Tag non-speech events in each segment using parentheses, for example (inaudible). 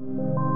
And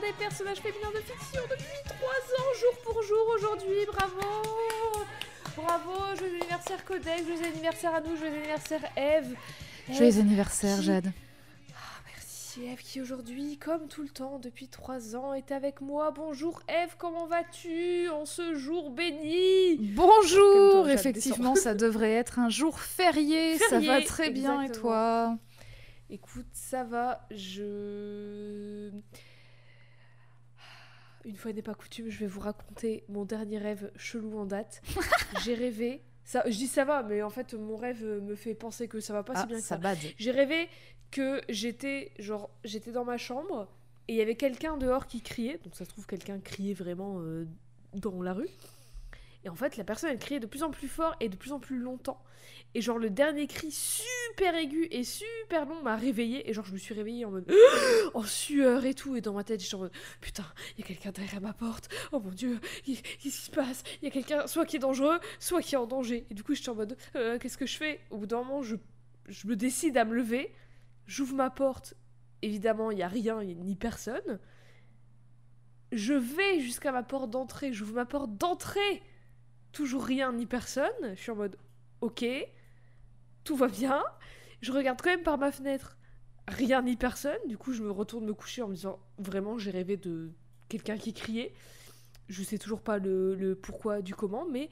des personnages féminins de fiction depuis 3 ans, jour pour jour aujourd'hui, bravo. Bravo, joyeux anniversaire Codex, joyeux anniversaire à nous, joyeux anniversaire Eve. Joyeux anniversaire, qui- Jade. Ah, Merci Eve qui aujourd'hui, comme tout le temps depuis 3 ans, est avec moi. Bonjour Eve, comment vas-tu en ce jour béni? Bonjour. Toi, Effectivement, ça devrait être un jour férié. ça va très bien et toi? Écoute, ça va, je... Une fois n'est pas coutume, je vais vous raconter mon dernier rêve chelou en date. (laughs) J'ai rêvé... Ça, je dis ça va, mais en fait, mon rêve me fait penser que ça va pas Ah, si bien que ça ça. J'ai rêvé que j'étais genre j'étais dans ma chambre et il y avait quelqu'un dehors qui criait. Donc ça se trouve quelqu'un criait vraiment euh, dans la rue. Et en fait la personne elle criait de plus en plus fort et de plus en plus longtemps. Et genre le dernier cri super aigu et super long m'a réveillée et genre je me suis réveillée en mode (gasps) en sueur et tout et dans ma tête j'étais en mode putain il y a quelqu'un derrière ma porte oh mon dieu qu'est- qu'est-ce qui se passe? Il y a quelqu'un soit qui est dangereux soit qui est en danger et du coup j'étais en mode Euh, qu'est-ce que je fais? Au bout d'un moment je, je me décide à me lever J'ouvre ma porte. Évidemment, il n'y a rien, y ni personne. Je vais jusqu'à ma porte d'entrée. J'ouvre ma porte d'entrée. Toujours rien ni personne. Je suis en mode OK. Tout va bien. Je regarde quand même par ma fenêtre. Rien ni personne. Du coup, je me retourne me coucher en me disant vraiment, j'ai rêvé de quelqu'un qui criait. Je sais toujours pas le, le pourquoi du comment, mais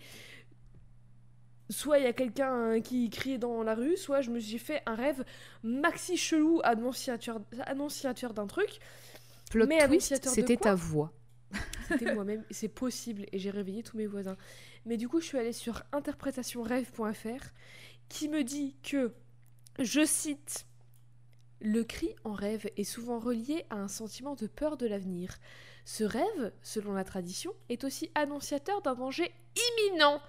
soit il y a quelqu'un qui criait dans la rue, soit je me suis fait un rêve maxi chelou annonciateur, annonciateur d'un truc. Plot Mais twist, annonciateur de c'était ta voix. C'était (laughs) moi-même, c'est possible, et j'ai réveillé tous mes voisins. Mais du coup, je suis allée sur interprétationrêve.fr qui me dit que, je cite, le cri en rêve est souvent relié à un sentiment de peur de l'avenir. Ce rêve, selon la tradition, est aussi annonciateur d'un danger imminent.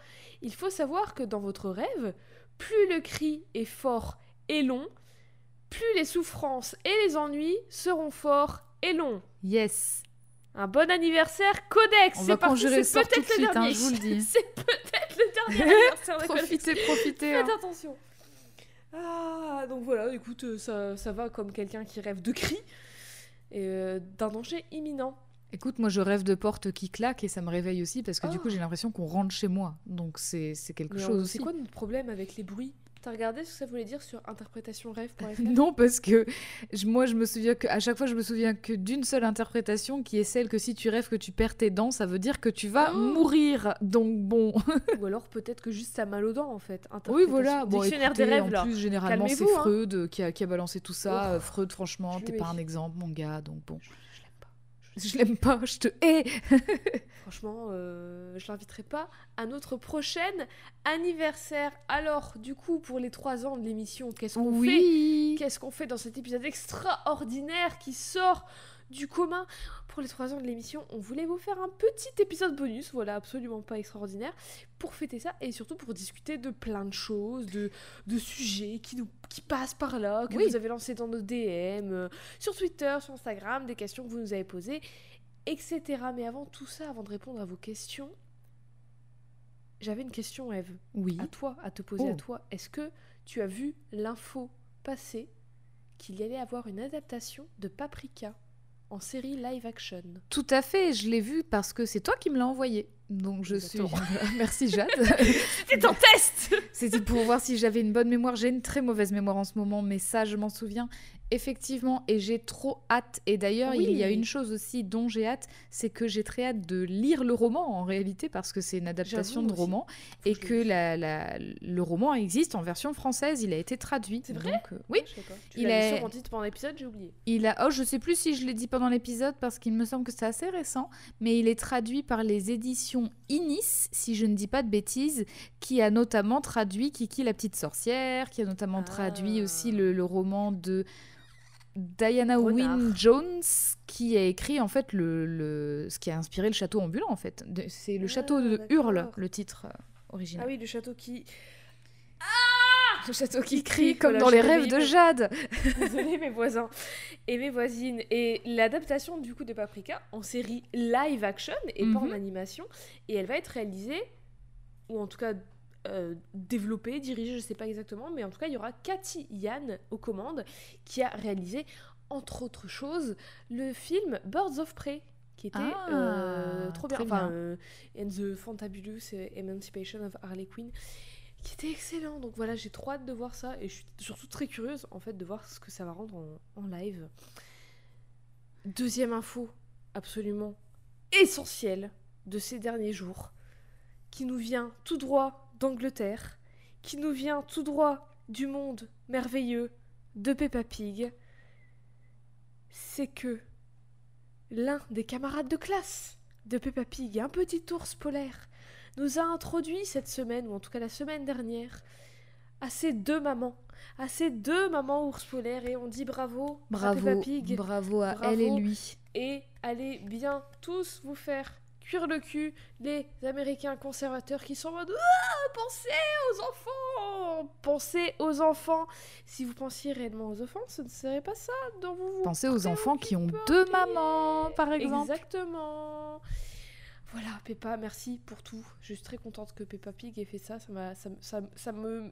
Il faut savoir que dans votre rêve, plus le cri est fort et long, plus les souffrances et les ennuis seront forts et longs. Yes. Un bon anniversaire, Codex On C'est va parti, conjurer c'est ça tout peut-être de le suite, hein, dernier. je vous le dis. (laughs) c'est peut-être le dernier (laughs) anniversaire de. Profitez, profitez. Faites hein. attention. Ah, donc voilà, écoute, ça, ça va comme quelqu'un qui rêve de cris et euh, d'un danger imminent. Écoute, moi je rêve de portes qui claquent et ça me réveille aussi parce que du Oh. coup j'ai l'impression qu'on rentre chez moi. Donc c'est c'est quelque Mais chose on- aussi. C'est quoi notre problème avec les bruits? T'as regardé ce que ça voulait dire sur interprétationrêve.fr Non, parce que je- moi, je me souviens que à chaque fois, je me souviens que d'une seule interprétation, qui est celle que si tu rêves que tu perds tes dents, ça veut dire que tu vas Oh mourir. Donc bon, (laughs) Ou alors peut-être que juste t'as mal aux dents en fait. oui, voilà. Bon, Dictionnaire écoutez, des rêves en là. plus, généralement, c'est hein. Freud qui, a, qui a balancé tout ça. Oh, Euh, Freud, franchement, t'es pas un exemple, mon gars. Donc bon, Je, je l'aime pas. je te hais. (laughs) Franchement, euh, je l'inviterai pas à notre prochaine anniversaire. Alors, du coup, pour les trois ans de l'émission, qu'est-ce qu'on fait? Qu'est-ce qu'on fait dans cet épisode extraordinaire qui sort du commun Pour les trois ans de l'émission, on voulait vous faire un petit épisode bonus, voilà, absolument pas extraordinaire, pour fêter ça et surtout pour discuter de plein de choses, de, de sujets qui, nous, qui passent par là, que Oui. vous avez lancés dans nos DM, euh, sur Twitter, sur Instagram, des questions que vous nous avez posées, etc. Mais avant tout ça, avant de répondre à vos questions, j'avais une question, Eve Oui. à toi, à te poser à Oh. toi. Est-ce que tu as vu l'info passer qu'il y allait avoir une adaptation de Paprika? En série live action Tout à fait, je l'ai vu parce que c'est toi qui me l'as envoyé. Donc je suis. (laughs) Merci Jade. (laughs) C'était un test C'était pour voir si j'avais une bonne mémoire. J'ai une très mauvaise mémoire en ce moment, mais ça, je m'en souviens. Effectivement, et j'ai trop hâte. Et d'ailleurs, il y a une chose aussi dont j'ai hâte, c'est que j'ai très hâte de lire le roman en réalité, parce que c'est une adaptation de roman, Faut et que le- la, la- le roman existe en version française. Il a été traduit. C'est vrai Donc, euh, Oui. Je sais pas. Tu Il sûrement dit pendant l'épisode, j'ai oublié. Il a, oh, je sais plus si je l'ai dit pendant l'épisode parce qu'il me semble que c'est assez récent, mais il est traduit par les éditions Inis, si je ne dis pas de bêtises, qui a notamment traduit Kiki la petite sorcière, qui a notamment traduit Ah. aussi le, le roman de Diana. Wynne Jones, qui a écrit en fait le, le- ce qui a inspiré le château ambulant en fait. C'est le Ah, château de Hurle, le titre euh, original. Ah oui, le château qui. le château qui qui crie crie, comme voilà, dans les rêves de. Jade. Désolée mes voisins et mes voisines. Et l'adaptation du coup de Paprika en série live action et pas en Mhm. animation. Et elle va être réalisée, ou en tout cas euh, développée, dirigée, je sais pas exactement, mais en tout cas il y aura Cathy Yann aux commandes qui a réalisé, entre autres choses, le film Birds of Prey qui était Ah, euh, trop bien. Enfin, euh, And the Fantabulous Emancipation of Harley Quinn qui était excellent. Donc voilà, j'ai trop hâte de voir ça et je suis surtout très curieuse en fait de voir ce que ça va rendre en, en live. Deuxième info absolument essentielle de ces derniers jours qui nous vient tout droit d'Angleterre, qui nous vient tout droit du monde merveilleux de Peppa Pig, c'est que l'un des camarades de classe de Peppa Pig, un petit ours polaire, nous a introduit cette semaine, ou en tout cas la semaine dernière, à ces deux mamans, à ces deux mamans ours polaires, et on dit bravo, à Bravo, Peppa Pig, bravo à Bravo. elle et lui. et allez bien tous vous faire cuire le cul les Américains conservateurs qui sont en mode Ah, pensez aux enfants, pensez aux enfants. Si vous pensiez réellement aux enfants, ce ne serait pas ça dont vous vous Pensez aux enfants qui ont deux mamans, par exemple. Exactement. Voilà, Peppa, merci pour tout. Je suis très contente que Peppa Pig ait fait ça. Ça, ça, ça, ça me,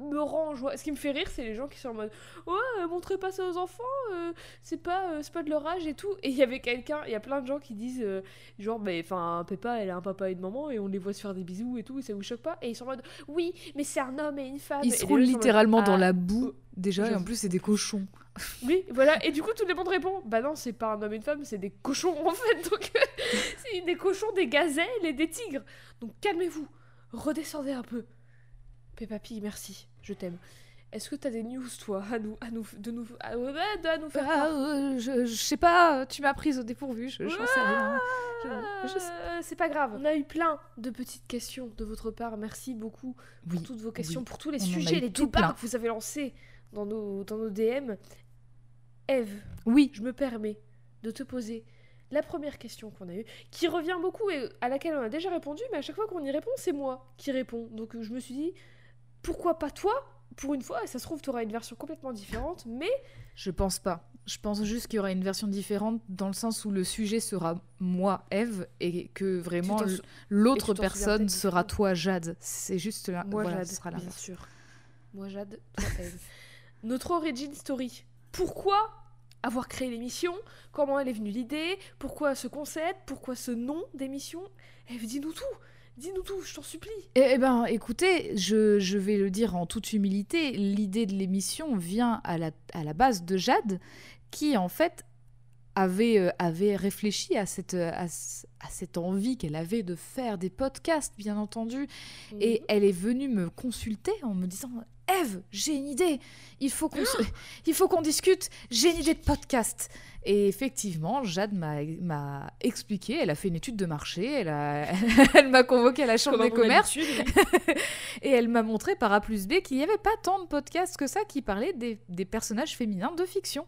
me rend en joie. Ce qui me fait rire, c'est les gens qui sont en mode Ouais, euh, montrez pas ça aux enfants, euh, c'est pas, euh, c'est pas de leur âge et tout. Et il y avait quelqu'un, il y a plein de gens qui disent euh, Genre, mais enfin, Peppa, elle a un papa et une maman et on les voit se faire des bisous et tout, et ça vous choque pas. Et ils sont en mode Oui, mais c'est un homme et une femme. Ils se roulent mode, littéralement dans Ah, la boue. euh, Déjà, et en plus, c'est des cochons. (laughs) oui, voilà. Et du coup, tout le monde répond Bah non, c'est pas un homme et une femme, c'est des cochons en fait. (laughs) Donc, c'est des cochons, des gazelles et des tigres. Donc, calmez-vous. Redescendez un peu. Peppa Pig, merci. Je t'aime. Est-ce que t'as des news, toi, à nous, à nous, de nous, à, de- nous faire Ah, euh, je, je sais pas, tu m'as prise au dépourvu, je rien. Je- je sais- Euh, C'est pas grave. On a eu plein de petites questions de votre part. Merci beaucoup pour Oui, toutes vos questions, oui. pour tous les On sujets, les tout débats plein. que vous avez lancés dans nos, dans nos DM. Eve, Oui, je me permets de te poser la première question qu'on a eue, qui revient beaucoup et à laquelle on a déjà répondu, mais à chaque fois qu'on y répond, c'est moi qui réponds. Donc je me suis dit, pourquoi pas toi Pour une fois, ça se trouve, tu auras une version complètement différente, mais je pense pas. Je pense juste qu'il y aura une version différente dans le sens où le sujet sera moi, Eve, et que vraiment l'autre personne sera toi, Jade. C'est juste là. moi, voilà, Jade, ce sera bien sûr. Moi, Jade, toi, Eve. (laughs) Notre origin story. Pourquoi avoir créé l'émission? Comment elle est venue l'idée? Pourquoi ce concept? Pourquoi ce nom d'émission? Eve, dis-nous tout Dis-nous tout, je t'en supplie. Eh eh ben, écoutez, je, je vais le dire en toute humilité, l'idée de l'émission vient à la, à la base de Jade, qui en fait avait, euh, avait réfléchi à cette, à, ce- à cette envie qu'elle avait de faire des podcasts, bien entendu, et elle est venue me consulter en me disant Eve, j'ai une idée, il faut qu'on se- (laughs) il faut qu'on discute, j'ai une idée de podcast. Et effectivement, Jade m'a expliqué, elle a fait une étude de marché, elle a- (laughs) elle m'a convoqué à la chambre des commerces (laughs) et elle m'a montré par A plus B qu'il n'y avait pas tant de podcasts que ça qui parlaient des, des personnages féminins de fiction.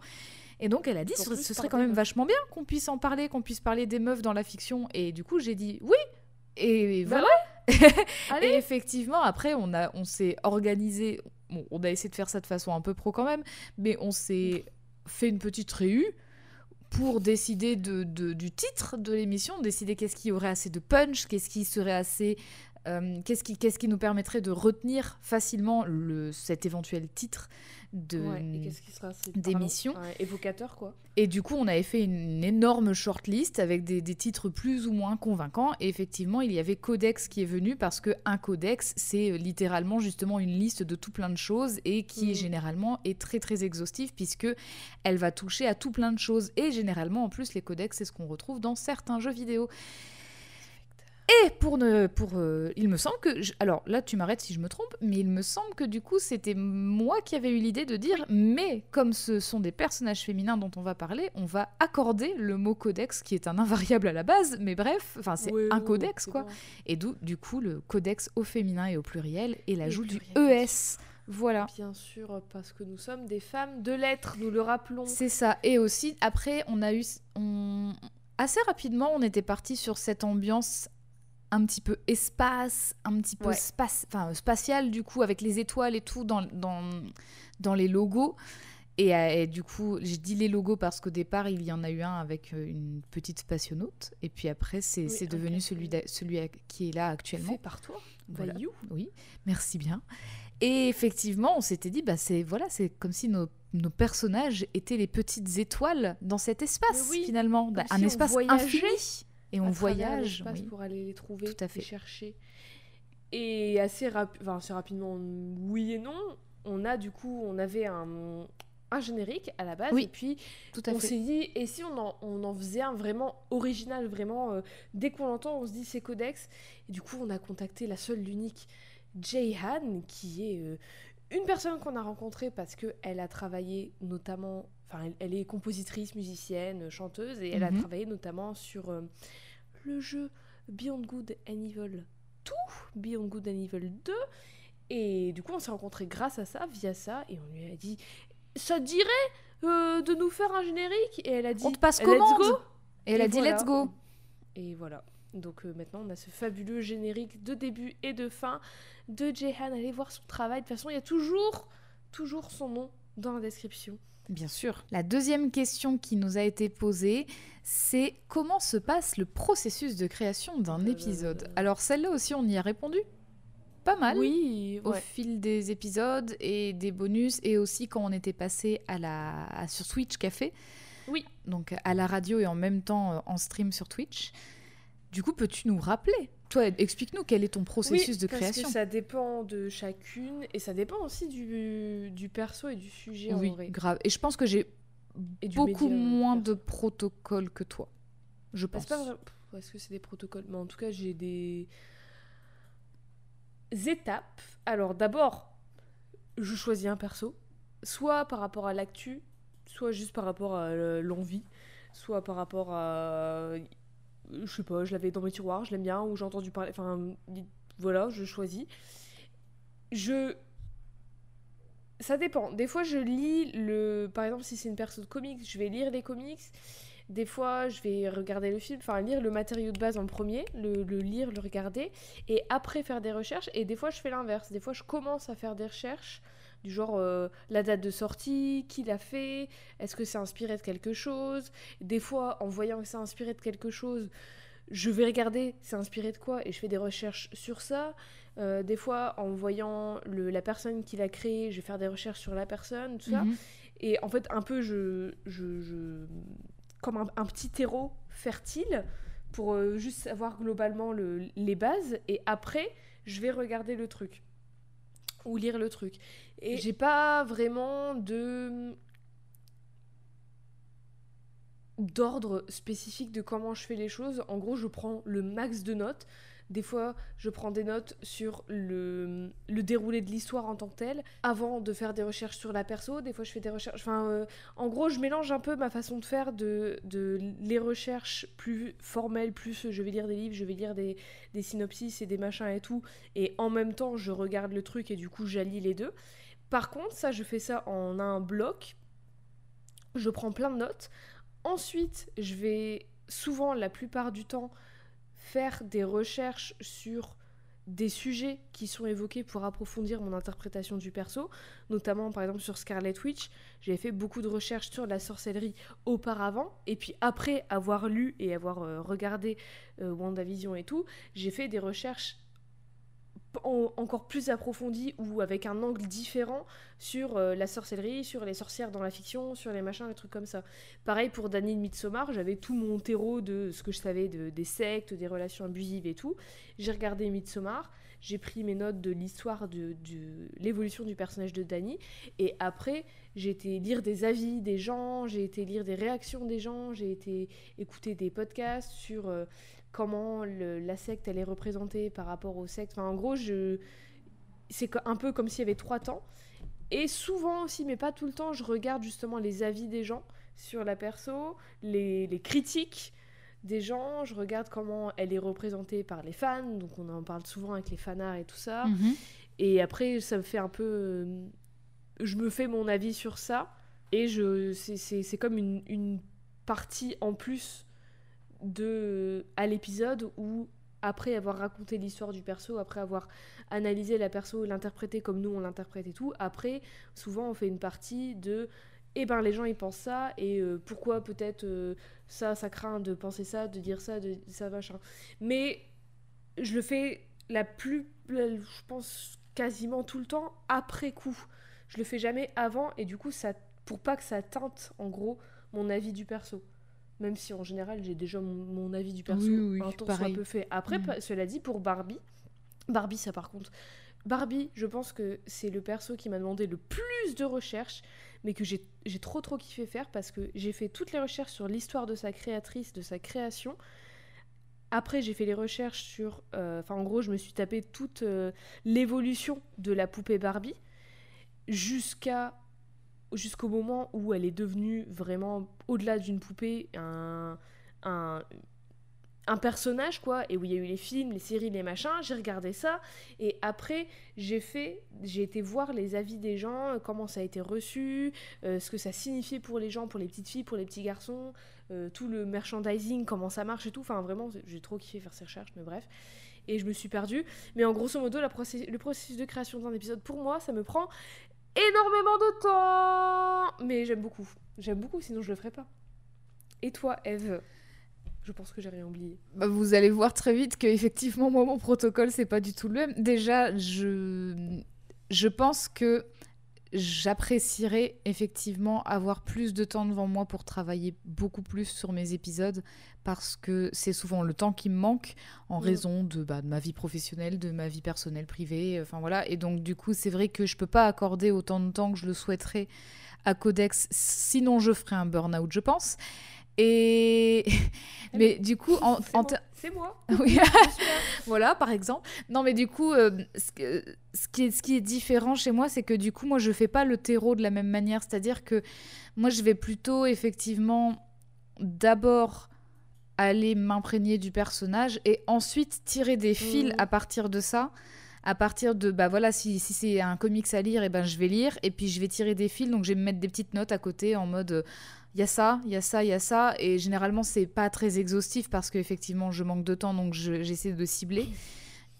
Et donc elle a dit ce, serait quand même vachement bien qu'on puisse en parler, qu'on puisse parler des meufs dans la fiction. Et du coup j'ai dit oui. Et Bah voilà. (laughs) Allez. et effectivement après on a on s'est organisé. Bon, on a essayé de faire ça de façon un peu pro quand même, mais on s'est fait une petite réu pour décider de, de- du titre de l'émission, décider qu'est-ce qui aurait assez de punch, qu'est-ce qui serait assez Euh, qu'est-ce qui, qu'est-ce qui nous permettrait de retenir facilement le, cet éventuel titre de, Ouais, d'émission. ouais, évocateur quoi. Et du coup, on avait fait une énorme shortlist avec des, des titres plus ou moins convaincants. Et effectivement, il y avait Codex qui est venu parce que un codex, c'est littéralement justement une liste de tout plein de choses et qui Mhm. généralement est très très exhaustive puisque elle va toucher à tout plein de choses. Et généralement, en plus, les codex, c'est ce qu'on retrouve dans certains jeux vidéo. Et pour ne, pour, euh, il me semble que, je- alors là tu m'arrêtes si je me trompe, mais il me semble que du coup c'était moi qui avais eu l'idée de dire, mais comme ce sont des personnages féminins dont on va parler, on va accorder le mot codex qui est un invariable à la base, mais bref, enfin c'est un codex quoi. bon. Et d'où du coup le codex au féminin et au pluriel et l'ajout du ES. Voilà. Bien sûr, parce que nous sommes des femmes de lettres, nous le rappelons. C'est ça. Et aussi, après, on a eu. On... Assez rapidement, on était parti sur cette ambiance un petit peu espace, un petit peu Ouais. space, spatial, du coup, avec les étoiles et tout dans, dans, dans les logos. Et, euh, et du coup, j'ai dit les logos parce qu'au départ, il y en a eu un avec euh, une petite spationaute. Et puis après, c'est Oui, devenu celui, celui qui est là actuellement. Fait par toi. Voilà. By you. Oui, merci bien. Et effectivement, on s'était dit, bah c'est voilà, c'est comme si nos, nos personnages étaient les petites étoiles dans cet espace oui, finalement, Bah, un si espace infini. Et on voyage. oui. pour aller les trouver, Tout à fait. les chercher. Et assez, rapi- enfin, assez rapidement, oui et non, on a du coup, on avait un, un générique à la base, Oui, et puis Tout à on s'est dit, et si on en, on en faisait un vraiment original, vraiment, euh, dès qu'on l'entend, on se dit c'est Codex. Et du coup, on a contacté la seule, l'unique Jayhan, qui est euh, une personne qu'on a rencontrée parce qu'elle a travaillé notamment, enfin, elle, elle est compositrice, musicienne, chanteuse, et elle a Mhm. travaillé notamment sur euh, le jeu Beyond Good and Evil 2, Beyond Good and Evil 2. Et du coup, on s'est rencontrés grâce à ça, via ça, et on lui a dit Ça te dirait euh, de nous faire un générique? Et elle a dit On te passe Let's commande go Et elle a dit voilà. let's go. Et voilà. Donc euh, maintenant, on a ce fabuleux générique de début et de fin de Jehan. Allez voir son travail. De toute façon, il y a toujours, toujours son nom dans la description. Bien sûr. La deuxième question qui nous a été posée, c'est comment se passe le processus de création d'un Euh, épisode? Alors celle-là aussi, on y a répondu pas mal. Oui, au fil des épisodes et des bonus et aussi quand on était passé à la à- sur Switch Café. Oui. Donc à la radio et en même temps euh, en stream sur Twitch. Du coup, peux-tu nous rappeler Toi, explique-nous quel est ton processus Oui, de parce création que ça dépend de chacune et ça dépend aussi du, du perso et du sujet en Oui, vrai. grave. Et je pense que j'ai beaucoup média, moins de protocoles que toi. Je Bah, pense. pas Est-ce que c'est des protocoles? Mais en tout cas, j'ai des étapes. Alors d'abord, je choisis un perso, soit par rapport à l'actu, soit juste par rapport à l'envie, soit par rapport à... Je sais pas, je l'avais dans mes tiroirs, je l'aime bien, ou j'ai entendu parler... Enfin, voilà, je choisis. Je... Ça dépend. Des fois, je lis le... Par exemple, si c'est une perso de comics, je vais lire les comics. Des fois, je vais regarder le film, enfin lire le matériau de base en premier, le lire, le regarder, et après faire des recherches. Et des fois, je fais l'inverse. Des fois, je commence à faire des recherches, du genre euh, la date de sortie, qui l'a fait, est-ce que c'est inspiré de quelque chose? Des fois, en voyant que c'est inspiré de quelque chose, je vais regarder c'est inspiré de quoi, et je fais des recherches sur ça. Euh, des fois, en voyant le- la personne qui l'a créé, je vais faire des recherches sur la personne, tout ça. Mhm. Et en fait, un peu, je, je, je- comme un, un petit terreau fertile pour euh, juste savoir globalement le- les bases. Et après, je vais regarder le truc ou lire le truc. Et j'ai pas vraiment de d'ordre spécifique de comment je fais les choses. En gros, je prends le max de notes. Des fois, je prends des notes sur le, le déroulé de l'histoire en tant que tel, avant de faire des recherches sur la perso. Des fois, je fais des recherches. Enfin, euh, en gros, je mélange un peu ma façon de faire de, de les recherches plus formelles, plus je vais lire des livres, je vais lire des, des synopsis et des machins et tout. Et en même temps, je regarde le truc et du coup, j'allie les deux. Par contre, ça, je fais ça en un bloc. Je prends plein de notes. Ensuite, je vais souvent, la plupart du temps, faire des recherches sur des sujets qui sont évoqués pour approfondir mon interprétation du perso, notamment par exemple sur Scarlet Witch. J'avais fait beaucoup de recherches sur la sorcellerie auparavant, et puis après avoir lu et avoir euh, regardé euh, WandaVision et tout, j'ai fait des recherches en- encore plus approfondie ou avec un angle différent sur euh, la sorcellerie, sur les sorcières dans la fiction, sur les machins, les trucs comme ça. Pareil pour Danny de Midsommar, j'avais tout mon terreau de ce que je savais de, des sectes, des relations abusives et tout. J'ai regardé Midsommar, j'ai pris mes notes de l'histoire de, de l'évolution du personnage de Danny, et après j'ai été lire des avis des gens, j'ai été lire des réactions des gens, j'ai été écouter des podcasts sur euh, comment le- la secte elle est représentée par rapport aux sectes. Enfin, en gros, je... c'est un peu comme s'il y avait trois temps. Et souvent aussi, mais pas tout le temps, je regarde justement les avis des gens sur la perso, les, les critiques des gens, je regarde comment elle est représentée par les fans, donc on en parle souvent avec les fanarts et tout ça. Mhm. Et après, ça me fait un peu. euh, je me fais mon avis sur ça. Et je, c'est, comme une, une partie en plus de, à l'épisode où, après avoir raconté l'histoire du perso, après avoir analysé la perso, l'interprété comme nous on l'interprète et tout, après, souvent on fait une partie de. Eh ben les gens ils pensent ça et euh, pourquoi peut-être euh, ça ça craint de penser ça de dire ça de ça machin mais je le fais la plus je pense quasiment tout le temps après coup je le fais jamais avant et du coup ça pour pas que ça teinte en gros mon avis du perso même si en général j'ai déjà mon, mon avis du perso Oui, oui, un temps soit peu fait. Après pa- cela dit pour Barbie Barbie ça par contre Barbie je pense que c'est le perso qui m'a demandé le plus de recherches mais que j'ai j'ai trop trop kiffé faire parce que j'ai fait toutes les recherches sur l'histoire de sa créatrice de sa création. Après, j'ai fait les recherches sur. euh, Enfin, en gros, je me suis tapé toute euh, l'évolution de la poupée Barbie jusqu'à jusqu'au moment où elle est devenue vraiment, au-delà d'une poupée, un, un, un personnage, quoi, et où il y a eu les films, les séries, les machins. J'ai regardé ça, et après, j'ai fait. J'ai été voir les avis des gens, euh, comment ça a été reçu, euh, ce que ça signifiait pour les gens, pour les petites filles, pour les petits garçons euh, tout le merchandising, comment ça marche et tout. Enfin, vraiment, j'ai trop kiffé faire ces recherches, mais bref. Et je me suis perdue. Mais en grosso modo, la processus- le processus de création d'un épisode, pour moi, ça me prend énormément de temps. Mais j'aime beaucoup. J'aime beaucoup, sinon je le ferais pas. Et toi, Eve? Je pense que j'ai rien oublié. Bah, vous allez voir très vite que effectivement moi mon protocole c'est pas du tout le même. Déjà je je pense que j'apprécierais effectivement avoir plus de temps devant moi pour travailler beaucoup plus sur mes épisodes parce que c'est souvent le temps qui me manque en Mm. raison de, bah, de ma vie professionnelle, de ma vie personnelle privée, enfin voilà. Et donc du coup c'est vrai que je peux pas accorder autant de temps que je le souhaiterais à Codex, sinon je ferais un burn-out je pense. Et (laughs) mais du coup en, C'est en moi. (laughs) oui. Voilà, par exemple. Non, mais du coup, euh, ce, que- ce qui est, ce qui est différent chez moi, c'est que du coup, moi, je fais pas le terreau de la même manière. C'est-à-dire que moi, je vais plutôt, effectivement, d'abord aller m'imprégner du personnage et ensuite tirer des fils Mhm. à partir de ça. À partir de, bah voilà, si, si c'est un comics à lire, et ben je vais lire. Et puis, je vais tirer des fils. Donc, je vais me mettre des petites notes à côté en mode. Il y a ça, il y a ça, il y a ça. Et généralement, c'est pas très exhaustif parce qu'effectivement, je manque de temps, donc je- j'essaie de cibler.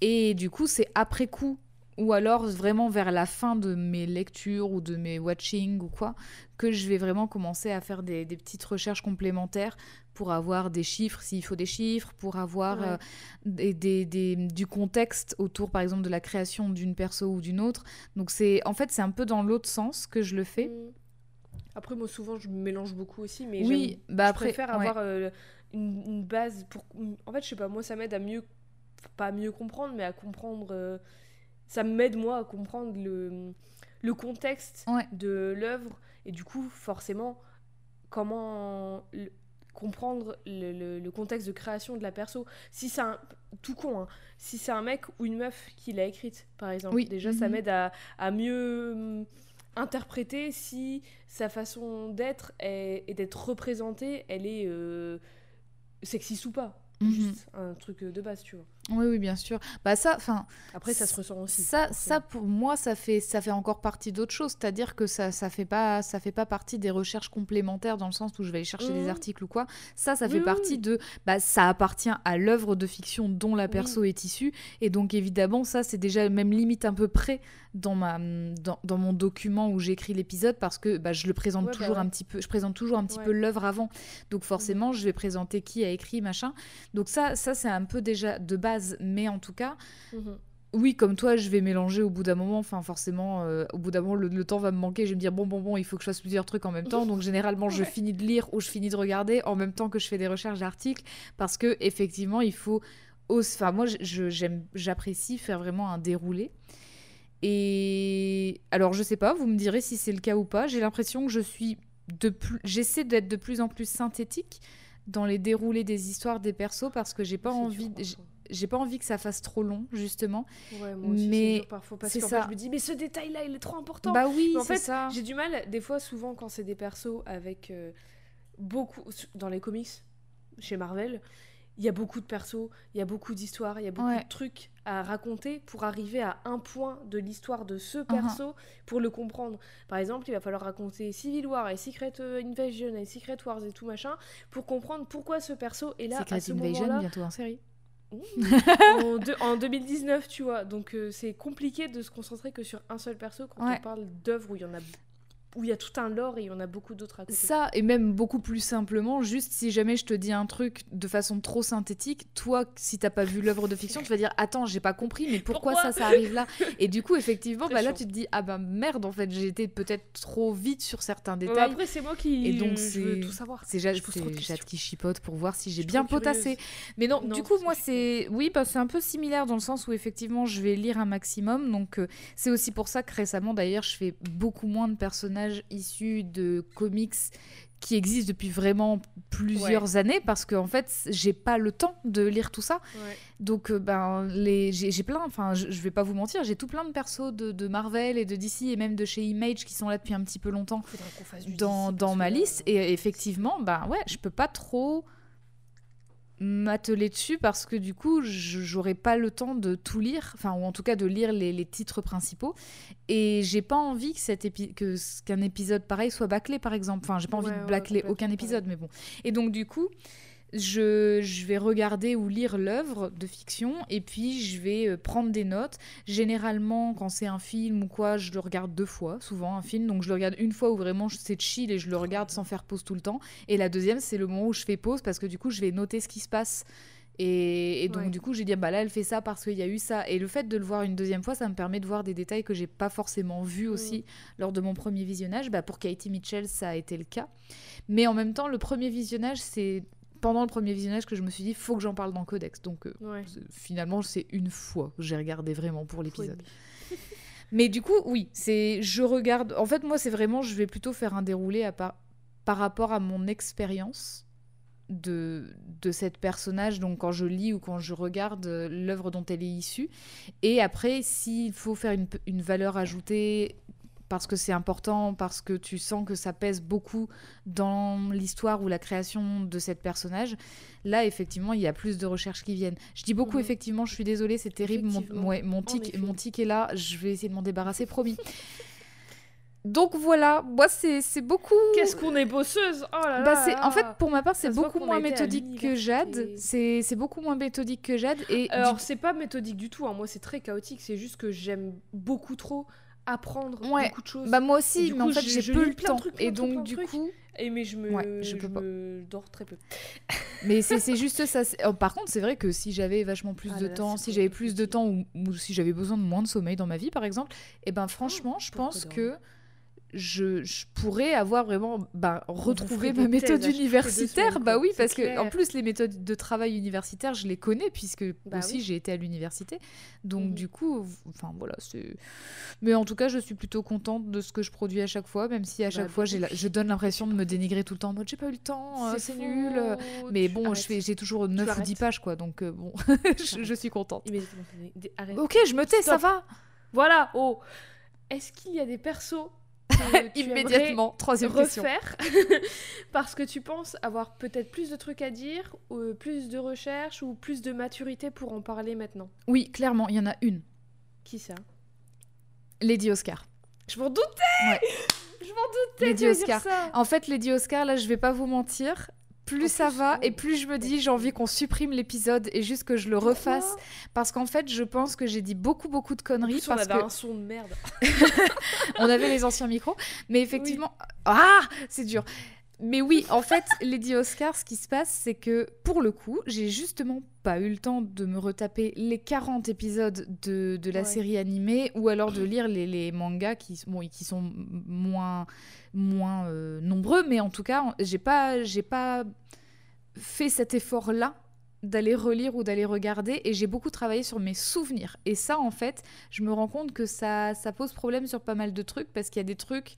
Et du coup, c'est après coup, ou alors vraiment vers la fin de mes lectures ou de mes watching ou quoi, que je vais vraiment commencer à faire des, des petites recherches complémentaires pour avoir des chiffres, s'il faut des chiffres, pour avoir Ouais. euh, des, des- des- du contexte autour, par exemple, de la création d'une perso ou d'une autre. Donc, c'est en fait, c'est un peu dans l'autre sens que je le fais. Mm. Après, moi, souvent, je mélange beaucoup aussi, mais Oui, bah je après, préfère ouais. avoir euh, une, une base pour. En fait, je sais pas, moi, ça m'aide à mieux. Pas à mieux comprendre, mais à comprendre. euh, Ça m'aide, moi, à comprendre le, le contexte Ouais. de l'œuvre, et du coup, forcément, comment le- comprendre le, le- le contexte de création de la perso. Si c'est un. Tout con, hein. Si c'est un mec ou une meuf qui l'a écrite, par exemple, Oui. déjà, ça Mhm. m'aide à, à mieux interpréter si sa façon d'être et d'être représentée, elle est euh, sexiste ou pas. Mhm. Juste un truc de base, tu vois. Oui, oui, bien sûr. Bah ça, enfin, Après, ça se ressent aussi. Ça, ça pour moi, ça fait, ça fait encore partie d'autre chose. C'est-à-dire que ça, ça fait pas, ça fait pas partie des recherches complémentaires dans le sens où je vais aller chercher des Mhm. articles ou quoi. Ça, ça Oui, fait oui, partie oui. de, bah, ça appartient à l'œuvre de fiction dont la perso est issue. Et donc évidemment, ça, c'est déjà même limite un peu près dans ma, dans, dans mon document où j'écris l'épisode parce que bah, je le présente Ouais, bah toujours ouais. un petit peu, je présente toujours un petit Ouais. peu l'œuvre avant. Donc forcément, je vais présenter qui a écrit machin. Donc ça, ça c'est un peu déjà de base, mais en tout cas. Mhm. oui, comme toi, je vais mélanger au bout d'un moment. Enfin, forcément, euh, au bout d'un moment, le, le temps va me manquer. Je vais me dire, bon, bon, bon, il faut que je fasse plusieurs trucs en même temps. Donc, généralement, je Ouais. finis de lire ou je finis de regarder en même temps que je fais des recherches d'articles. Parce que, effectivement, il faut. os- Enfin, moi, j'apprécie faire vraiment un déroulé. Et alors, je sais pas, vous me direz si c'est le cas ou pas. J'ai l'impression que je suis de plus. J'essaie d'être de plus en plus synthétique dans les déroulés des histoires des persos parce que j'ai pas envie. dur, j'ai- pas envie que ça fasse trop long, justement. Ouais, moi aussi, Mais dur parfois parce fait, je me dis, mais ce détail-là, il est trop important. Bah oui, Mais en c'est fait, ça. J'ai du mal, des fois, souvent, quand c'est des persos avec euh, beaucoup. Dans les comics, chez Marvel, il y a beaucoup de persos, il y a beaucoup d'histoires, il y a beaucoup Ouais. de trucs à raconter pour arriver à un point de l'histoire de Uh-huh. ce perso pour le comprendre. Par exemple, il va falloir raconter Civil War et Secret euh, Invasion et Secret Wars et tout machin pour comprendre pourquoi ce perso est là à Secret ce Invasion, moment-là bientôt en série. En, deux- en 2019, tu vois. Donc euh, c'est compliqué de se concentrer que sur un seul perso quand Ouais. on parle d'œuvres où il y en a où il y a tout un lore et il y en a beaucoup d'autres à côté. Ça, et même beaucoup plus simplement, juste si jamais je te dis un truc de façon trop synthétique, toi, si t'as pas vu l'œuvre de fiction, tu vas dire Attends, j'ai pas compris, mais pourquoi, Pourquoi ça, ça arrive là? Et du coup, effectivement, bah là, tu te dis Ah bah merde, en fait, j'ai été peut-être trop vite sur certains détails. après c'est moi qui Et donc, je veux tout savoir. C'est Jade, qui chipote pour voir si j'ai bien potassé. Mais non, Non, du coup, moi, c'est. Oui, bah, c'est un peu similaire dans le sens où, effectivement, je vais lire un maximum. Donc, euh, c'est aussi pour ça que récemment, d'ailleurs, je fais beaucoup moins de personnages issus de comics qui existent depuis vraiment plusieurs années parce qu'en fait, j'ai pas le temps de lire tout ça. Ouais. Donc, euh, ben, les... j'ai plein, enfin, je, je vais pas vous mentir, j'ai tout plein de persos de, de Marvel et de DC et même de chez Image qui sont là depuis un petit peu longtemps dans, dans ma que liste. Et effectivement, bah ouais, je peux pas trop m'atteler dessus parce que du coup, j'aurais pas le temps de tout lire, enfin, ou en tout cas de lire les, les titres principaux. Et j'ai pas envie que cet épi- que qu'un épisode pareil soit bâclé, par exemple. Enfin, j'ai pas envie Ouais, de bâcler aucun pareil. épisode, mais bon. Et donc, du coup. Je, je vais regarder ou lire l'œuvre de fiction et puis je vais euh, prendre des notes. Généralement, quand c'est un film ou quoi, je le regarde deux fois, souvent un film. Donc je le regarde une fois où vraiment c'est chill et je le regarde sans faire pause tout le temps. Et la deuxième, c'est le moment où je fais pause parce que du coup, je vais noter ce qui se passe. Et, et donc Ouais. du coup, j'ai dit, bah là, elle fait ça parce qu'il y a eu ça. Et le fait de le voir une deuxième fois, ça me permet de voir des détails que j'ai pas forcément vus aussi lors de mon premier visionnage. Bah, pour Katie Mitchell, ça a été le cas. Mais en même temps, le premier visionnage, c'est pendant le premier visionnage que je me suis dit, faut que j'en parle dans Codex. Donc euh, Ouais. finalement, c'est une fois que j'ai regardé vraiment pour l'épisode. (laughs) Mais du coup, oui, c'est je regarde. En fait, moi, c'est vraiment, je vais plutôt faire un déroulé à par, par rapport à mon expérience de, de cette personnage. Donc, quand je lis ou quand je regarde euh, l'œuvre dont elle est issue. Et après, s'il faut faire une, une valeur ajoutée parce que c'est important, parce que tu sens que ça pèse beaucoup dans l'histoire ou la création de cette personnage, là, effectivement, il y a plus de recherches qui viennent. Je dis beaucoup, Mhm. effectivement, je suis désolée, c'est terrible. Mon, ouais, mon, tic, mon tic est là, je vais essayer de m'en débarrasser, promis. (laughs) Donc voilà, moi, c'est beaucoup. Qu'est-ce qu'on est bosseuse Oh là Bah, en fait pour ma part c'est beaucoup moins méthodique que Jade c'est c'est beaucoup moins méthodique que Jade et Alors du- c'est pas méthodique du tout, hein. moi c'est très chaotique, c'est juste que j'aime beaucoup trop apprendre Ouais. beaucoup de choses. bah moi aussi du mais en fait j'ai peu le temps trucs, et donc du trucs. coup Et mais je me, Ouais, je peux pas. me dors très peu. (laughs) mais c'est juste ça oh, par contre c'est vrai que si j'avais vachement plus Ah de là temps si j'avais plus de temps ou, ou si j'avais besoin de moins de sommeil dans ma vie par exemple et ben franchement je pense dormir? que je, je pourrais avoir vraiment bah, retrouvé ma méthode universitaire bah oui parce que en clair. plus les méthodes de travail universitaire je les connais puisque Bah aussi oui. j'ai été à l'université donc Mhm. du coup enfin voilà c'est mais en tout cas je suis plutôt contente de ce que je produis à chaque fois même si à Bah, chaque fois la- je donne l'impression de me dénigrer tout le temps en mode j'ai pas eu le temps euh, c'est nul mais bon arrêtes. je fais j'ai toujours 9 ou 10 arrêtes. pages quoi donc euh, bon (laughs) je, je suis contente arrête. ok je me tais ça va Voilà, oh Est-ce qu'il y a des persos immédiatement troisième question refaire (laughs) parce que tu penses avoir peut-être plus de trucs à dire, ou euh, plus de recherches ou plus de maturité pour en parler maintenant? Oui clairement il y en a une Qui ça? Lady Oscar Je m'en doutais Ouais. Je m'en doutais Lady dire Oscar. ça En fait, Lady Oscar, là, je vais pas vous mentir. Plus ça va, oh, et plus je me dis, j'ai envie qu'on supprime l'épisode et juste que je le refasse. Parce qu'en fait, je pense que j'ai dit beaucoup, beaucoup de En conneries. plus, on parce avait que un son de merde. (laughs) on avait les anciens micros. Mais effectivement. Ah C'est dur. Mais oui, en fait, Lady Oscar, ce qui se passe, c'est que pour le coup, j'ai justement pas eu le temps de me retaper les 40 épisodes de, de la Ouais. série animée ou alors de lire les, les mangas qui, bon, qui sont moins, moins euh, nombreux, mais en tout cas, j'ai pas, pas fait cet effort-là d'aller relire ou d'aller regarder et j'ai beaucoup travaillé sur mes souvenirs et ça en fait je me rends compte que ça, ça pose problème sur pas mal de trucs parce qu'il y a des trucs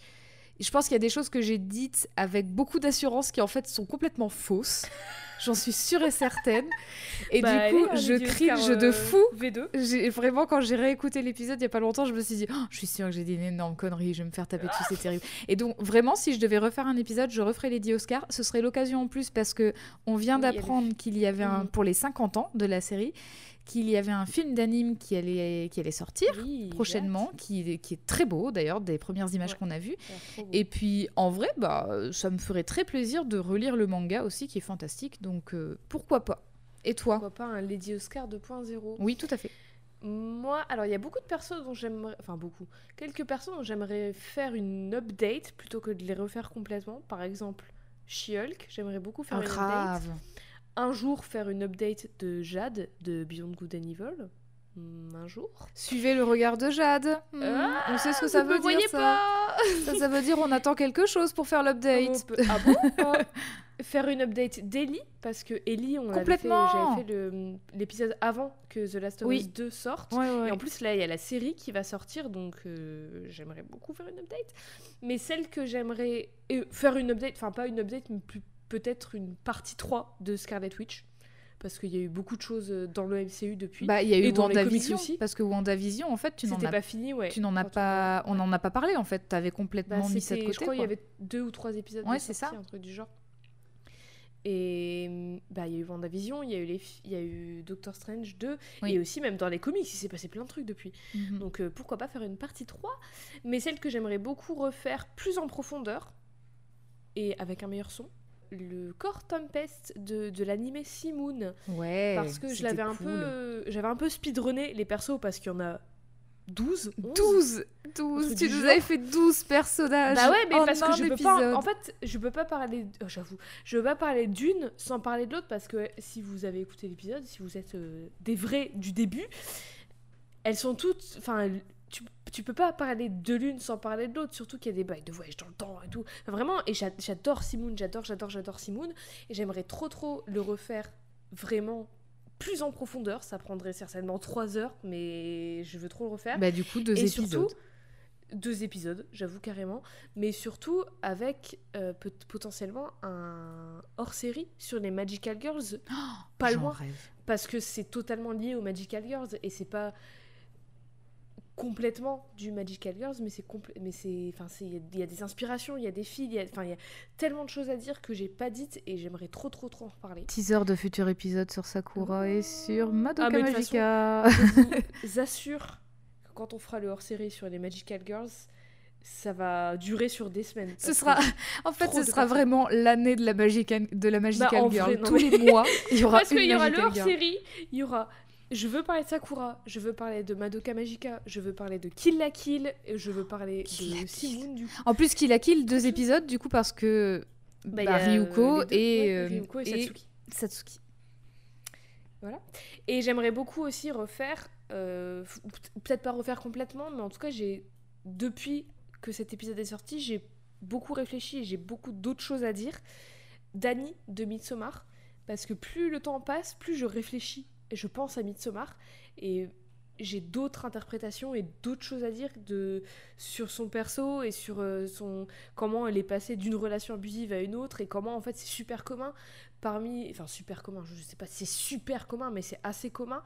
je pense qu'il y a des choses que j'ai dites avec beaucoup d'assurance qui en fait sont complètement fausses (laughs) j'en suis sûre et certaine et Bah, du coup allez, je cringe de euh, fou V2. j'ai vraiment quand j'ai réécouté l'épisode il y a pas longtemps, je me suis dit Oh, je suis sûre que j'ai dit une énorme connerie, je vais me faire taper dessus, c'est terrible. Et donc vraiment si je devais refaire un épisode, je referais Lady Oscar, ce serait l'occasion en plus parce que on vient Oui, d'apprendre qu'il y avait un Mhm. pour les 50 ans de la série qu'il y avait un film d'anime qui allait qui allait sortir Oui, prochainement qui, qui est très beau d'ailleurs des premières images Ouais. qu'on a vues. Et puis en vrai bah ça me ferait très plaisir de relire le manga aussi qui est fantastique. Donc euh, pourquoi pas? Et toi? Pourquoi pas un Lady Oscar 2.0 oui tout à fait. Moi, alors il y a beaucoup de personnes dont j'aimerais, enfin beaucoup, quelques personnes dont j'aimerais faire une update plutôt que de les refaire complètement. Par exemple, She-Hulk, j'aimerais beaucoup faire Ah, une grave. update. Un jour faire une update de Jade de Beyond Good and Evil. Hmm, Un jour. Suivez le regard de Jade. Hmm, Ah, on sait ce que ça veut dire. Ça. pas ça, ça veut dire on attend quelque chose pour faire l'update. Peut- Ah bon (laughs) Faire une update d'Ellie parce que Ellie, on Complètement. j'avais fait l'épisode avant que The Last of Oui. Us 2 sorte. Ouais, ouais. Et en plus, là, il y a la série qui va sortir, donc euh, j'aimerais beaucoup faire une update. Mais celle que j'aimerais euh, faire une update, enfin pas une update, mais plus- peut-être une partie 3 de Scarlet Witch. Parce qu'il y a eu beaucoup de choses euh, dans le MCU depuis. Bah, il y a eu Et dans WandaVision aussi. parce que WandaVision en fait tu n'en as pas fini, ouais. tu n'en as Quand on- pas on n'en a pas parlé en fait, tu avais Bah, complètement mis ça de côté. je crois qu'il y avait deux ou trois épisodes. Ouais, c'est ça. Un truc du genre. Et bah, il y a eu WandaVision, il y a eu, les il y a eu Doctor Strange 2, Oui. et aussi même dans les comics, il s'est passé plein de trucs depuis. Mhm. Donc euh, pourquoi pas faire une partie 3 Mais celle que j'aimerais beaucoup refaire plus en profondeur, et avec un meilleur son, le Core Tempest de, de l'animé Simoon. Ouais. Parce que je l'avais un peu... J'avais un peu speedrunné les persos, parce qu'il y en a 12 11. 12 12 truc Tu nous avais fait 12 personnages. Bah ouais, mais parce que je peux épisode. pas. En fait, je peux pas parler. oh, J'avoue, je peux pas parler d'une sans parler de l'autre parce que si vous avez écouté l'épisode, si vous êtes euh, des vrais du début, elles sont toutes. Enfin, tu, tu peux pas parler de l'une sans parler de l'autre, surtout qu'il y a des bails de voyage dans le temps et tout. Vraiment, et j'a- j'adore Simoun, j'adore, j'adore, j'adore Simoun, et j'aimerais trop, trop le refaire vraiment plus en profondeur. Ça prendrait certainement 3 heures, mais je veux trop le refaire. Bah du coup deux Et épisodes. surtout, deux épisodes, j'avoue carrément, mais surtout avec euh, potentiellement un hors-série sur les Magical Girls, pas J'en loin, rêve. parce que c'est totalement lié aux Magical Girls et c'est pas complètement du Magical Girls, mais c'est mais c'est, enfin c'est, il y a- des inspirations, il y a des filles, il y a- enfin il y a tellement de choses à dire que j'ai pas dites et j'aimerais trop trop trop en reparler. Teaser de futurs épisodes sur Sakura et sur Madoka Ah, Magica. Je vous (laughs) assure que quand on fera le hors-série sur les Magical Girls, ça va durer sur des semaines. Ce sera, (laughs) en fait, ce sera vraiment l'année de la Magical, de la Magical Bah, Girl. vrai, Tous mais- les mois, il y aura (laughs) Parce une qu'il y aura le Girl. hors-série, il y aura. Je veux parler de Sakura, je veux parler de Madoka Magica, je veux parler de Kill la Kill, et je veux parler Kill la de Kill. Simoon du coup. En plus, qu'il a kill deux épisodes, du coup, parce que Bah, bah, euh, Ryuko deux, et, ouais, Ryuko et et Satsuki. Voilà. Et j'aimerais beaucoup aussi refaire, euh, peut-être pas refaire complètement, mais en tout cas, j'ai depuis que cet épisode est sorti, j'ai beaucoup réfléchi et j'ai beaucoup d'autres choses à dire. Dani de Midsommar, parce que plus le temps passe, plus je réfléchis je pense à Midsommar et j'ai d'autres interprétations et d'autres choses à dire de sur son perso et sur euh, son comment elle est passée d'une relation abusive à une autre et comment en fait c'est super commun. Parmi enfin super commun je sais pas c'est super commun mais c'est assez commun.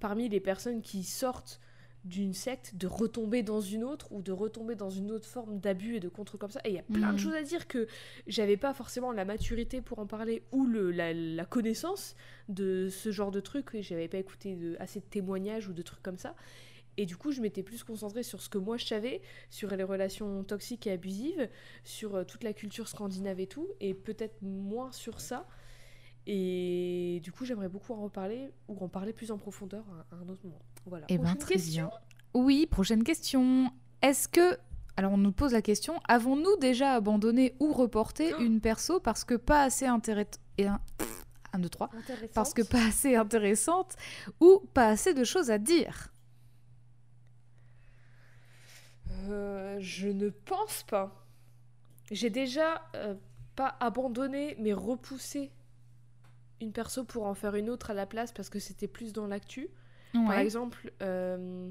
Parmi les personnes qui sortent d'une secte de retomber dans une autre ou de retomber dans une autre forme d'abus et de contre comme ça. Et il y a plein Mhm. de choses à dire que j'avais pas forcément la maturité pour en parler ou le, la, la connaissance de ce genre de truc et j'avais pas écouté de, assez de témoignages ou de trucs comme ça. Et du coup je m'étais plus concentrée sur ce que moi je savais sur les relations toxiques et abusives sur euh, toute la culture scandinave et tout et peut-être moins sur ça. Et du coup j'aimerais beaucoup en reparler ou en parler plus en profondeur à, à un autre moment voilà Eh ben, très question bien. Oui, prochaine question. Est-ce que alors on nous pose la question avons-nous déjà abandonné ou reporté Oh. une perso parce que pas assez intéressante et un, 1 2 3 parce que pas assez intéressante ou pas assez de choses à dire? Euh, je ne pense pas. J'ai déjà euh, pas abandonné, mais repoussé une perso pour en faire une autre à la place parce que c'était plus dans l'actu. Par exemple, euh,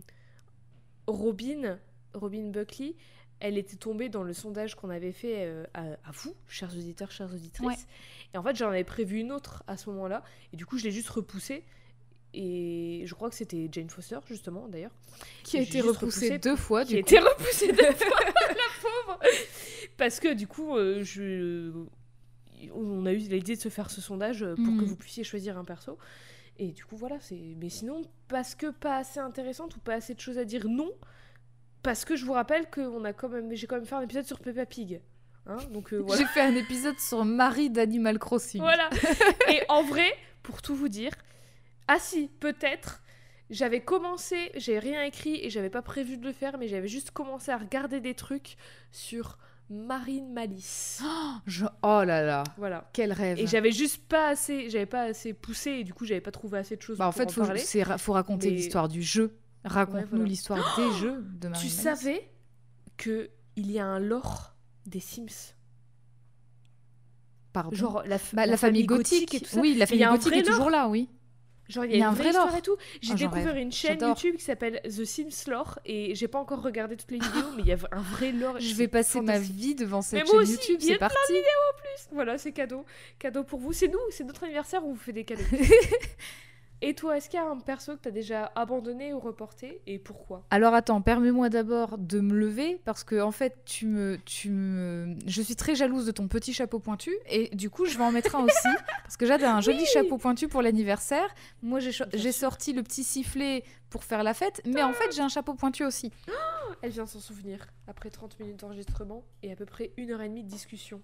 Robin, Robin Buckley, elle était tombée dans le sondage qu'on avait fait euh, à, à vous, chers auditeurs, chères auditrices. Ouais. Et en fait, j'en avais prévu une autre à ce moment-là. Et du coup, je l'ai juste repoussée. Et je crois que c'était Jane Foster, justement, d'ailleurs. qui a été juste repoussé repoussé deux fois qui a du été repoussée deux (laughs) fois, la pauvre. Parce que du coup, euh, je... on a eu l'idée de se faire ce sondage pour Mhm. que vous puissiez choisir un perso. Et du coup, voilà, c'est. Mais sinon, parce que pas assez intéressante ou pas assez de choses à dire, non. Parce que je vous rappelle que on a quand même, j'ai quand même fait un épisode sur Peppa Pig. Hein Donc euh, voilà. J'ai fait un épisode sur Marie d'Animal Crossing. Voilà. (laughs) Et en vrai, pour tout vous dire, ah si, peut-être. J'avais commencé, j'ai rien écrit et j'avais pas prévu de le faire, mais j'avais juste commencé à regarder des trucs sur Marine Malice. (gasps) Je- Oh là là, Voilà. quel rêve. Et j'avais juste pas assez, j'avais pas assez poussé et du coup j'avais pas trouvé assez de choses Bah, en pour fait, en faut, ra- raconter Mais- l'histoire du jeu. Raconte-nous voilà. l'histoire (gasps) des jeux de Marie Tu Malice. savais que il y a un lore des Sims, Pardon? genre la, Bah, la, famille gothique. et tout ça. Oui, la il famille gothique est toujours là, oui. Genre, il y a, une vraie histoire lore. et tout. J'ai j'en découvert une chaîne. YouTube qui s'appelle The Sims Lore et j'ai pas encore regardé toutes les (laughs) vidéos, mais il y a un vrai lore. Je C'est vais passer ma vie devant cette Mais chaîne moi aussi, YouTube, il y a c'est parti. Voilà, c'est cadeau. Cadeau pour vous. C'est nous, c'est notre anniversaire où on vous fait des cadeaux. (laughs) et toi, est-ce qu'il y a un perso que t'as déjà abandonné ou reporté et pourquoi? Alors attends, permets-moi d'abord de me lever parce que en fait, tu me, tu me, je suis très jalouse de ton petit chapeau pointu et du coup, je vais en mettre un aussi (laughs) parce que Jade a un joli Oui. chapeau pointu pour l'anniversaire. Moi, j'ai sorti le petit sifflet pour faire la fête, mais en fait, j'ai un chapeau pointu aussi. Elle vient s'en souvenir après 30 minutes d'enregistrement et à peu près une heure et demie de discussion.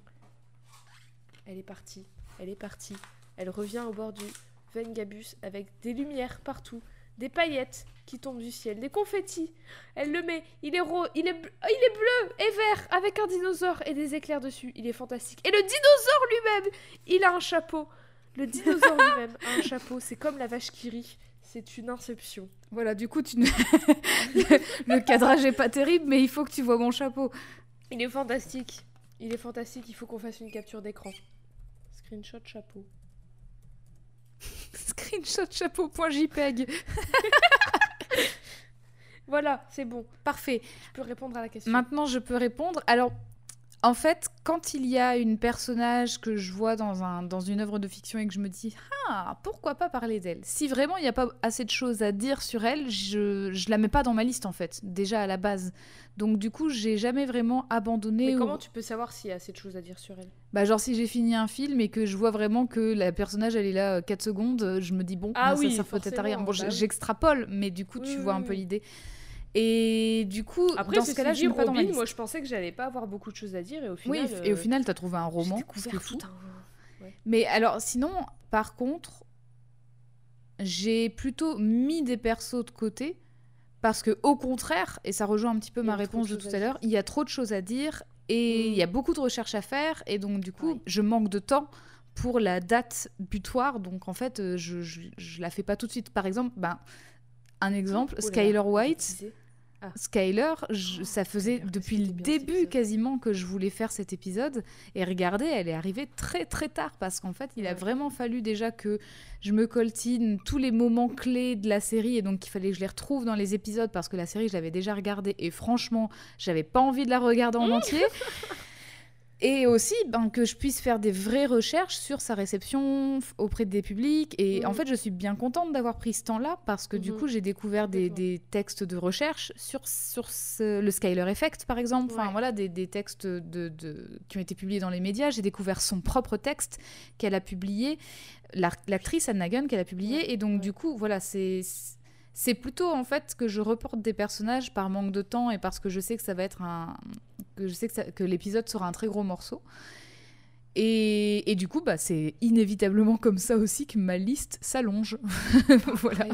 Elle est partie, elle est partie. Elle revient au bord du Vengabus avec des lumières partout, des paillettes qui tombent du ciel, des confettis. Elle le met, il est rose, il est, bl- ah, il est bleu et vert avec un dinosaure et des éclairs dessus. Il est fantastique. Et le dinosaure lui-même, il a un chapeau. Le dinosaure (laughs) lui-même a un chapeau. C'est comme la vache qui rit. C'est une inception. Voilà, du coup, tu ne- le, (laughs) le cadrage est pas terrible, mais il faut que tu vois mon chapeau. Il est fantastique. Il est fantastique. Il faut qu'on fasse une capture d'écran. Screenshot chapeau. Screenshot chapeau.jpeg. (laughs) Voilà, c'est bon. Parfait. Je peux répondre à la question. Maintenant, je peux répondre. Alors, en fait, quand il y a une personnage que je vois dans, un, dans une œuvre de fiction et que je me dis, ah, pourquoi pas parler d'elle? Si vraiment il n'y a pas assez de choses à dire sur elle, je, je la mets pas dans ma liste, en fait, déjà à la base. Donc, du coup, j'ai jamais vraiment abandonné. Mais ou- comment tu peux savoir s'il y a assez de choses à dire sur elle? Bah, genre, si j'ai fini un film et que je vois vraiment que la personnage, elle est là 4 secondes, euh, je me dis, bon, Ah bah, oui, ça sert peut-être à rien. Bon, bah j'extrapole, mais du coup, Oui, tu oui, vois un peu l'idée. Et du coup, Après, dans ce cas-là, je pas dans ma Robin, liste. moi je pensais que j'allais pas avoir beaucoup de choses à dire et au Oui, final. et au euh, final, tu as trouvé un roman, ce qui découvert est fou. tout un. Mais alors, sinon, par contre, j'ai plutôt mis des persos de côté parce que, au contraire, et ça rejoint un petit peu ma de réponse de tout à à l'heure, il y a trop de choses à dire et il y a Mm. beaucoup de recherches à faire et donc du coup, Ouais. je manque de temps pour la date butoir. Donc en fait, euh, je, je, je la fais pas tout de suite. Par exemple, ben, un exemple, Oh Skyler White. disais. Skyler, je- ça faisait depuis le début quasiment que je voulais faire cet épisode. Et regardez, elle est arrivée très très tard parce qu'en fait, il a vraiment fallu déjà que je me coltine tous les moments clés de la série et donc il fallait que je les retrouve dans les épisodes parce que la série, je l'avais déjà regardée et franchement, j'avais pas envie de la regarder en entier. (laughs) Et aussi ben, que je puisse faire des vraies recherches sur sa réception auprès des publics. Et Mhm. en fait, je suis bien contente d'avoir pris ce temps-là parce que du Mhm. coup, j'ai découvert des, textes de recherche sur, sur ce- le Skyler Effect, par exemple. Enfin, Ouais. voilà, des, des textes de, de- qui ont été publiés dans les médias. J'ai découvert son propre texte qu'elle a publié, l'actrice Anne Nagan qu'elle a publié. Ouais, Et donc, ouais. du coup, voilà, c'est. C'est plutôt en fait que je reporte des personnages par manque de temps et parce que je sais que ça va être un que je sais que, que l'épisode sera un très gros morceau. Et, et du coup, bah, c'est inévitablement comme ça aussi que ma liste s'allonge. (laughs) voilà. Pareil.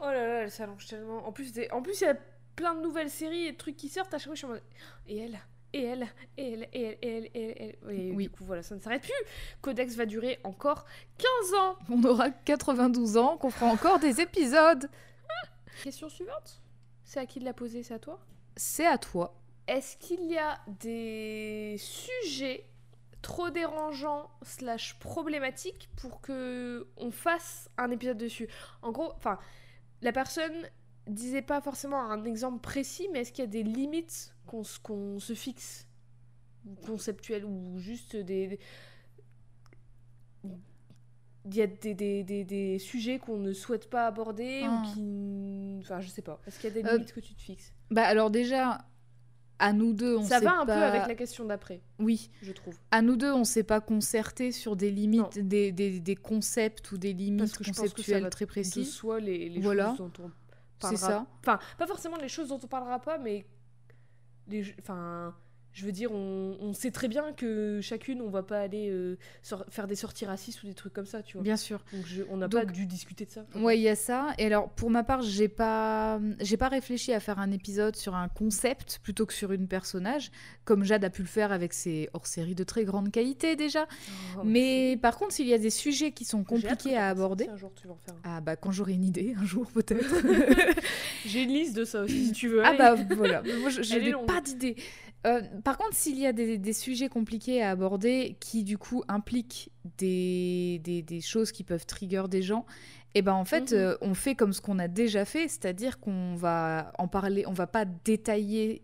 Oh là là, elle s'allonge tellement. En plus, des- en plus, il y a plein de nouvelles séries et de trucs qui sortent, à chaque fois je suis en mode. Et elle? Et elle, et elle, et elle, et elle, et elle, et elle. Et Oui. du coup, voilà, ça ne s'arrête plus. Codex va durer encore 15 ans. On aura 92 ans, qu'on fera encore des épisodes. (laughs) Question suivante. C'est à qui de la poser? C'est à toi? C'est à toi. Est-ce qu'il y a des sujets trop dérangeants slash problématiques pour que on fasse un épisode dessus? En gros, enfin, la personne disait pas forcément un exemple précis, mais est-ce qu'il y a des limites qu'on se- fixe ou conceptuelles ou juste des il y a des, des, des, des sujets qu'on ne souhaite pas aborder Ah. ou qui enfin je sais pas est-ce qu'il y a des Euh, limites que tu te fixes? Bah alors déjà, à nous deux, on ça sait va un peu avec la question d'après Oui, je trouve à nous deux, on s'est pas concerté sur des limites, des, des, des concepts ou des limites Parce que que conceptuelles va très précises. soi les, les Voilà. choses dont on C'est parlera ça. enfin pas forcément les choses dont on parlera pas mais les enfin je veux dire on, on sait très bien que chacune on va pas aller euh, sor- faire des sorties racistes ou des trucs comme ça tu vois Bien sûr. donc je- on n'a pas dû discuter de ça Ouais, il y a ça. Et alors, pour ma part, j'ai pas, j'ai pas réfléchi à faire un épisode sur un concept plutôt que sur une personnage, comme Jade a pu le faire avec ses hors-séries de très grande qualité déjà. Oh, Mais par contre, s'il y a des sujets qui sont compliqués à aborder, un jour tu vas en faire un. ah bah quand j'aurai une idée, un jour peut-être. (laughs) j'ai une liste de ça aussi si tu veux ah Allez. bah voilà, moi je, (laughs) n'ai pas d'idée. Euh, par contre, s'il y a des, des sujets compliqués à aborder qui du coup impliquent des, des, des choses qui peuvent trigger des gens, et ben en fait, Mhm. euh, on fait comme ce qu'on a déjà fait, c'est-à-dire qu'on va en parler, on va pas détailler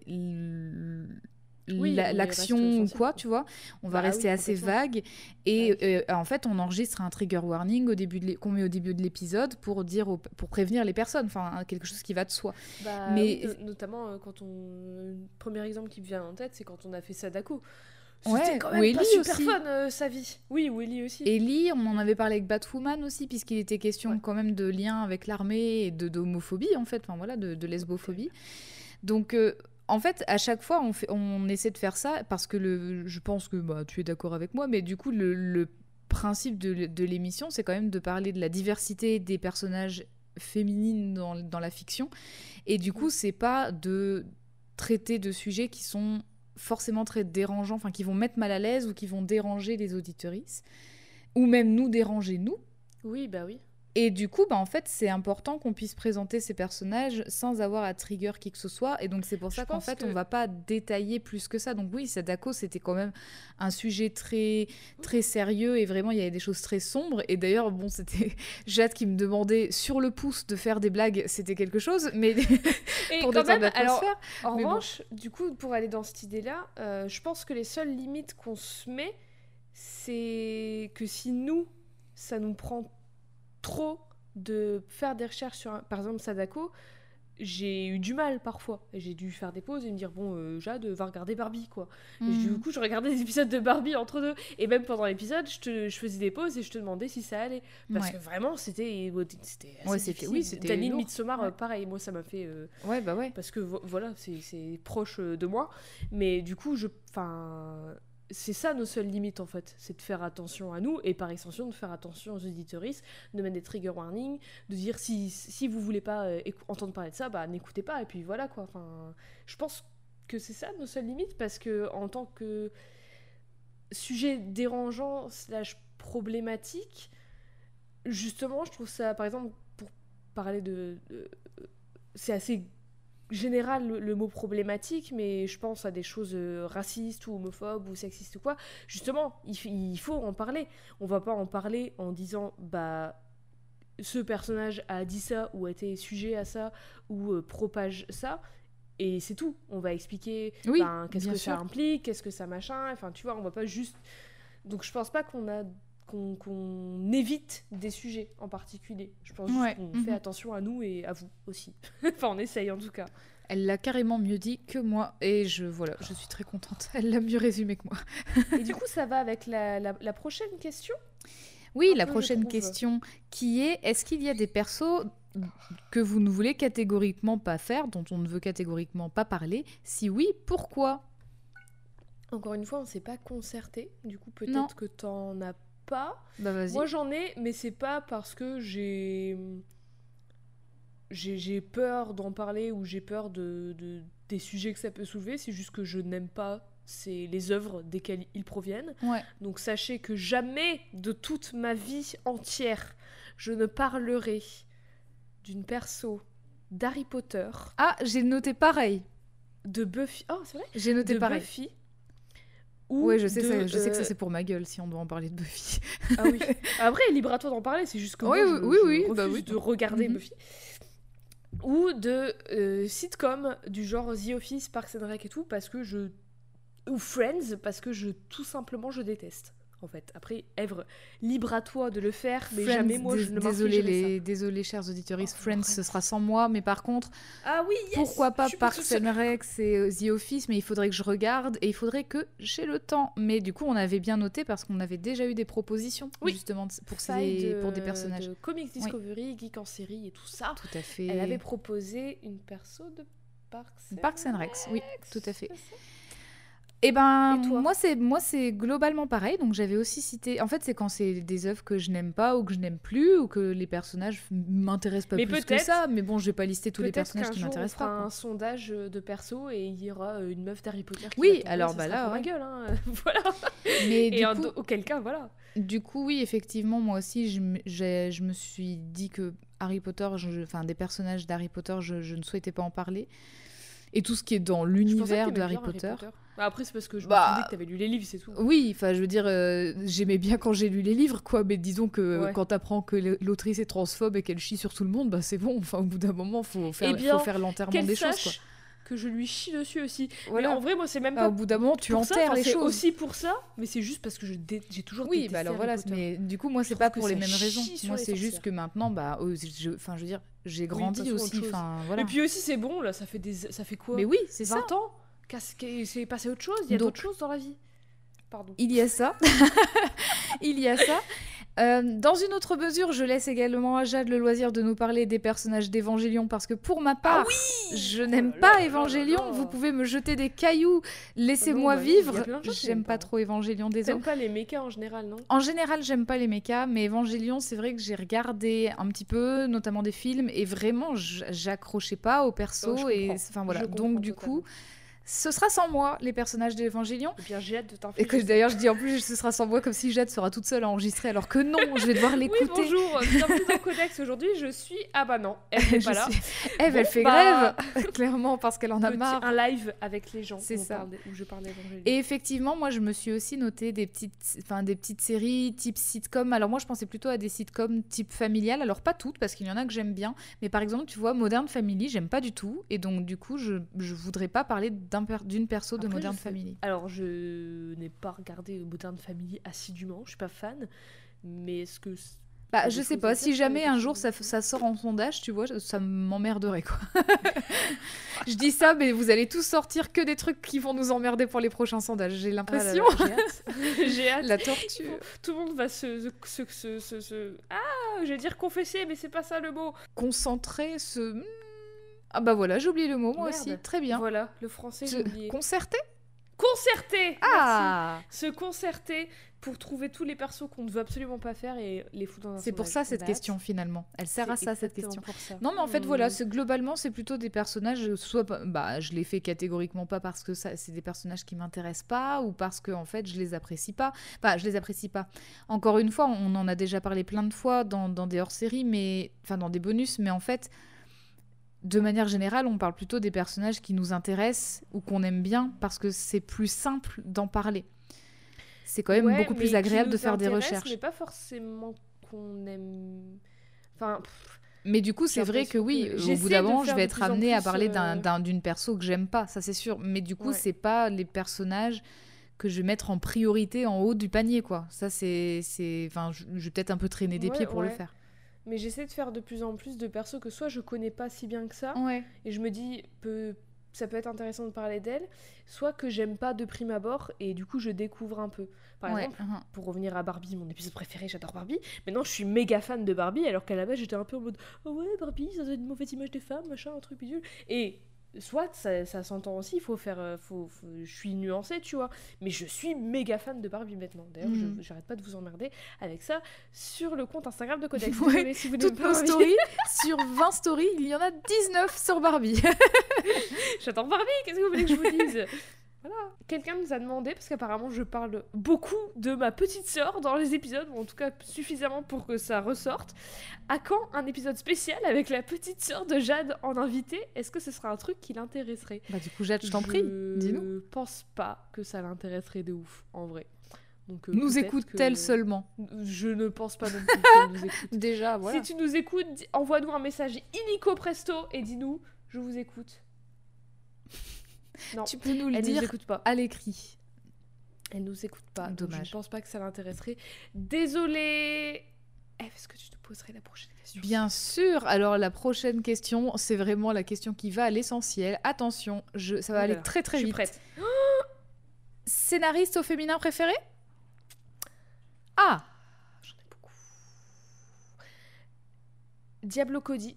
Oui, l'action ou quoi, tu vois. On va Bah rester oui, assez vague et euh, en fait, on enregistre un trigger warning au début qu'on met au début de l'épisode pour dire pour prévenir les personnes, enfin quelque chose qui va de soi. Bah, Mais- oui, notamment euh, quand on le premier exemple qui me vient en tête c'est quand on a fait Sadako Ouais, c'était quand ou même pas Ellie super aussi. fun euh, sa vie oui ou Ellie aussi Ellie, on en avait parlé avec Batwoman aussi, puisqu'il était question Ouais. quand même de lien avec l'armée et de d'homophobie, en fait, enfin voilà, de, de lesbophobie. Donc, euh, en fait, à chaque fois, on, fait, on essaie de faire ça parce que le, je pense que bah, tu es d'accord avec moi, mais du coup, le, le principe de, l'émission, c'est quand même de parler de la diversité des personnages féminines dans, dans la fiction. Et du coup, c'est pas de traiter de sujets qui sont forcément très dérangeants, enfin qui vont mettre mal à l'aise ou qui vont déranger les auditorices, ou même nous déranger nous. oui bah oui Et du coup, bah, en fait, c'est important qu'on puisse présenter ces personnages sans avoir à trigger qui que ce soit. Et donc, c'est pour ça qu'en fait, que- on va pas détailler plus que ça. Donc, oui, Sadako, c'était quand même un sujet très, très sérieux et vraiment, il y avait des choses très sombres. Et d'ailleurs, bon, c'était (laughs) Jade qui me demandait sur le pouce de faire des blagues, c'était quelque chose. Mais (laughs) pour quand même alors. En Mais bon. revanche, du coup, pour aller dans cette idée-là, euh, je pense que les seules limites qu'on se met, c'est que si nous, ça nous prend trop de faire des recherches sur, un- par exemple, Sadako, j'ai eu du mal parfois. J'ai dû faire des pauses et me dire, bon, euh, Jade, va regarder Barbie, quoi. Et du Hmm. coup, je regardais des épisodes de Barbie entre deux. Et même pendant l'épisode, je, te- je faisais des pauses et je te demandais si ça allait. Parce Ouais. que vraiment, c'était Ouais, c'était- difficile. oui, c'était Danny. Midsommar, Ouais. pareil, moi, ça m'a fait... euh, Ouais, bah ouais. parce que vo- voilà, c'est- c'est proche euh, de moi. Mais du coup, je, enfin, c'est ça nos seules limites en fait, c'est de faire attention à nous et par extension de faire attention aux auditoristes, de mettre des trigger warnings, de dire si, si vous voulez pas euh, entendre parler de ça, bah n'écoutez pas et puis voilà quoi. Enfin, je pense que c'est ça nos seules limites parce que en tant que sujet dérangeant slash problématique, justement, je trouve ça, par exemple, pour parler de- c'est assez général le, le mot problématique, mais je pense à des choses euh, racistes ou homophobes ou sexistes ou quoi. Justement, il, faut en parler. On va pas en parler en disant bah ce personnage a dit ça ou a été sujet à ça ou euh, propage ça. Et c'est tout. On va expliquer Oui, ben, qu'est-ce que sûr. ça implique, qu'est-ce que ça machin. Enfin, tu vois, on va pas juste. Donc, je pense pas qu'on a qu'on évite des sujets en particulier. Je pense Ouais, qu'on mhm. fait attention à nous et à vous aussi. (laughs) enfin, on essaye en tout cas. Elle l'a carrément mieux dit que moi et je voilà, je suis très contente. Elle l'a mieux résumé que moi. Et du coup, ça va avec la, la- la prochaine question? Oui, Un la prochaine question qui est est-ce qu'il y a des persos que vous ne voulez catégoriquement pas faire, dont on ne veut catégoriquement pas parler? Si oui, pourquoi? Encore une fois, on s'est pas concerté. Du coup, peut-être que t'en as pas. Bah. Moi, j'en ai, mais c'est pas parce que j'ai. j'ai j'ai peur d'en parler ou j'ai peur de, de- des sujets que ça peut soulever. C'est juste que je n'aime pas c'est les œuvres desquelles ils proviennent. Ouais. Donc sachez que jamais de toute ma vie entière, je ne parlerai d'une perso d'Harry Potter, Ah, j'ai noté pareil. de Buffy. Oh, c'est vrai? J'ai noté De pareil. Buffy. Ou Ouais, je sais, de, ça- je sais que ça euh, c'est pour ma gueule si on doit en parler de Buffy. Ah oui. (laughs) Après, libre à toi d'en parler, c'est juste que Oui, moi, je, oui, je oui, refuse bah oui. de regarder Mhm. Buffy. Ou de euh, sitcom du genre The Office, Parks and Rec et tout, parce que je... Ou Friends, parce que je tout simplement je déteste. En fait, après, Èvre, libre à toi de le faire, mais Friends, jamais moi je ne désolé les, désolé chers auditeurs, Oh, Friends ce sera sans moi, mais par contre, ça. Ah oui, yes pourquoi pas Parks and Rec, euh, The Office, mais il faudrait que je regarde et il faudrait que j'ai le temps. Mais du coup, on avait bien noté parce qu'on avait déjà eu des propositions Oui. justement de- pour, ces, pour des euh, personnages. de Comics Discovery, Geek en série et tout ça. Tout à fait. Elle avait proposé une perso de Parks and Parks and Rec, oui, tout à fait. Et ben Et moi c'est moi c'est globalement pareil. Donc j'avais aussi cité. En fait c'est quand c'est des œuvres que je n'aime pas ou que je n'aime plus ou que les personnages m'intéressent pas Mais plus que ça. Mais bon je vais pas lister tous les personnages qui m'intéressent pas. un sondage de perso et il y aura euh, une meuf d'Harry Potter qui Oui, va alors, bah là, ma gueule, hein. (laughs) voilà. Mais Et, du coup, auquel cas, voilà. du coup oui effectivement moi aussi je, je me suis dit que Harry Potter, enfin des personnages d'Harry Potter, je, je ne souhaitais pas en parler. Et tout ce qui est dans l'univers de Harry Potter. Bah, après, c'est parce que je Bah, me souvenais que t'avais lu les livres, c'est tout. Oui, enfin, je veux dire, euh, j'aimais bien quand j'ai lu les livres, quoi. Mais disons que Ouais. quand t'apprends que l'autrice est transphobe et qu'elle chie sur tout le monde, bah c'est bon. Enfin, au bout d'un moment, faut faire, Eh bien, faut faire l'enterrement des choses, quoi. que je lui chie dessus aussi. Voilà. Mais en vrai, moi, c'est même Ah, pas au bout d'un moment, tu ça, enterres les choses. aussi pour ça, mais c'est juste parce que je dé- j'ai toujours Oui, détesté bah alors voilà, mais du coup, moi, c'est pas pour les mêmes raisons. Moi, c'est juste que maintenant, bah, euh, je, enfin, je veux dire, j'ai grandi aussi. Enfin, voilà. Et puis aussi, c'est bon, là, ça fait, des... ça fait quoi? Mais oui, c'est ça. 20 ans? Qu'est-ce qui- C'est passé autre chose? Il y a Donc- d'autres choses dans la vie. Pardon. Il y a ça. (laughs) Il y a ça. Euh, dans une autre mesure, je laisse également à Jade le loisir de nous parler des personnages d'Évangélion parce que pour ma part, je n'aime Oh pas Évangélion. Vous pouvez me jeter des cailloux, laissez-moi bah oui, il y a vivre. J'aime pas pas. trop Évangélion des T'aimes autres. pas les mechas en général, non? En général, j'aime pas les mechas, mais Évangélion, c'est vrai que j'ai regardé un petit peu, notamment des films, et vraiment, j'accrochais pas au perso. Et comprends. enfin voilà. Donc du totalement. coup, ce sera sans moi les personnages d'Évangélion. Eh bien, j'ai hâte de Et que d'ailleurs je dis en plus ce sera sans moi comme si Jade sera toute seule à enregistrer alors que non je vais devoir (laughs) Oui, l'écouter. bonjour, bienvenue dans Codex. Aujourd'hui, je suis. Ah bah non, elle (laughs) n'est pas là. suis- Eve, elle Bon, fait bah, grève (laughs) clairement parce qu'elle en a marre. Un live avec les gens. C'est ça. parle de- Où je parle. Et effectivement, moi, je me suis aussi noté des petites, enfin, des petites séries type sitcom. Alors moi, je pensais plutôt à des sitcoms type familial. Alors pas toutes, parce qu'il y en a que j'aime bien. Mais par exemple, tu vois, Modern Family, j'aime pas du tout. Et donc, du coup, je, je voudrais pas parler per- d'une perso de Après, Modern Family. Alors, je n'ai pas regardé Modern Family assidûment, je suis pas fan, mais est-ce que. Bah, je sais pas, si jamais un jour ça, sort en sondage, tu vois, ça m'emmerderait quoi. (laughs) je dis ça, mais vous allez tous sortir que des trucs qui vont nous emmerder pour les prochains sondages, j'ai Ah l'impression. j'ai hâte. (laughs) La torture. Tout le monde va se. se, se, se- se- Ah, je vais dire confesser, mais c'est pas ça le mot. Concentrer, se. Ah bah voilà, j'ai oublié le mot moi Merde. aussi. Très bien. Voilà, le français, j'ai oublié. Concerter? Concerter Merci. Ah Se concerter pour trouver tous les persos qu'on ne veut absolument pas faire et les foutre dans un C'est pour ça cette question finalement. Elle sert à ça cette question. pour ça. Non mais en fait voilà, c'est globalement c'est plutôt des personnages soit bah je les fais catégoriquement pas parce que ça c'est des personnages qui m'intéressent pas ou parce que en fait je les apprécie pas. Enfin, je les apprécie pas. Encore une fois, on en a déjà parlé plein de fois dans, dans des hors-séries mais enfin dans des bonus mais en fait de manière générale, on parle plutôt des personnages qui nous intéressent ou qu'on aime bien parce que c'est plus simple d'en parler. C'est quand même Ouais, beaucoup plus agréable de faire des recherches. Mais pas forcément qu'on aime. Enfin, pff, Mais du coup, c'est vrai que oui, que au bout d'un moment, je vais être amenée à parler euh, d'un- d'un- d'une perso que j'aime pas, ça c'est sûr. Mais du coup, Ouais. c'est pas les personnages que je vais mettre en priorité en haut du panier, quoi. Ça, c'est. c'est- Enfin, je, je vais peut-être un peu traîner des Ouais, pieds pour le faire. Mais j'essaie de faire de plus en plus de persos que soit je connais pas si bien que ça, Ouais. et je me dis, peut, ça peut être intéressant de parler d'elle, soit que j'aime pas de prime abord, et du coup je découvre un peu. Par ouais. exemple, uhum. pour revenir à Barbie, mon épisode préféré, j'adore Barbie. Maintenant, je suis méga fan de Barbie, alors qu'à la base, j'étais un peu en mode Oh ouais, Barbie, ça donne une mauvaise image des femmes, machin, un truc bidule. Et soit ça, ça s'entend aussi, il faut faire, euh, faut, faut- je suis nuancée, tu vois, mais je suis méga fan de Barbie maintenant. D'ailleurs, je j'arrête pas de vous emmerder avec ça sur le compte Instagram de Codex. Ouais, si vous Toutes nos stories, (laughs) sur 20 stories, il y en a 19 sur Barbie. J'adore Barbie, qu'est-ce que vous voulez que je vous dise? Voilà. Quelqu'un nous a demandé, parce qu'apparemment je parle beaucoup de ma petite sœur dans les épisodes, ou en tout cas suffisamment pour que ça ressorte. À quand un épisode spécial avec la petite sœur de Jade en invité? Est-ce que ce sera un truc qui l'intéresserait? Bah du coup, Jade, je t'en prie, dis-nous. Je pense pas que ça l'intéresserait de ouf, en vrai. Donc, euh, Nous écoute-t-elle que- seulement? Je ne pense pas non plus qu'elle nous écoute. (laughs) Déjà, voilà. Si tu nous écoutes, envoie-nous un message illico presto et dis-nous je vous écoute. Non, Tu peux nous le elle dire nous écoute pas. à l'écrit. Elle nous écoute pas. donc Dommage. Je ne pense pas que ça l'intéresserait. Désolée. Eve, Est-ce que tu te poserais la prochaine question? Bien sûr. Alors la prochaine question, c'est vraiment la question qui va à l'essentiel. Attention, je... ça va aller très très Je suis vite. prête. (gasps) Scénariste au féminin préféré? Ah J'en ai beaucoup. Diablo Cody,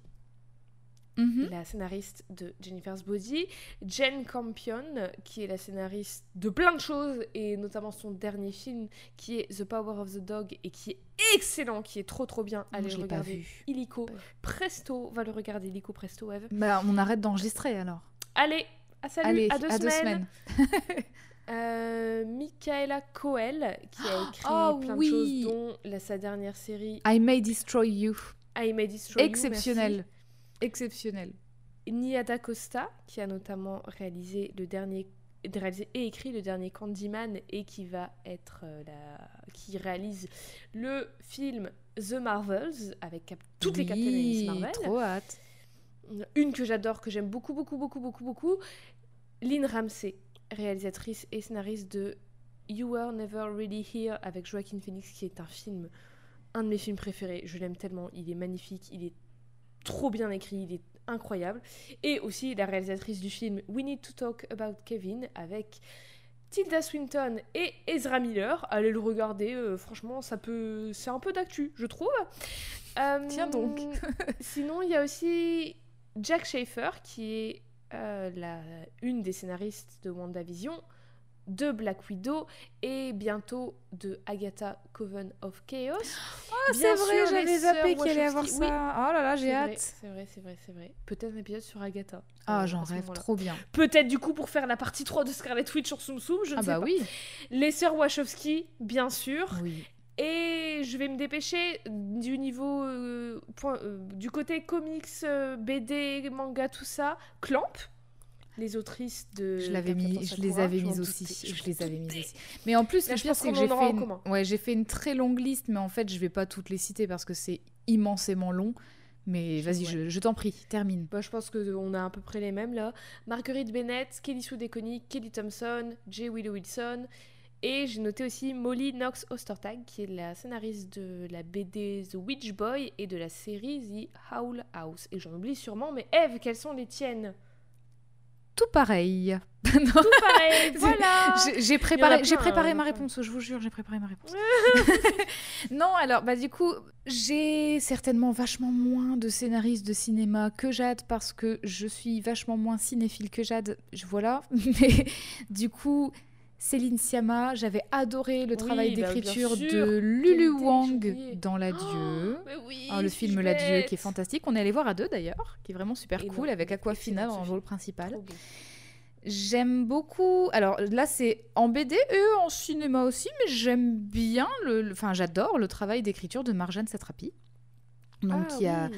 mhm. la scénariste de Jennifer's Body, Jen Campion, qui est la scénariste de plein de choses, et notamment son dernier film qui est The Power of the Dog, et qui est excellent, qui est trop trop bien. Allez je l'ai pas regarder. vu. Illico, Pas vu. presto, va le regarder, Illico, presto, Eve. Bah, on arrête d'enregistrer alors. Allez, à salut, Allez, à deux à deux semaines. (laughs) Euh, Michaela Coel, qui a écrit Oh, (gasps) plein oui. de choses, dont la- sa dernière série I May Destroy You. I May Destroy You, Exceptionnel. Exceptionnel. Nia Costa, qui a notamment réalisé le dernier réalisé et écrit le dernier Candyman et qui va être euh, la qui réalise le film The Marvels avec cap- toutes les Captain Marvel. Trop hâte. Une que j'adore, que j'aime beaucoup, beaucoup, beaucoup, beaucoup, beaucoup. Lynn Ramsey, réalisatrice et scénariste de You Were Never Really Here avec Joaquin Phoenix, qui est un film, un de mes films préférés. Je l'aime tellement, il est magnifique, il est trop bien écrit, il est incroyable. Et aussi la réalisatrice du film We Need to Talk About Kevin avec Tilda Swinton et Ezra Miller. Allez le regarder, euh, franchement, ça peut, c'est un peu d'actu, je trouve. Euh, Tiens donc. (laughs) sinon, il y a aussi Jack Schaefer qui est euh, la, une des scénaristes de WandaVision, de Black Widow et bientôt de Agatha Coven of Chaos. (gasps) Bien c'est vrai, j'avais zappé qu'il allait avoir ça. Oh là là, j'ai hâte. C'est vrai, c'est vrai, c'est vrai. Peut-être un épisode sur Agatha. Ah, euh, j'en rêve trop bien. Peut-être du coup pour faire la partie 3 de Scarlet Witch sur Tsum Tsum, je ne Ah sais bah pas. oui. Les sœurs Wachowski, bien sûr. Oui. Et je vais me dépêcher du niveau euh, point- euh, du côté comics, BD, manga, tout ça. Clamp, les autrices de. Je l'avais mis, je les avais mises aussi. je les avais mises aussi. Mais en plus, Là, le je pire, pense c'est que j'ai fait, une... ouais, j'ai fait une très longue liste, mais en fait, je vais pas toutes les citer parce que c'est immensément long. Mais vas-y, ouais. je, je t'en prie, termine. Bah, je pense qu'on a à peu près les mêmes là. Marguerite Bennett, Kelly Sue DeConnick, Kelly Thompson, J. Willow Wilson. Et j'ai noté aussi Molly Knox Ostertag, qui est la scénariste de la BD The Witch Boy et de la série The Howl House. Et j'en oublie sûrement, mais Eve, quelles sont les tiennes? Tout pareil. (laughs) Tout pareil, (laughs) voilà J'ai- préparé, plein, j'ai préparé hein, ma réponse, je vous jure, j'ai préparé ma réponse. (laughs) non, alors, bah du coup, j'ai certainement vachement moins de scénaristes de cinéma que Jade parce que je suis vachement moins cinéphile que Jade, je, voilà. Mais du coup, Céline Sciamma, j'avais adoré le Oui, travail bah, d'écriture de Lulu Wang dans L'Adieu. Mais oui, Ah, le film L'Adieu qui est fantastique. On est allé voir à deux d'ailleurs, qui est vraiment super cool avec Aquafina dans le rôle principal. J'aime beaucoup. Alors là, c'est en BD et en cinéma aussi, mais j'aime bien le. Enfin, j'adore le travail d'écriture de Marjane Satrapi. Donc, Ah qui, a, oui.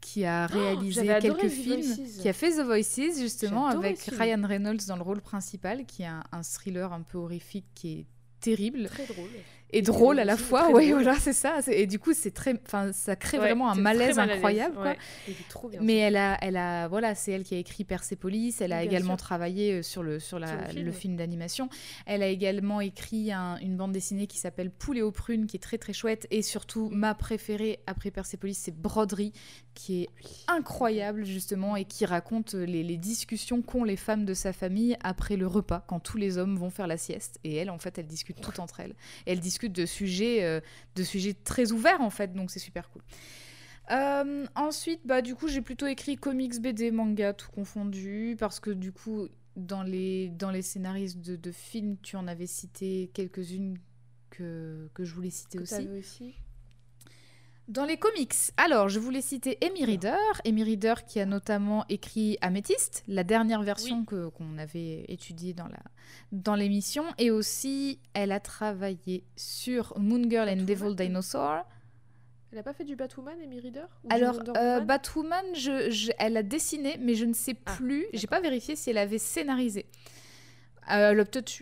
Qui a réalisé j'avais adoré quelques films, qui a fait The Voices justement avec. Ryan Reynolds dans le rôle principal, qui est un, un thriller un peu horrifique qui est terrible Très drôle. Et drôle à la fois. Oui, voilà, c'est ça. Et du coup, c'est très, enfin, ça crée Ouais, vraiment un malaise incroyable. quoi. ouais. Il est trop bien. Mais elle a, elle a, voilà, c'est elle qui a écrit Persepolis. Elle a Bien également sûr. travaillé euh, sur le sur la Sur le film. film, d'animation. Elle a également écrit un- une bande dessinée qui s'appelle Poule et aux prunes, qui est très très chouette. Et surtout, ma préférée après Persepolis, c'est Broderie, qui est incroyable justement et qui raconte les, les discussions qu'ont les femmes de sa famille après le repas, quand tous les hommes vont faire la sieste. Et elle, en fait, elle discute tout entre elles. Et elle discute de sujets, euh, de sujets très ouverts en fait, donc c'est super cool. Euh, ensuite, bah, du coup, j'ai plutôt écrit comics, BD, manga, tout confondu, parce que du coup, dans les, dans les scénaristes de, de films, tu en avais cité quelques-unes que, que je voulais citer Que aussi. t'avais aussi. Dans les comics, alors je voulais citer Amy Reader, Amy Reader qui a notamment écrit Amethyst, la dernière version que qu'on avait étudiée dans la dans l'émission, et aussi elle a travaillé sur Moon Girl and. Devil Dinosaur. Elle a pas fait du Batwoman, Amy Reader? Alors euh, Woman? Batwoman, je, je- elle a dessiné, mais je ne sais Ah, plus, j'ai d'accord. pas vérifié si elle avait scénarisé. Euh,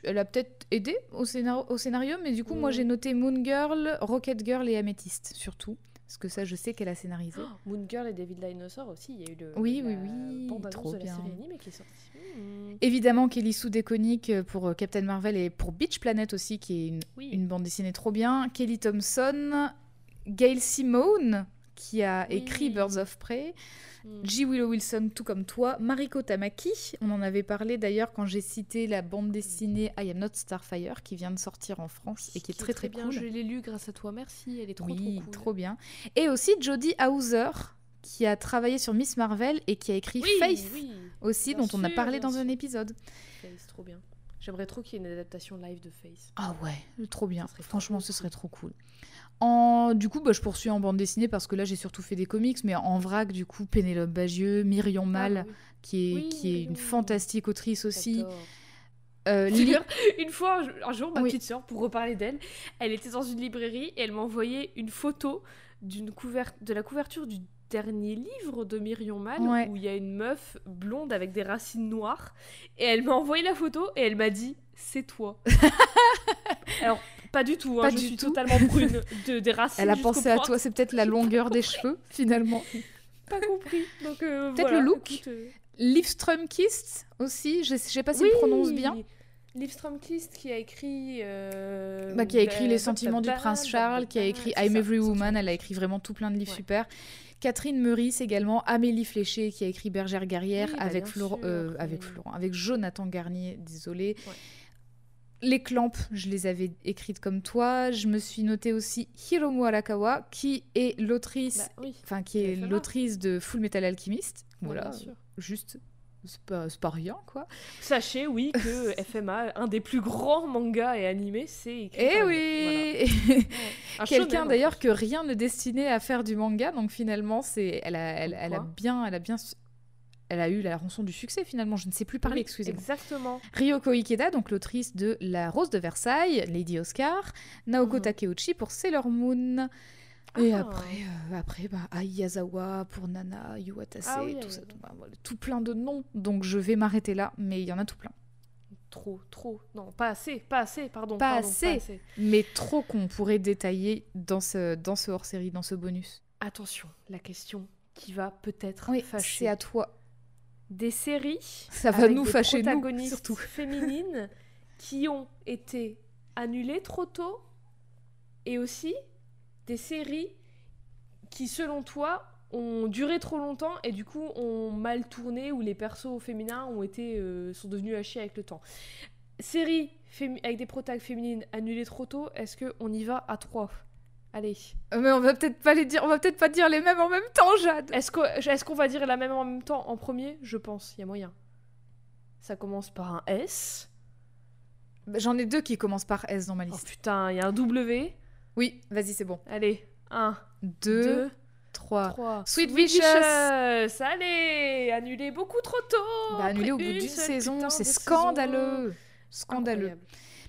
elle a peut-être aidé au scénario, au scénario, mais du coup moi Mm. j'ai noté Moon Girl, Rocket Girl et Amethyst surtout. Parce que ça, je sais qu'elle a scénarisé. Oh, Moon Girl et David Dinosaur aussi, il y a eu le, Oui, la oui, oui, trop de la bien. série animée qui est sortie. Hmm. Évidemment, Kelly Sue DeConnick pour euh, Captain Marvel et pour Beach Planet aussi, qui est une, Oui. une bande dessinée trop bien. Kelly Thompson, Gail Simone, qui a écrit Birds of Prey. Hmm. J. Willow Wilson, tout comme toi. Mariko Tamaki, on en avait parlé d'ailleurs quand j'ai cité la bande dessinée I Am Not Starfire, qui vient de sortir en France et qui est très très, bien. cool. Je l'ai lu grâce à toi, merci. Elle est trop oui, trop trop, cool. bien. Et aussi Jodie Hauser, qui a travaillé sur Miss Marvel et qui a écrit Oui, Faith oui. aussi, dont on a parlé dans un épisode. Face, trop bien. J'aimerais trop qu'il y ait une adaptation live de Face. Ah ouais, trop bien. Franchement, trop ce cool. serait trop cool. En... Du coup, bah, je poursuis en bande dessinée parce que là, j'ai surtout fait des comics, mais en vrac, du coup, Pénélope Bagieux, Myrion Mal, Ah, oui. qui est, Oui, qui est une Mal. fantastique autrice aussi. Euh, (laughs) Li- une fois, un jour, ma petite sœur, pour reparler d'elle, elle était dans une librairie et elle m'a envoyé une photo d'une couvert... de la couverture du dernier livre de Myrion Mal Ouais. où il y a une meuf blonde avec des racines noires et elle m'a envoyé la photo et elle m'a dit c'est toi. (laughs) Alors pas du tout, hein, Pas je du suis tout. totalement brune (laughs) de des racines. Elle a pensé à toi, c'est peut-être la longueur des cheveux, finalement. (laughs) Pas compris. Donc euh, Peut-être voilà, le look. écoute, euh, Liv Strömquist aussi, je sais, je sais pas si oui, je prononce bien. Liv Strömquist qui a écrit. euh, Bah, qui a écrit bah, Les bah, sentiments du prince Charles, qui a écrit I'm Every Woman, elle a écrit vraiment tout plein de livres Ouais. super. Catherine Meurice également, Amélie Fléché qui a écrit Bergère guerrière Oui, bah, avec, euh, avec. Florent, avec Jonathan Garnier, désolé. Ouais. Les clampes, je les avais écrites comme toi. Je me suis notée aussi Hiromu Arakawa, qui est l'autrice, Bah, oui. enfin qui est l'autrice de Full Metal Alchemist. Voilà, juste, c'est pas, rien quoi. Sachez, oui, que (laughs) FMA, un des plus grands mangas et animés, c'est écrit. Eh oui Voilà. (laughs) Quelqu'un d'ailleurs que rien ne destinait à faire du manga, donc finalement, c'est, elle a, elle, elle a bien, elle a bien, elle a eu la rançon du succès finalement. Je ne sais plus parler, Oui, excusez-moi. Exactement. Ryoko Ikeda, donc l'autrice de La Rose de Versailles, Lady Oscar, Naoko Mhm. Takeuchi pour Sailor Moon. Et Ah. après, euh, après bah, pour Nana, Yuatase, Ah oui, tout ça, tout, bah, voilà, tout plein de noms. Donc je vais m'arrêter là, mais il y en a tout plein. Trop, trop. Non, pas assez, pas assez, pardon. Pas pardon, assez. Mais trop qu'on pourrait détailler dans ce, dans ce hors-série, dans ce bonus. Attention, la question qui va peut-être fâcher. c'est à toi. Des séries Ça va avec nous des fâcher, nous, protagonistes surtout. (laughs) féminines qui ont été annulées trop tôt et aussi des séries qui, selon toi, ont duré trop longtemps et du coup ont mal tourné ou les persos féminins ont été euh, sont devenus chier avec le temps. Séries avec des protags féminines annulées trop tôt, est-ce que on y va à trois? Allez. Euh, Mais on va peut-être pas les dire, on va peut-être pas dire les mêmes en même temps, Jade. Est-ce qu'on est qu'on va dire la même en même temps en premier? Je pense, il y a moyen. Ça commence par un S. Bah, J'en ai deux qui commencent par S dans ma Oh liste. putain, il y a un W. Oui, vas-y, c'est bon. Allez, un, Deux, deux, trois. trois. Sweet Vicious. Allez, annulé beaucoup trop tôt. Bah, annulé au bout une d'une saison, c'est scandaleux. saison. Scandaleux. Incroyable.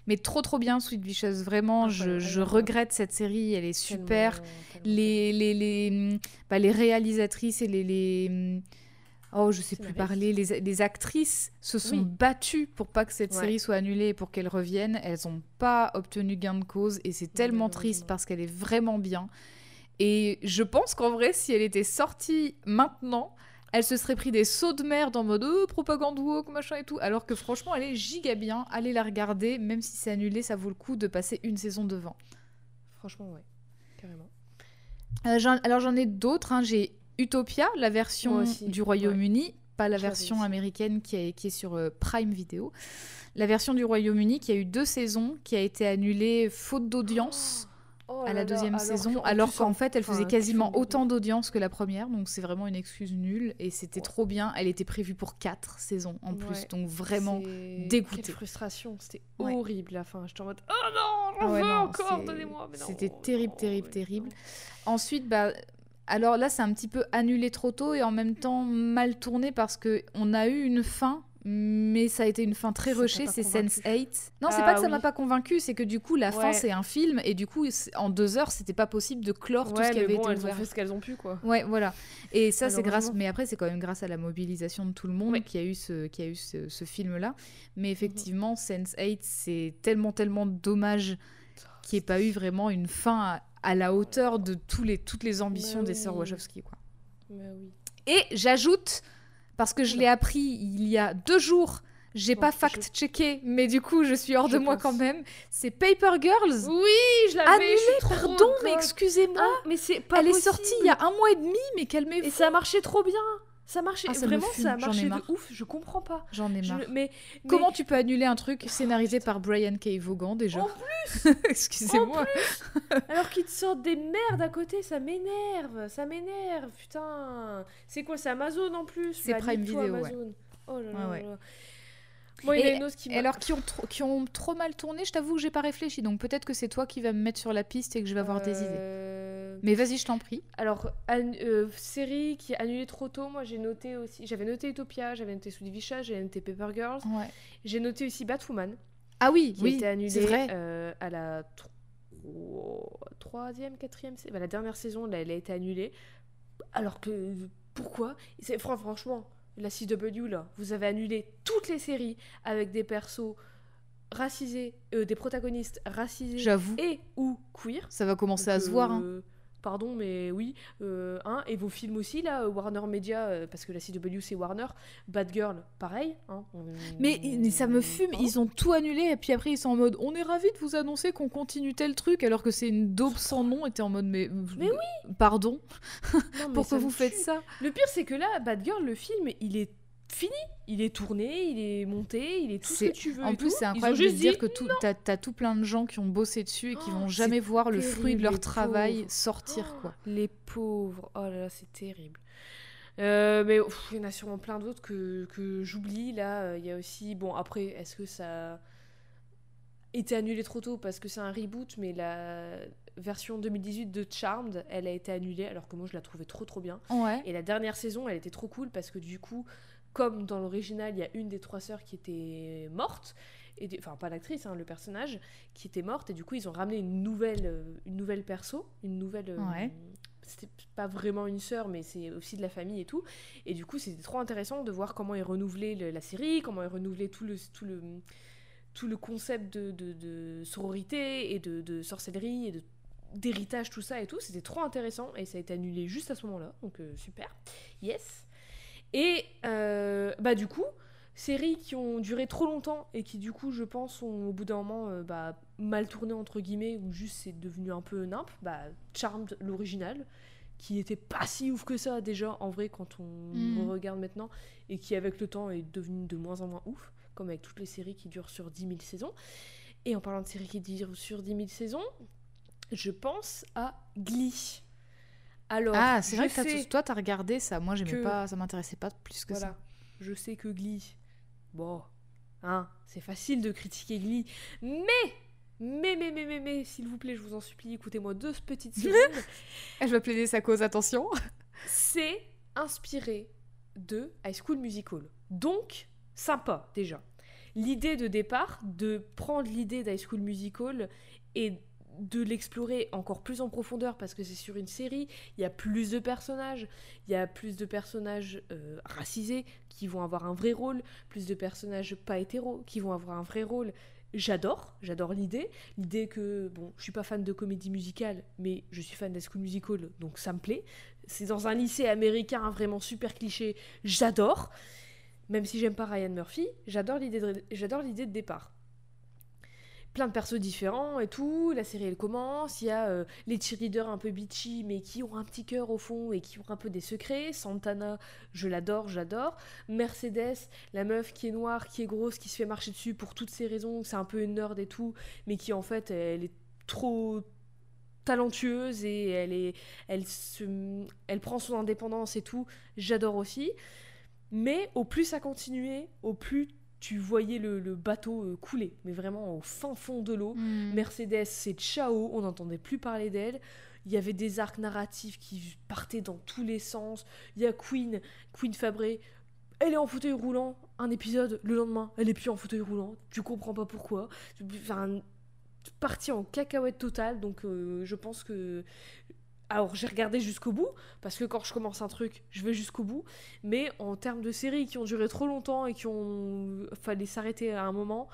Mais trop trop bien, Sweet Vicious. Vraiment, je, Incroyable, je regrette cette série. Elle est super. Tellement, tellement, Les, les, les, bah, les réalisatrices et les, les... Oh, je sais plus parler. Les, les actrices se sont Oui. battues pour pas que cette Ouais. série soit annulée et pour qu'elle revienne. Elles n'ont pas obtenu gain de cause et c'est tellement triste parce qu'elle est vraiment bien. Et je pense qu'en vrai, si elle était sortie maintenant, elle se serait pris des sauts de merde en mode oh, propagande woke, machin et tout. Alors que franchement, elle est giga bien. Allez la regarder, même si c'est annulé, ça vaut le coup de passer une saison devant. Franchement, ouais. Carrément. Euh, alors j'en ai d'autres. hein. J'ai Utopia, la version aussi, du Royaume-Uni, pas la version américaine qui, est- qui est sur euh, Prime Video. La version du Royaume-Uni qui a eu deux saisons, qui a été annulée faute d'audience. Oh à là la deuxième alors saison, alors qu'en en- fait, elle faisait quasiment autant d'audience que la première, donc c'est vraiment une excuse nulle, et c'était Ouais. trop bien. Elle était prévue pour quatre saisons en plus, Ouais. donc vraiment dégoûtée. Quelle frustration, c'était Ouais. horrible la fin. J'étais en mode Oh non, j'en veux non, encore, donnez-moi. C'était mais terrible, non, terrible, terrible. non. Ensuite, bah, alors là, c'est un petit peu annulé trop tôt et en même temps mal tourné parce que on a eu une fin, mais ça a été une fin très rushée. C'est convaincu. Sense8. Non, c'est Ah pas que ça m'a oui. pas convaincu, c'est que du coup, la fin, c'est un film et du coup, en deux heures, c'était pas possible de clore tout ce qui avait bon, été elles ont fait ce qu'elles ont pu, quoi. Ouais, voilà. Et ça, c'est grâce. Mais après, c'est quand même grâce à la mobilisation de tout le monde Oui. qui a eu ce, qui a eu ce, ce film-là. Mhm. Mais effectivement, Sense8, c'est tellement, tellement dommage qu'il n'y ait pas eu vraiment une fin à, à la hauteur de tous les, toutes les ambitions Mais des sœurs. Wachowski, quoi. Mais oui. Et j'ajoute, parce que je l'ai appris il y a deux jours, j'ai Bon, pas je- fact-checké, mais du coup, je suis hors Je de moi quand même. C'est Paper Girls. Oui, je l'avais. Annulé, je suis trop pardon, mais excusez-moi. Ah, mais c'est pas Elle est sortie il y a un mois et demi, mais calmez-vous. Et ça marchait trop bien. Ça marchait Ah, ça me vraiment, ça a marché de ouf. Je comprends pas. J'en ai Je- marre. mais, Comment tu peux annuler un truc scénarisé par Brian K. Vaughan déjà En (laughs) Excusez-moi. Alors qu'ils te sortent des merdes à côté, ça m'énerve, ça m'énerve, putain. C'est quoi, c'est Amazon en plus? C'est Bah, Prime Video, ouais. Oh là là Ouais, ouais. là. Moi, il y a une autre qui alors qui ont, trop, qui ont trop mal tourné, je t'avoue que j'ai pas réfléchi, donc peut-être que c'est toi qui vas me mettre sur la piste et que je vais avoir des idées. Euh, Mais vas-y, je t'en prie. Alors, euh, série qui est annulée trop tôt, moi j'ai noté aussi... J'avais noté Utopia, j'avais noté Sous Divisha, j'avais noté Paper Girls. Ouais. J'ai noté aussi Batwoman, Ah oui, qui a oui, été annulée c'est vrai. euh, à la tro- troisième, quatrième... bah, la dernière saison, là, elle a été annulée. Alors que... Pourquoi? Franchement, la CW, là, vous avez annulé toutes les séries avec des persos racisés, euh, des protagonistes racisés J'avoue, et ou queer. ça va commencer à se voir. hein. Pardon, mais oui. euh, hein, et vos films aussi, là, Warner Media, euh, parce que la CW c'est Warner. Bad Girl, pareil. hein, on- Mais, mais ça me fume, ils ont tout annulé et puis après ils sont en mode on est ravis de vous annoncer qu'on continue tel truc alors que c'est une daube sans nom et t'es en mode mais, Mais pardon Non, (laughs) mais pourquoi vous faites ça? Le pire, c'est que là, Bad Girl, le film, il est fini. Il est tourné, il est monté, il est tout ce C'est- que tu veux. En plus c'est incroyable de dire que t'as, t'as tout plein de gens qui ont bossé dessus et qui Oh, vont jamais voir le fruit de leur travail pauvres. sortir Oh, quoi. Les pauvres. Oh là là, c'est terrible. Euh, mais pff, il y en a sûrement plein d'autres que, que j'oublie. Là, Euh, il y a aussi. Bon, après, est-ce que ça a été annulé trop tôt parce que c'est un reboot Mais la version 2018 de Charmed, elle a été annulée alors que moi je la trouvais trop trop bien. Ouais. Et la dernière saison, elle était trop cool parce que du coup, comme dans l'original, il y a une des trois sœurs qui était morte. Et Enfin, pas l'actrice, hein, le personnage, qui était morte. Et du coup, ils ont ramené une nouvelle, euh, une nouvelle perso. Une nouvelle. euh, Ouais. C'était pas vraiment une sœur, mais c'est aussi de la famille et tout. Et du coup, c'était trop intéressant de voir comment ils renouvelaient le- la série, comment ils renouvelaient tout le, tout le, tout le concept de, de- de sororité et de, de sorcellerie et de d'héritage, tout ça et tout. C'était trop intéressant et ça a été annulé juste à ce moment-là. Donc euh, super. Yes. Et euh, bah du coup, séries qui ont duré trop longtemps et qui du coup, je pense, ont au bout d'un moment euh, bah, mal tourné entre guillemets ou juste c'est devenu un peu nimp. Bah Charmed, l'original, qui était pas si ouf que ça déjà en vrai quand on le regarde maintenant et qui avec le temps est devenu de moins en moins ouf, comme avec toutes les séries qui durent sur 10 000 saisons. Et en parlant de séries qui durent sur 10 000 saisons, je pense à Glee. Alors, Ah, c'est je vrai que tout- toi t'as regardé ça, moi j'aimais pas, ça m'intéressait pas plus que voilà. ça. Je sais que Glee, bon, hein, c'est facile de critiquer Glee, mais, mais, mais, mais, mais, mais, s'il vous plaît, je vous en supplie, écoutez-moi deux petites (laughs) secondes. Elle va plaider sa cause, attention. c'est inspiré de High School Musical. Donc, sympa déjà. L'idée de départ, de prendre l'idée d'High School Musical et de l'explorer encore plus en profondeur parce que c'est sur une série, il y a plus de personnages, il y a plus de personnages euh, racisés qui vont avoir un vrai rôle, plus de personnages pas hétéros qui vont avoir un vrai rôle. J'adore, j'adore l'idée. L'idée que, bon, je suis pas fan de comédie musicale, mais je suis fan d'High School Musical, donc ça me plaît. C'est dans un lycée américain vraiment super cliché, j'adore. Même si j'aime pas Ryan Murphy, j'adore l'idée de départ. Plein de persos différents et tout, la série elle commence, il y a euh, les cheerleaders un peu bitchy mais qui ont un petit cœur au fond et qui ont un peu des secrets. Santana, je l'adore, j'adore. Mercedes, la meuf qui est noire, qui est grosse, qui se fait marcher dessus pour toutes ces raisons, c'est un peu une nerd et tout, mais qui en fait elle est trop talentueuse et elle est elle se elle prend son indépendance et tout j'adore aussi mais au plus ça continuait au plus tu voyais le, le bateau euh, couler mais vraiment au fin fond de l'eau. Mm. Mercedes c'est ciao on n'entendait plus parler d'elle. Il y avait des arcs narratifs qui partaient dans tous les sens. Il y a Queen Queen Fabré elle est en fauteuil roulant un épisode le lendemain elle est plus en fauteuil roulant. Tu comprends pas pourquoi. Enfin partie en cacahuète totale donc euh, je pense que alors j'ai regardé jusqu'au bout parce que quand je commence un truc je vais jusqu'au bout mais en termes de séries qui ont duré trop longtemps et qui ont fallait s'arrêter à un moment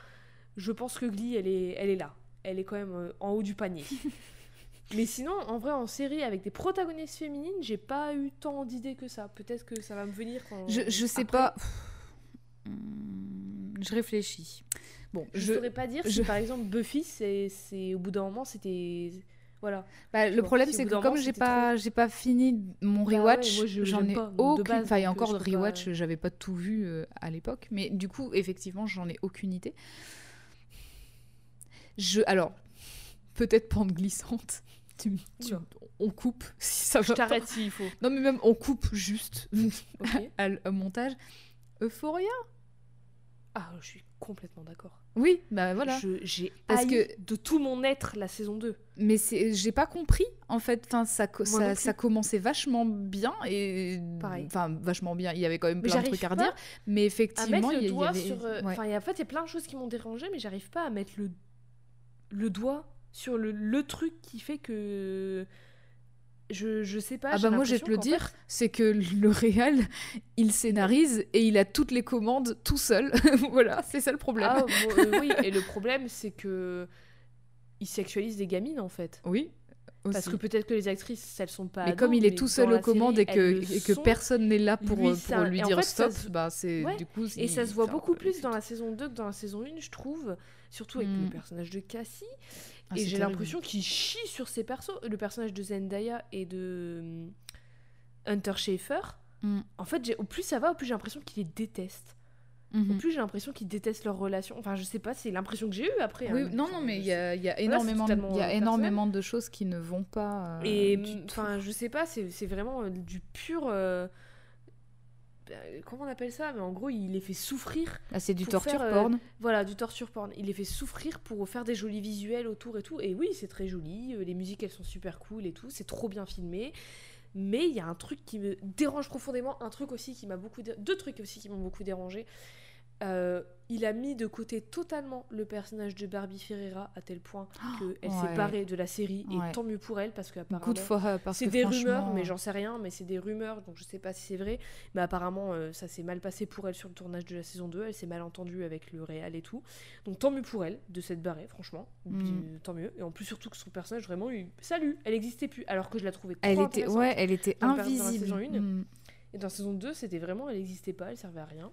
je pense que Glee elle est elle est là elle est quand même euh, en haut du panier (laughs) mais sinon en vrai en série avec des protagonistes féminines j'ai pas eu tant d'idées que ça peut-être que ça va me venir quand Je, je sais après. pas. Hmm, Je réfléchis. Bon, je, je, saurais pas dire si je- par exemple Buffy c'est c'est au bout d'un moment c'était voilà bah, le problème c'est que comme j'ai pas j'ai pas fini mon Bah ouais, rewatch, j'en ai pas, aucune. base, Enfin, il y a encore de pas- rewatch, j'avais pas tout vu euh, à l'époque, mais du coup effectivement j'en ai aucune idée. Je alors peut-être pente glissante. (laughs) Tu, tu- on coupe (laughs) si ça je t'arrête s'il faut Non mais même on coupe juste (laughs) ok à montage. Euphoria? ah je suis complètement d'accord Oui, bah voilà. J'ai Parce que- de tout mon être la saison 2 Mais c'est, j'ai pas compris en fait. Enfin, ça, ça, ça commençait vachement bien et Pareil. enfin vachement bien. Il y avait quand même Mais plein de trucs à redire, mais effectivement, il y, avait. sur ouais. enfin il y a- en fait il y a plein de choses qui m'ont dérangé mais j'arrive pas à mettre le le doigt sur le, le truc qui fait que je, je sais pas Ah bah moi je vais te le dire, fait- c'est que le réal, il scénarise et il a toutes les commandes tout seul. (laughs) voilà, c'est ça le problème. Ah, bon, euh, oui (laughs) et le problème c'est que il sexualise des gamines en fait oui. parce que peut-être que les actrices elles sont pas mais ados, comme il est tout seul aux commandes série, et que, elles le et que sont. personne n'est là pour, Lui, euh, pour lui en dire fait, stop, se- bah c'est Ouais. du coup. Et ça se voit beaucoup peu plus dans la saison 2 que dans la saison 1, je trouve. Surtout avec Mm. le personnage de Cassie. Ah, et j'ai l'impression qu'il chie sur ses persos. Le personnage de Zendaya et de hum, Hunter Schafer. Mm. En fait, au plus ça va, au plus j'ai l'impression qu'il les déteste. Au Mhm. plus j'ai l'impression qu'ils détestent leur relation. Enfin, je sais pas, c'est l'impression que j'ai eue après. Oui, hein. non, non, mais il y a, y énormément, de- totalement, il y a personnel. énormément de choses qui ne vont pas. euh, Et enfin, je sais pas, c'est vraiment euh, du pur. euh, Comment on appelle ça? Mais en gros, il les fait souffrir Ah, c'est du torture faire, euh, porn? Voilà, du torture porn. Il les fait souffrir pour faire des jolis visuels autour et tout. Et oui, c'est très joli. euh, Les musiques, elles sont super cool et tout. C'est trop bien filmé. Mais il y a un truc qui me dérange profondément. Un truc aussi qui m'a beaucoup. dé- Deux trucs aussi qui m'ont beaucoup dérangé. Euh, il a mis de côté totalement le personnage de Barbie Ferreira à tel point qu'elle ouais. s'est barrée de la série. Ouais. Et tant mieux pour elle parce for her, parce C'est que des franchement, rumeurs, mais j'en sais rien, mais c'est des rumeurs, donc je sais pas si c'est vrai. Mais apparemment, euh, ça s'est mal passé pour elle sur le tournage de la saison 2. Elle s'est mal entendue avec le réal et tout. Donc tant mieux pour elle de s'être barrée, franchement. Mm. Euh, tant mieux. Et en plus, surtout que son personnage, vraiment, eu... salut, elle existait plus. Alors que je la trouvais trop Elle était, ouais, elle était dans le per- dans la invisible. saison une. Mm. Et dans la saison 2, c'était vraiment, elle n'existait pas, elle servait à rien.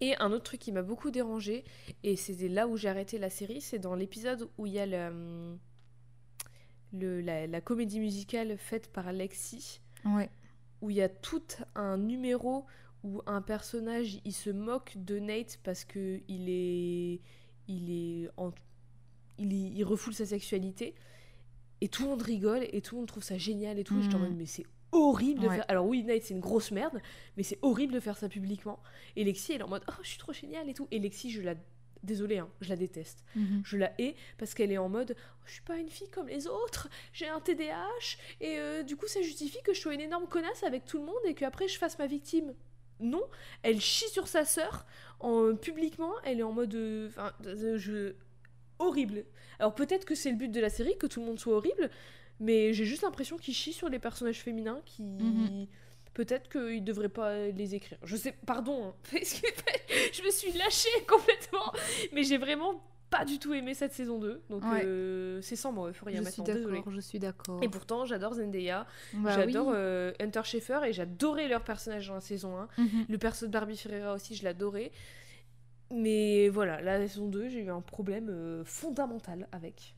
Et un autre truc qui m'a beaucoup dérangé, et c'était là où j'ai arrêté la série, c'est dans l'épisode où il y a le, hum, le- la, la comédie musicale faite par Alexis, Ouais. où il y a tout un numéro où un personnage il se moque de Nate parce que il est il est en- il, est- il refoule sa sexualité et tout le monde rigole et tout le monde trouve ça génial et tout et j'étais en Mhm. mode mais c'est horrible de Ouais. faire alors oui Nate c'est une grosse merde mais c'est horrible de faire ça publiquement et Lexi elle est en mode oh je suis trop génial et tout et Lexi je la désolée hein, je la déteste Mhm. je la hais parce qu'elle est en mode je suis pas une fille comme les autres, j'ai un TDAH et euh, du coup ça justifie que je sois une énorme connasse avec tout le monde et qu'après je fasse ma victime. Non, elle chie sur sa sœur en publiquement, elle est en mode euh, enfin euh, je horrible. Alors peut-être que c'est le but de la série que tout le monde soit horrible, mais j'ai juste l'impression qu'il chie sur les personnages féminins qui Mhm. Peut-être qu'il devrait pas les écrire. Je sais, pardon, hein, (laughs) parce que je me suis lâchée complètement, mais j'ai vraiment pas du tout aimé cette saison 2. Donc Ouais. euh, c'est sans moi, Euphoria Je suis maintenant, désolée. d'accord, je suis d'accord. Et pourtant, j'adore Zendaya, Bah j'adore oui. euh, Hunter Schafer et j'adorais leur personnage dans la saison 1. Mhm. Le perso de Barbie Ferreira aussi, je l'adorais. Mais voilà, la saison 2, j'ai eu un problème euh, fondamental avec.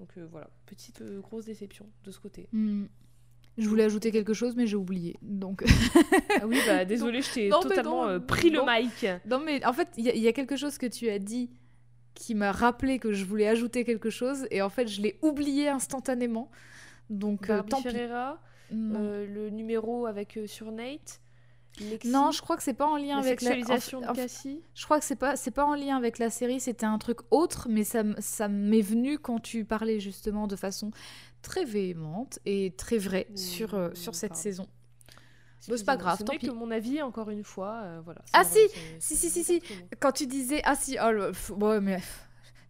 Donc euh, voilà, petite euh, grosse déception de ce côté. Mm. Je voulais ajouter quelque chose, mais j'ai oublié. Donc, (laughs) Ah oui, bah désolé, je t'ai totalement non, euh, pris non. le mic. non, mais en fait, il y, a- il y a quelque chose que tu as dit qui m'a rappelé que je voulais ajouter quelque chose et en fait je l'ai oublié instantanément. Donc euh, tant. Ferreira, euh, le numéro avec sur Nate. Lexi, Non, je crois que c'est pas en lien la avec la. sexualisation de Cassie. Je crois que c'est pas c'est pas en lien avec la série, c'était un truc autre, mais ça ça m'est venu quand tu parlais justement de façon très véhémente et très vraie Ouh, sur euh, sur cette pardon. saison. Bon, c'est pas grave, tant pis. que mon avis, encore une fois. euh, voilà. Ah, si, si, si, si. Quand tu disais ah si oh le- ouais mais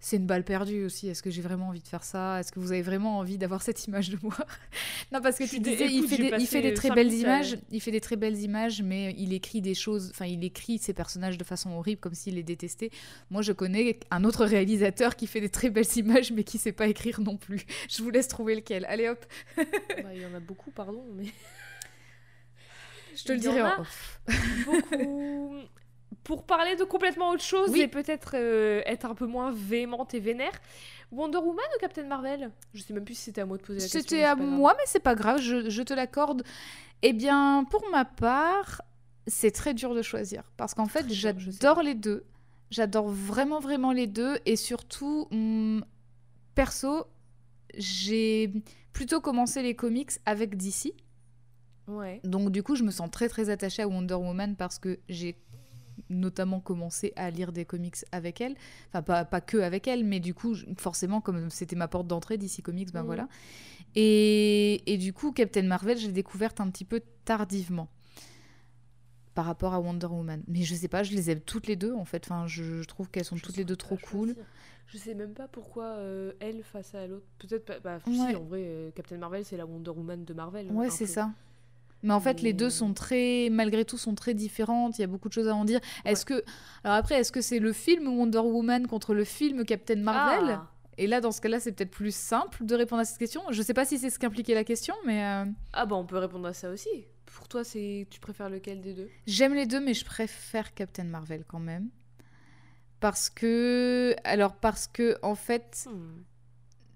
c'est une balle perdue aussi. Est-ce que j'ai vraiment envie de faire ça? Est-ce que vous avez vraiment envie d'avoir cette image de moi? (laughs) Non parce que tu disais il fait des, il fait des très belles à- images, il fait des très belles images, mais il écrit des choses. Enfin il écrit ses personnages de façon horrible comme s'il les détestait. Moi je connais un autre réalisateur qui fait des très belles (laughs) images mais qui sait pas écrire non plus. (laughs) Je vous laisse trouver lequel. Allez hop, Bah, il y en a beaucoup, pardon, mais je te le Il dirai en a. off. beaucoup. Pour parler de complètement autre chose Oui. et peut-être euh, être un peu moins véhémente et vénère, Wonder Woman ou Captain Marvel? Je sais même plus si c'était à moi de poser la question. C'était à moi, mais c'est pas grave, je, je te l'accorde. Eh bien, pour ma part, c'est très dur de choisir. Parce qu'en fait, j'adore les deux. J'adore vraiment, vraiment les deux. Et surtout, hum, perso, j'ai plutôt commencé les comics avec DC. Ouais. Donc, du coup, je me sens très, très attachée à Wonder Woman parce que j'ai notamment commencé à lire des comics avec elle. Enfin, pas, pas que avec elle, mais du coup, forcément, comme c'était ma porte d'entrée DC Comics, ben Mhm. voilà. Et, et du coup, Captain Marvel, je l'ai découverte un petit peu tardivement par rapport à Wonder Woman. Mais je sais pas, je les aime toutes les deux en fait. Enfin, je, je trouve qu'elles sont Je toutes les deux trop cool. choisir. Je sais même pas pourquoi euh, elle face à l'autre. Peut-être pas. Bah, Ouais. si, en vrai, euh, Captain Marvel, c'est la Wonder Woman de Marvel. Ouais, c'est ça. Mais en fait, les deux sont très, malgré tout, sont très différentes. Il y a beaucoup de choses à en dire. Est-ce que, alors après, est-ce que c'est le film Wonder Woman contre le film Captain Marvel Ah, Et là, dans ce cas-là, c'est peut-être plus simple de répondre à cette question. Je sais pas si c'est ce qu'impliquait la question, mais euh, Ah bah on peut répondre à ça aussi. Pour toi, c'est tu préfères lequel des deux? J'aime les deux, mais je préfère Captain Marvel quand même. Parce que, alors parce que en fait, Hmm.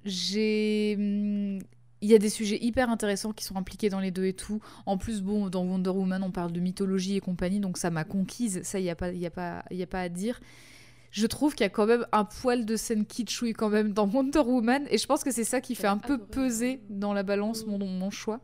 j'ai hum, il y a des sujets hyper intéressants qui sont impliqués dans les deux et tout. En plus, bon, dans Wonder Woman, on parle de mythologie et compagnie, donc ça m'a conquise. Ça, il n'y a, pas- y a, pas- y a pas à dire. Je trouve qu'il y a quand même un poil de scène kitschouille quand même dans Wonder Woman, et je pense que c'est ça qui fait un peu peser dans la balance mon, choix.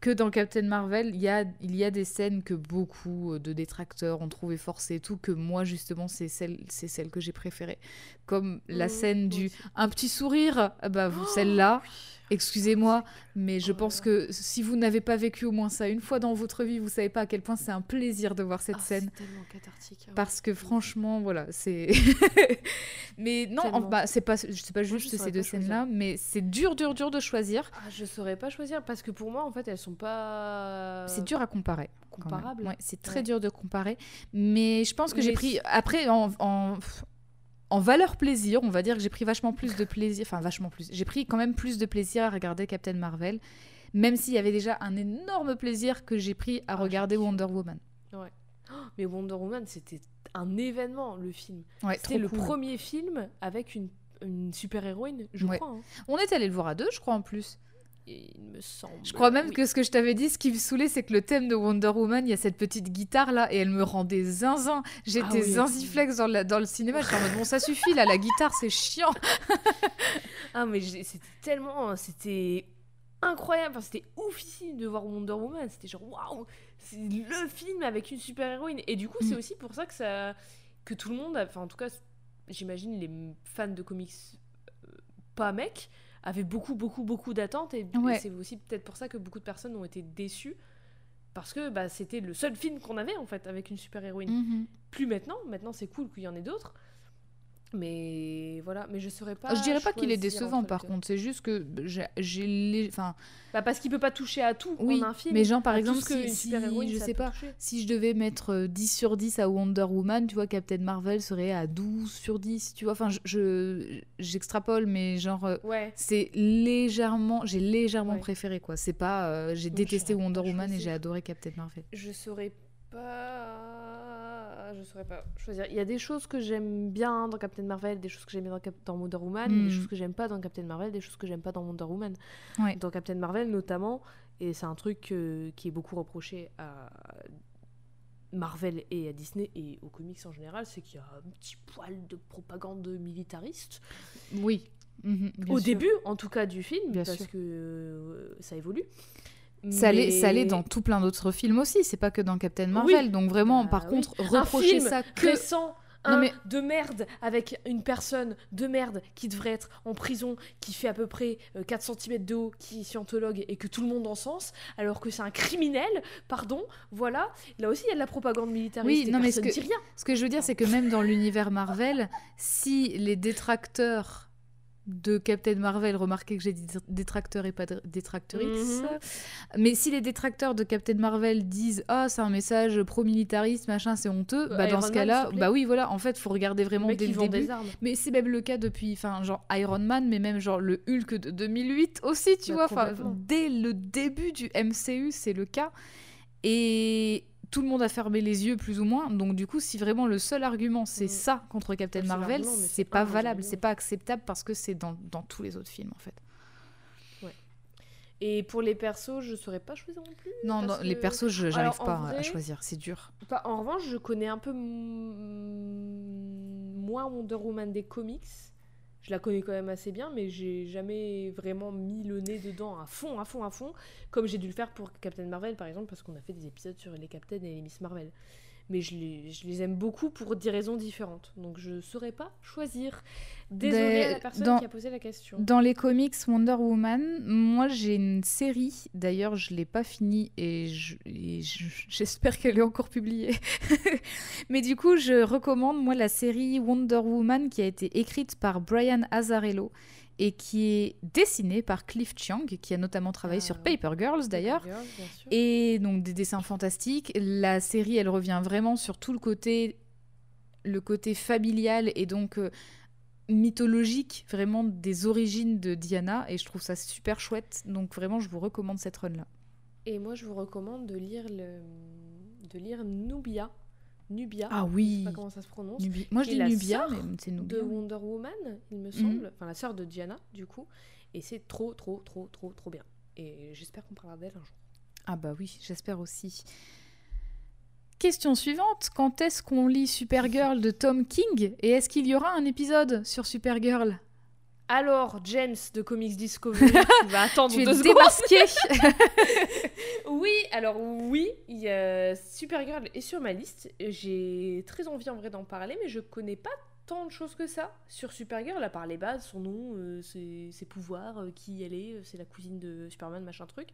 Que dans Captain Marvel, il y a, il y a des scènes que beaucoup euh, de détracteurs ont trouvé forcées et tout, que moi, justement, c'est celle, c'est celle que j'ai préférée. Comme la Mhm, scène du un petit sourire, ah bah celle-là, (gasps) excusez-moi, mais je Oh pense que si vous n'avez pas vécu au moins ça une fois dans votre vie, vous savez pas à quel point c'est un plaisir de voir cette Ah, scène. C'est tellement cathartique. hein. Parce que franchement, voilà, c'est. (laughs) mais non, bah, c'est pas, c'est pas juste ces deux scènes-là, mais c'est dur, dur, dur de choisir. Ah, je saurais pas choisir parce que pour moi, en fait, elles sont pas C'est dur à comparer. comparables. Ouais, c'est très Ouais. dur de comparer. Mais je pense que j'ai pris. Après, en, en, en valeur plaisir, on va dire que j'ai pris vachement plus de plaisir. Enfin, vachement plus. J'ai pris quand même plus de plaisir à regarder Captain Marvel. Même s'il y avait déjà un énorme plaisir que j'ai pris à Ah, regarder Wonder Woman. Mais Wonder Woman, c'était un événement, le film. Ouais, C'était le cool. premier film avec une, une super-héroïne, je Ouais. crois. hein. On est allé le voir à deux, je crois, en plus. Il me semble. Je crois même oui. que ce que je t'avais dit, ce qui me saoulait, c'est que le thème de Wonder Woman, il y a cette petite guitare là, et elle me rendait zinzin. J'étais Ah oui, zinziflex dans, la- dans le cinéma. J'étais en mode, bon, ça suffit là, la guitare, c'est chiant. (laughs) Ah, mais c'était tellement. C'était incroyable. Enfin, c'était oufissime de voir Wonder Woman. C'était genre, waouh, c'est le film avec une super-héroïne. Et du coup, c'est Mm. aussi pour ça que ça. Que tout le monde. a- Enfin, en tout cas, j'imagine les fans de comics euh, pas mecs avaient beaucoup, beaucoup, beaucoup d'attentes. Et, et Ouais. c'est aussi peut-être pour ça que beaucoup de personnes ont été déçues. Parce que bah, c'était le seul film qu'on avait en fait avec une super-héroïne. Mhm. Plus maintenant. Maintenant, c'est cool qu'il y en ait d'autres. Mais voilà, mais je saurais pas. je dirais pas qu'il est décevant par contre, c'est juste que j'ai- les. Enfin, Bah parce qu'il peut pas toucher à tout oui, en un film. mais genre par tout exemple, si, je sais pas, toucher. si je devais mettre euh, 10 sur 10 à Wonder Woman, tu vois, Captain Marvel serait à 12 sur 10, tu vois. Enfin, je- je j'extrapole, mais genre. euh, Ouais. c'est légèrement j'ai légèrement Ouais. préféré quoi c'est pas euh, j'ai détesté Wonder Woman et j'ai adoré Captain Marvel Je saurais pas. Je saurais pas choisir. Il y a des choses que j'aime bien dans Captain Marvel, des choses que j'aime bien dans, Cap- dans Wonder Woman, Mm. des choses que j'aime pas dans Captain Marvel, des choses que j'aime pas dans Wonder Woman. Ouais. Dans Captain Marvel notamment, et c'est un truc euh, qui est beaucoup reproché à Marvel et à Disney et aux comics en général, c'est qu'il y a un petit poil de propagande militariste. Oui. Mhm, Au sûr. début, en tout cas, du film, Bien parce sûr. que euh, ça évolue. Ça Mais- dans tout plein d'autres films aussi, c'est pas que dans Captain Marvel. Donc vraiment, Bah par oui. contre, Un reprocher film ça que... récent, Non, un mais- de merde avec une personne de merde qui devrait être en prison, qui fait à peu près euh, 4 cm de haut, qui est scientologue et que tout le monde encense, alors que c'est un criminel, pardon, voilà. Là aussi, il y a de la propagande militariste Oui, non, mais personne ce que- dit rien. Ce que je veux dire, c'est que même dans l'univers Marvel, si les détracteurs de Captain Marvel, remarquez que j'ai dit détracteurs et pas dé- détractrices, Mhm. mais si les détracteurs de Captain Marvel disent ah c'est un message pro-militariste machin c'est honteux, bah Iron dans ce cas-là, bah oui voilà, en fait faut regarder vraiment dès le début. des armes. Mais c'est même le cas depuis, enfin, genre Iron Man, mais même genre le Hulk de 2008 aussi, tu Bah, vois. Enfin, dès le début du MCU, c'est le cas. Et tout le monde a fermé les yeux, plus ou moins. Donc, du coup, si vraiment le seul argument, c'est Mm. ça contre Captain Marvel, c'est pas valable, c'est pas acceptable parce que c'est dans, dans tous les autres films, en fait. Et pour les persos, je saurais pas choisir non plus. Non, les persos, je- j'arrive pas à- choisir, c'est dur. Pas- en revanche, je connais un peu moins Wonder Woman des comics. Je la connais quand même assez bien, mais j'ai jamais vraiment mis le nez dedans à fond, à fond, à fond, comme j'ai dû le faire pour Captain Marvel, par exemple, parce qu'on a fait des épisodes sur les Captain et les Miss Marvel. Mais je les, je les aime beaucoup pour des raisons différentes. Donc je saurais pas choisir. Désolée Des- à la personne dans- qui a posé la question. Dans les comics Wonder Woman, moi j'ai une série, d'ailleurs je l'ai pas finie et je- et je- j'espère qu'elle est encore publiée. (laughs) Mais du coup je recommande moi la série Wonder Woman qui a été écrite par Brian Azzarello et qui est dessinée par Cliff Chiang qui a notamment travaillé Ah sur oui. Paper Girls d'ailleurs. Et donc des dessins fantastiques. La série, elle revient vraiment sur tout le côté, le côté familial et donc euh, mythologique, vraiment des origines de Diana. Et je trouve ça super chouette. Donc vraiment, je vous recommande cette run-là. Et moi, je vous recommande de lire le, de lire Nubia, Nubia. Ah Je oui. sais pas comment ça se prononce. Nubi- Moi, je dis Nubia, mais c'est Nubia. de Wonder Woman, il me semble. Enfin, la sœur de Diana, du coup. Et c'est trop, trop, trop, trop, trop bien. Et j'espère qu'on parlera d'elle un jour. Ah bah oui, j'espère aussi. Question suivante, quand est-ce qu'on lit Supergirl de Tom King? Et est-ce qu'il y aura un épisode sur Supergirl? Alors, James de Comics Discovery, (laughs) tu vas attendre Tu es deux secondes. démasqué (laughs) Oui, alors oui, y a Supergirl est sur ma liste. J'ai très envie en vrai d'en parler, mais je connais pas tant de choses que ça sur Supergirl, à part les bases, son nom, euh, ses, ses pouvoirs, euh, qui elle est, euh, c'est la cousine de Superman, machin truc.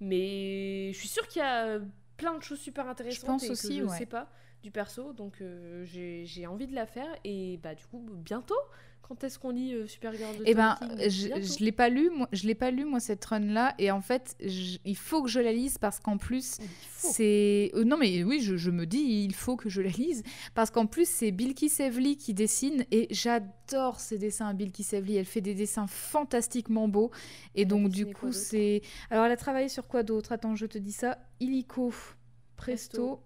Mais je suis sûre qu'il y a plein de choses super intéressantes pense et aussi, que je ouais. sais pas du perso, donc j'ai envie de la faire. Et bah du coup, bientôt, quand est-ce qu'on lit euh, Supergirl de Eh ben, King je, je l'ai pas lu, moi, je l'ai pas lu moi cette run là, et en fait, je- il faut que je la lise parce qu'en plus, faut. c'est euh, non mais oui, je, je me dis il faut que je la lise parce qu'en plus c'est Bilky Sevely qui dessine et j'adore ses dessins à Bilky Sevely. Elle fait des dessins fantastiquement beaux et Elle donc du coup c'est. Alors elle a travaillé sur quoi d'autre? Attends, je te dis ça. Illico, Presto. Presto.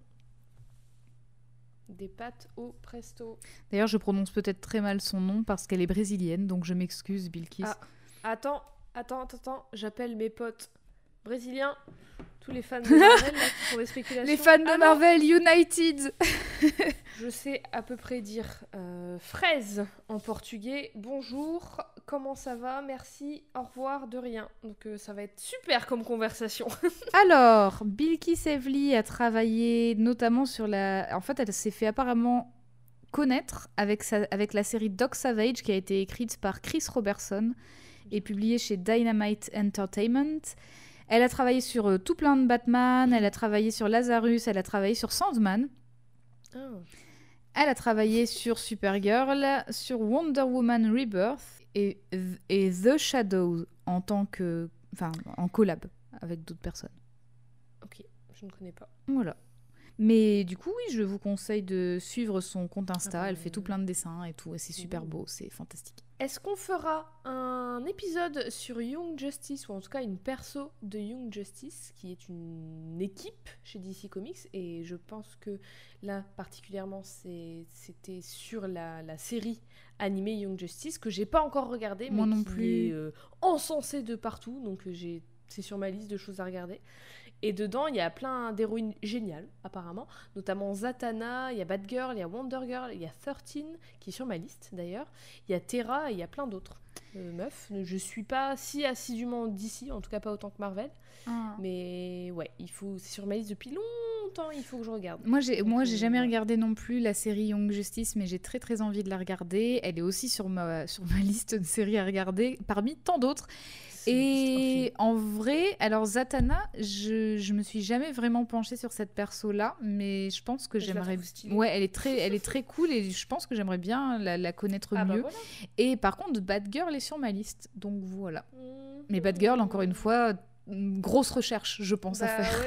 Des pâtes au presto. D'ailleurs, je prononce peut-être très mal son nom parce qu'elle est brésilienne, donc je m'excuse Bilkis. Ah. Attends, attends, attends, attends. J'appelle mes potes brésiliens, tous les fans de (laughs) Marvel là, qui font des spéculations. Les fans de Ah non, Marvel United. (laughs) Je sais à peu près dire euh, fraise en portugais. Bonjour, comment ça va? Merci, au revoir, de rien. Donc euh, ça va être super comme conversation. (laughs) Alors, Bilky Sevely a travaillé notamment sur la. En fait, elle s'est fait apparemment connaître avec, sa... avec la série Doc Savage qui a été écrite par Chris Robertson et publiée chez Dynamite Entertainment. Elle a travaillé sur euh, tout plein de Batman, elle a travaillé sur Lazarus, elle a travaillé sur Sandman, Ah. elle a travaillé sur Supergirl, sur Wonder Woman Rebirth et, et The Shadow en tant que. Enfin, en collab avec d'autres personnes. Ok, je ne connais pas. Voilà. Mais du coup, oui, je vous conseille de suivre son compte Insta. Ah Elle fait tout plein de dessins et tout. Et c'est super beau, c'est fantastique. Est-ce qu'on fera un épisode sur Young Justice, ou en tout cas une perso de Young Justice, qui est une équipe chez DC Comics Et je pense que là, particulièrement, c'était sur la, la série animée Young Justice, que j'ai pas encore regardé, Moi mais non qui plus. est euh, encensée de partout, donc euh, j'ai- c'est sur ma liste de choses à regarder. Et dedans, il y a plein d'héroïnes géniales, apparemment. Notamment Zatanna, il y a Batgirl, il y a Wonder Girl, il y a 13, qui est sur ma liste d'ailleurs. Il y a Terra et il y a plein d'autres euh, meufs. Je suis pas si assidûment d'ici, en tout cas pas autant que Marvel. Ah. Mais ouais, il faut, c'est sur ma liste depuis longtemps, il faut que je regarde. Moi, j'ai, moi, j'ai euh, jamais regardé non plus la série Young Justice, mais j'ai très très envie de la regarder. Elle est aussi sur ma, sur ma (laughs) liste de séries à regarder, parmi tant d'autres. Et en vrai, alors Zatanna, je, je me suis jamais vraiment penchée sur cette perso-là, mais je pense que j'aimerais. Ouais, elle est très, elle est très (laughs) cool et je pense que j'aimerais bien la, la connaître Ah bah mieux. voilà. Et par contre, Batgirl est sur ma liste, donc voilà. Mhm. Mais Batgirl, encore une fois, une grosse recherche, je pense, à Bah faire.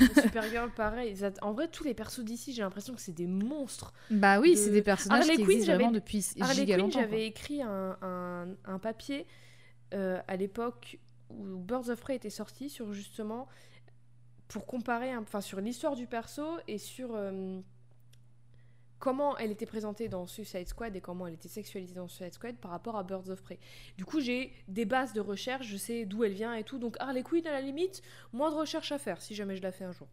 ouais. (laughs) Supergirl, pareil. En vrai, tous les persos d'ici, j'ai l'impression que c'est des monstres. Bah oui, de- c'est des personnages Harley qui Quinn, existent vraiment depuis Harley giga longtemps. quoi. j'avais écrit un, un- un papier euh, à l'époque où Birds of Prey était sorti sur justement pour comparer, enfin sur l'histoire du perso et sur euh, comment elle était présentée dans Suicide Squad et comment elle était sexualisée dans Suicide Squad par rapport à Birds of Prey. Du coup, j'ai des bases de recherche, je sais d'où elle vient et tout. Donc Harley Quinn, à la limite, moins de recherche à faire si jamais je la fais un jour.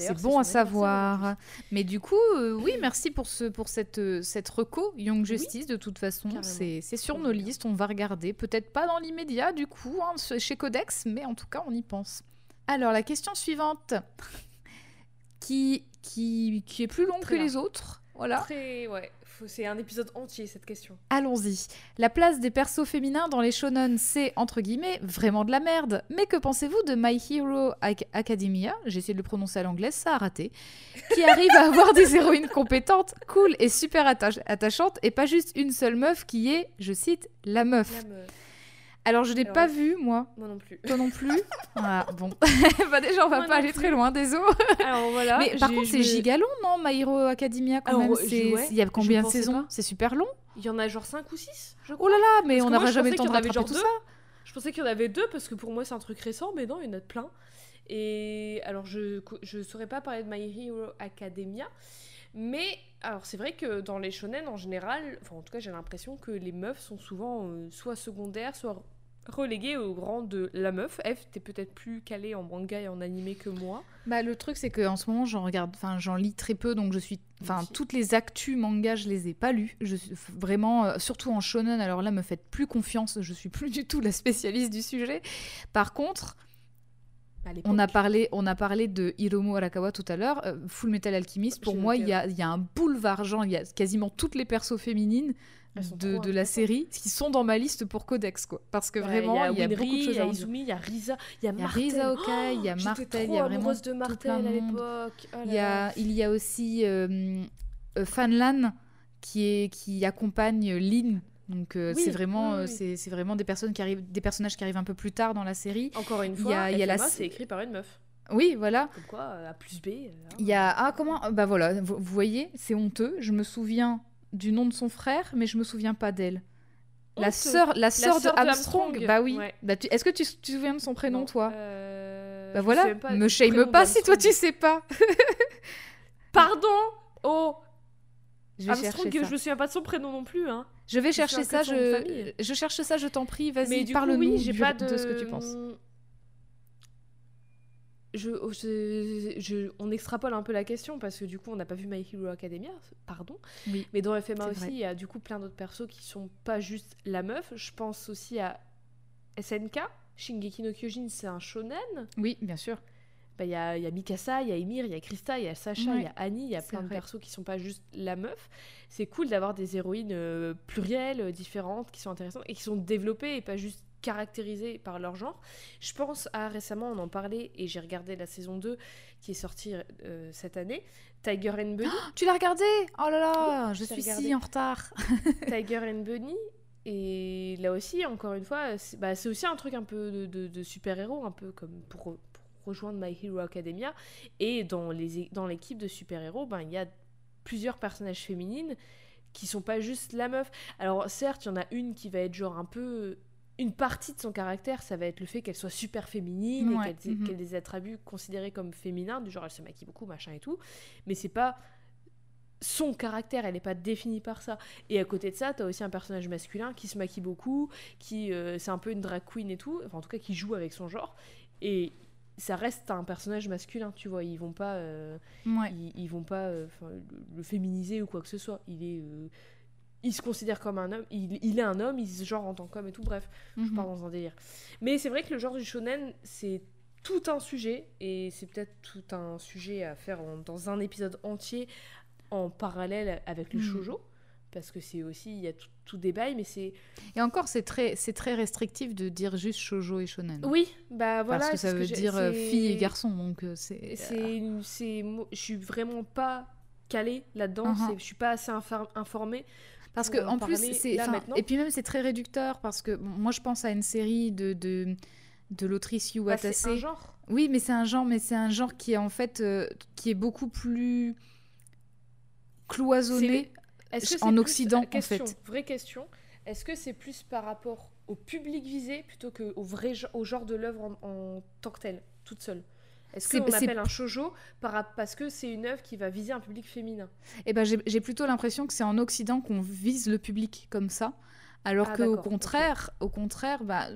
C'est bon à savoir. Mais du coup, euh, oui, merci pour, ce, pour cette, euh, cette reco Young Justice. De toute façon, c'est sur nos bien. listes. On va regarder. Peut-être pas dans l'immédiat, du coup, hein, chez Codex, mais en tout cas, on y pense. Alors, la question suivante, (laughs) qui, qui, qui est plus longue Très que les autres. Voilà. Très, ouais, faut- c'est un épisode entier cette question. Allons-y. La place des persos féminins dans les shonen, c'est, entre guillemets, vraiment de la merde. Mais que pensez-vous de My Hero Ac- Academia J'ai essayé de le prononcer à l'anglaise, ça a raté. Qui arrive à avoir des héroïnes compétentes, cool et super atta- attachantes, et pas juste une seule meuf qui est, je cite, la meuf. La meuf. Alors, je n'ai Alors, pas vu, moi. Moi non plus. Toi non plus (laughs) Ah, bon. (laughs) bah déjà, on va Moi pas aller plus. très loin, désolé. (laughs) Alors voilà. Mais par contre, c'est me- giga long, non My Hero Academia, quand Alors, même. ouais, Il y a combien de saisons. C'est super long. Il y en a genre 5 ou 6, je crois. Oh là là, mais Parce on n'aura jamais le temps de rattraper genre tout deux. ça. Je pensais qu'il y en avait deux parce que pour moi c'est un truc récent, mais non, il y en a plein. Et alors je je saurais pas parler de My Hero Academia, mais alors c'est vrai que dans les shonen en général, enfin en tout cas j'ai l'impression que les meufs sont souvent euh, soit secondaires, soit reléguées au rang de la meuf. F, t'es peut-être plus calée en manga et en animé que moi. Bah, le truc, c'est qu'en ce moment, j'en regarde, enfin, j'en lis très peu, donc je suis, enfin, toutes les actus manga, je les ai pas lues. Je suis vraiment, euh, surtout en shonen. Alors là, me faites plus confiance. Je suis (laughs) plus du tout la spécialiste du sujet. Par contre. On a parlé, on a parlé de Hiromu Arakawa tout à l'heure. euh, Full Metal Alchemist. Pour moi, il y a, il y a un boulevard, genre, il y a quasiment toutes les persos féminines. De, la série qui sont dans ma liste pour Codex quoi parce que Ouais, vraiment il y a, Winry, beaucoup de choses il y a. Izumi, il y a Risa, il y a il y a Martel. Risa Okai il y a Martel il y a vraiment de Martel à l'époque. Oh Il y, a, il y a aussi euh, euh, Fanlan qui, est, qui accompagne Lynn. Donc euh, Oui, c'est vraiment, oui, euh, oui. c'est vraiment des, personnes qui arrivent, des personnages qui arrivent un peu plus tard dans la série. Encore une fois, a- il y a la- c'est écrit par une meuf. Oui, voilà. Comme quoi, euh, A plus B. Il y a... Ah, comment Bah voilà, vous, vous voyez, c'est honteux. Je me souviens du nom de son frère, mais je me souviens pas d'elle. La sœur, la sœur de Armstrong. Armstrong. Bah oui. Ouais. Bah, Est-ce que tu tu te souviens de son prénom, Non, toi? euh, Bah voilà, me shame pas si toi tu sais pas. (laughs) Pardon? Oh Je vais Armstrong, chercher ça. je me souviens pas de son prénom non plus. Hein. Je vais chercher ça, je... cherche ça, je t'en prie, vas-y, parle-nous oui, j'ai pas de... de... ce que tu penses. Je, je- je- on extrapole un peu la question parce que du coup on n'a pas vu My Hero Academia, pardon. Oui. Mais dans FMA aussi, vrai. il y a du coup plein d'autres persos qui sont pas juste la meuf. Je pense aussi à SNK, Shingeki no Kyojin, c'est un shonen. Oui, bien sûr. Bah, Il y, a, il y a Mikasa, il y a Emir, il y a Krista, il y a Sacha, il Ouais, y a Annie, il y a plein de persos qui sont pas juste la meuf. C'est cool d'avoir des héroïnes euh, plurielles, euh, différentes, qui sont intéressantes et qui sont développées et pas juste caractérisées par leur genre. Je pense à récemment, on en parlait et j'ai regardé la saison 2 qui est sortie euh, cette année, Tiger and Bunny. (gasps) Tu l'as regardé? Oh là là, je suis regardé. si en retard. (laughs) Tiger and Bunny. Et là aussi, encore une fois, c'est bah, aussi un truc un peu de, de- de super-héros, un peu comme pour rejoindre My Hero Academia. Et dans les- dans l'équipe de super-héros, ben, il y a plusieurs personnages féminines qui sont pas juste la meuf. Alors certes, il y en a une qui va être genre un peu... Une partie de son caractère, ça va être le fait qu'elle soit super féminine Ouais, et qu'elle ait- mhm. ait des attributs considérés comme féminins, du genre elle se maquille beaucoup, machin et tout. Mais c'est pas son caractère, elle n'est pas définie par ça. Et à côté de ça, t'as aussi un personnage masculin qui se maquille beaucoup, qui euh, c'est un peu une drag queen et tout, enfin en tout cas qui joue avec son genre. Et ça reste un personnage masculin, tu vois. Ils vont pas, euh, Ouais. ils, ils vont pas euh, le, féminiser ou quoi que ce soit. Il est, euh, il se considère comme un homme. Il, il est un homme, il se genre en tant qu'homme et tout. Bref, je Mhm. pars dans un délire. Mais c'est vrai que le genre du shonen, c'est tout un sujet et c'est peut-être tout un sujet à faire en- dans un épisode entier en parallèle avec le shojo. Parce que c'est aussi, il y a tout, tout bails, mais c'est. Et encore, c'est très, c'est très restrictif de dire juste shoujo et shonen. Oui, bah voilà. Parce que ça veut dire euh, fille et garçon, donc euh, c'est. C'est, une- c'est, je suis vraiment pas calée là-dedans. Mhm. c'est- Je suis pas assez infor- informée. Parce que en en plus, c'est. Et puis même, c'est très réducteur parce que bon, moi, je pense à une série de. de de l'autrice Yu Bah, c'est un genre. Oui, mais c'est un genre, mais c'est un genre qui est en fait euh, qui est beaucoup plus cloisonné. Est-ce que En Occident, en question, fait. Vraie question. Est-ce que c'est plus par rapport au public visé plutôt qu'au vrai au genre de l'œuvre en, en tant que telle, toute seule? Est-ce qu'on c'est- appelle un shoujo parce que c'est une œuvre qui va viser un public féminin? Eh ben, j'ai plutôt l'impression que c'est en Occident qu'on vise le public comme ça. Alors Ah, qu'au d'accord, ok. contraire, au contraire, bah,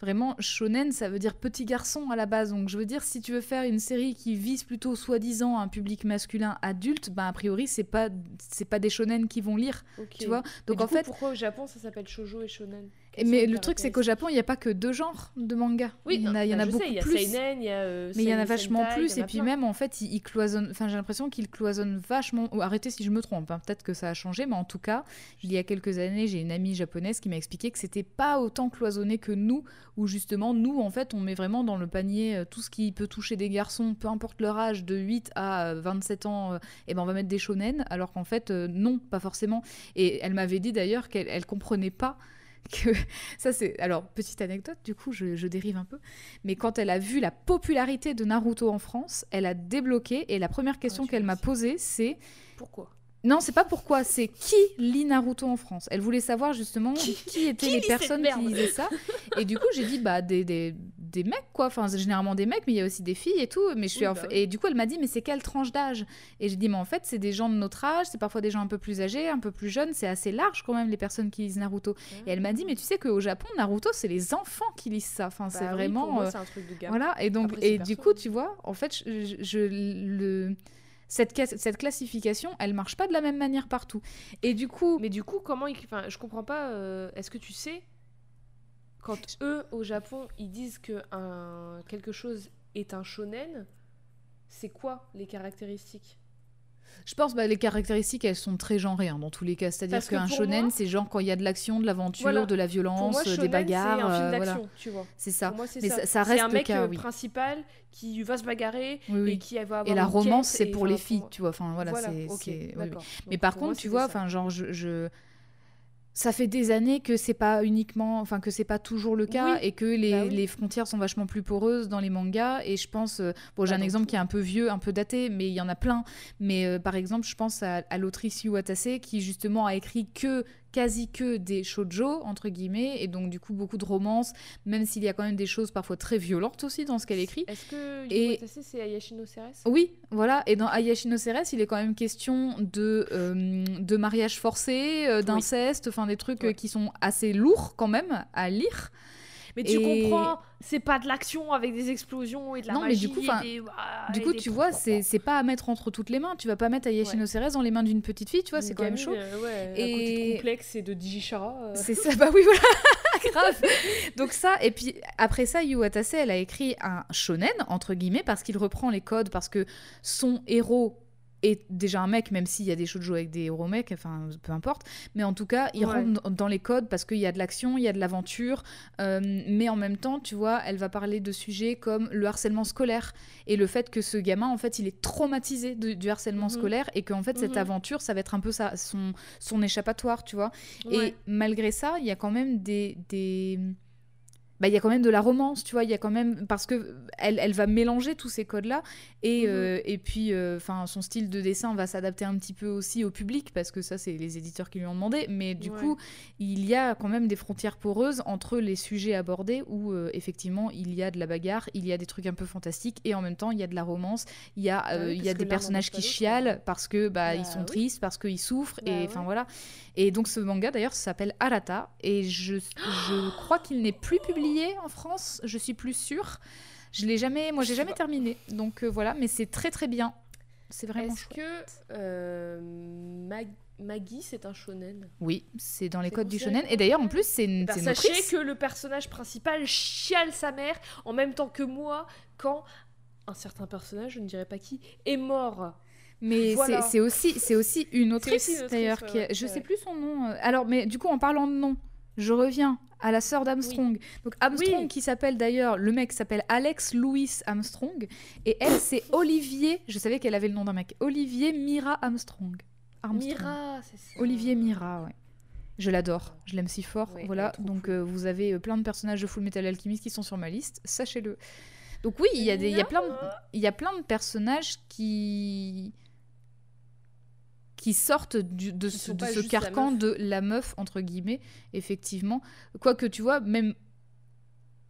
vraiment, shonen, ça veut dire petit garçon à la base. Donc, je veux dire, si tu veux faire une série qui vise plutôt soi-disant un public masculin adulte, bah, a priori, c'est pas, c'est pas des shonen qui vont lire, tu vois. Mais Donc, du en coup, fait, pourquoi au Japon ça s'appelle shoujo et shonen? Mais le truc, c'est qu'au Japon, il n'y a pas que deux genres de manga. Oui, il y en a, il y en bah, a beaucoup sais, il y a plus. seinen, il y a euh, Mais il y en a vachement sentai, plus, et puis plein. même en fait, il, il cloisonne. Enfin, j'ai l'impression qu'il cloisonne vachement. ou Arrêtez si je me trompe, hein, peut-être que ça a changé, mais en tout cas, il y a quelques années, j'ai une amie japonaise qui m'a expliqué que c'était pas autant cloisonné que nous, où justement, nous, en fait, on met vraiment dans le panier euh, tout ce qui peut toucher des garçons, peu importe leur âge, de 8 à euh, 27 ans, et ben on va mettre des shonen, alors qu'en fait, euh, non, pas forcément. Et elle m'avait dit d'ailleurs qu'elle elle comprenait pas (laughs) que ça c'est alors petite anecdote du coup je, je dérive un peu mais quand elle a vu la popularité de Naruto en France elle a débloqué et la première question Ah, tu qu'elle m'a posée c'est Pourquoi? Non c'est pas pourquoi c'est qui lit Naruto en France elle voulait savoir justement qui, étaient qui les personnes qui lisaient ça et du coup j'ai dit bah des, des, des mecs quoi enfin c'est généralement des mecs mais il y a aussi des filles et tout mais je suis Oui, bah et du coup elle m'a dit mais c'est quelle tranche d'âge? Et j'ai dit mais en fait c'est des gens de notre âge c'est parfois des gens un peu plus âgés un peu plus jeunes c'est assez large quand même les personnes qui lisent Naruto et elle m'a dit, mais tu sais qu'au Japon, Naruto, c'est les enfants qui lisent ça. Enfin, Bah c'est oui, vraiment. pour moi, euh, un truc de voilà. Et donc, Après, et du perso, coup, hein. tu vois, en fait, je, je- je- le, cette, ca- cette classification, elle marche pas de la même manière partout. Et du coup, Mais du coup, comment ils... Enfin, je comprends pas. euh, Est-ce que tu sais quand eux au Japon ils disent que un quelque chose est un shonen, c'est quoi les caractéristiques? Je pense bah, les caractéristiques, elles sont très genrées hein, dans tous les cas. C'est-à-dire que qu'un pour shonen, moi- c'est genre quand il y a de l'action, de l'aventure, Voilà. de la violence, moi, euh, shonen, des bagarres. c'est un film euh, voilà. d'action, tu vois. C'est ça. Moi, c'est Mais ça. ça, reste un le mec cas, euh, oui. principal qui va se bagarrer Oui, oui. et qui va avoir Et la romance, c'est pour les filles, tu vois. Enfin, voilà, Voilà, c'est. Mais par contre, tu vois, enfin, genre, je- ça fait des années que c'est pas uniquement, enfin, que c'est pas toujours le cas Oui, et que les, bah oui. les frontières sont vachement plus poreuses dans les mangas. Et je pense, euh, bon, j'ai Pas un exemple tout. qui est un peu vieux, un peu daté, mais il y en a plein. Mais euh, par exemple, je pense à, à l'autrice Yu Watase qui justement a écrit que quasi que des shoujo entre guillemets et donc du coup beaucoup de romances même s'il y a quand même des choses parfois très violentes aussi dans ce qu'elle écrit Est-ce que Et- c'est Ayashino Ceres? Oui, voilà. Et dans Ayashino Ceres, il est quand même question de, euh, de mariage forcé, euh, d'inceste, enfin des trucs euh, Ouais. qui sont assez lourds quand même à lire. Mais tu Et- comprends, c'est pas de l'action avec des explosions et de la Non, mais magie. du coup, et 'fin, des- ah, Du coup, tu vois, c'est c'est pas à mettre entre toutes les mains. Tu vas pas mettre Ayashino Ceres dans les mains d'une petite fille, tu vois, c'est quand même chaud. euh, ouais, Et- côté complexe et de Digishara. euh. C'est ça, bah oui, voilà, (laughs) grave. (laughs) Donc ça, et puis après ça, Yu Watase, elle a écrit un shonen, entre guillemets, parce qu'il reprend les codes, parce que son héros est déjà un mec, même s'il y a des shoujo avec des héros mecs, enfin, peu importe. Mais en tout cas, il Ouais. rentre dans- les codes parce qu'il y a de l'action, il y a de l'aventure. euh, mais en même temps, tu vois, elle va parler de sujets comme le harcèlement scolaire et le fait que ce gamin, en fait, il est traumatisé de- du harcèlement Mhm. scolaire et qu'en fait, cette Mhm. aventure, ça va être un peu sa, son, son échappatoire, tu vois. Ouais. Et malgré ça, il y a quand même des. des... Bah, il y a quand même de la romance, tu vois, il y a quand même parce que elle, elle va mélanger tous ces codes-là et, Mhm. euh, et puis enfin son style de dessin va s'adapter un petit peu aussi au public parce que ça c'est les éditeurs qui lui ont demandé mais du Ouais. coup il y a quand même des frontières poreuses entre les sujets abordés où euh, effectivement il y a de la bagarre, il y a des trucs un peu fantastiques et en même temps il y a de la romance, il y a Bah euh, oui, il y a des personnages qui chialent parce que bah, Bah ils sont oui. tristes, parce qu'ils souffrent Bah et enfin ouais. voilà. Et donc ce manga d'ailleurs s'appelle Arata et je, je (gasps) crois qu'il n'est plus publié en France, je suis plus sûre. Je l'ai jamais, moi j'ai jamais terminé. Donc euh, voilà, mais c'est très très bien. C'est vraiment Est-ce chouette. que euh, Mag- Maggie, c'est un shonen? Oui, c'est dans les C'est codes du considéré shonen. comme Et d'ailleurs, en plus, c'est une, c'est une Sachez autrice. que le personnage principal chiale sa mère en même temps que moi quand un certain personnage, je ne dirais pas qui, est mort. Mais Voilà. c'est- aussi, aussi une autrice, d'ailleurs. qui a- je ouais. sais plus son nom. euh. Alors, mais du coup, en parlant de nom, je reviens à la sœur d'Armstrong. Donc Armstrong Oui. qui s'appelle d'ailleurs, le mec s'appelle Alex Louis Armstrong. Et elle, (coughs) c'est Olivier, je savais qu'elle avait le nom d'un mec, Olivier Mira Armstrong. Armstrong. Mira, c'est ça. Olivier Mira, ouais. Je l'adore, je l'aime si fort. Voilà, donc euh, vous avez euh, plein de personnages de Full Metal Alchemist qui sont sur ma liste, sachez-le. Donc oui, il y, a des- il y, a plein de- il y a plein de personnages qui qui sortent du- de ce, de ce la carcan de la meuf, entre guillemets, effectivement. Quoique, tu vois, même...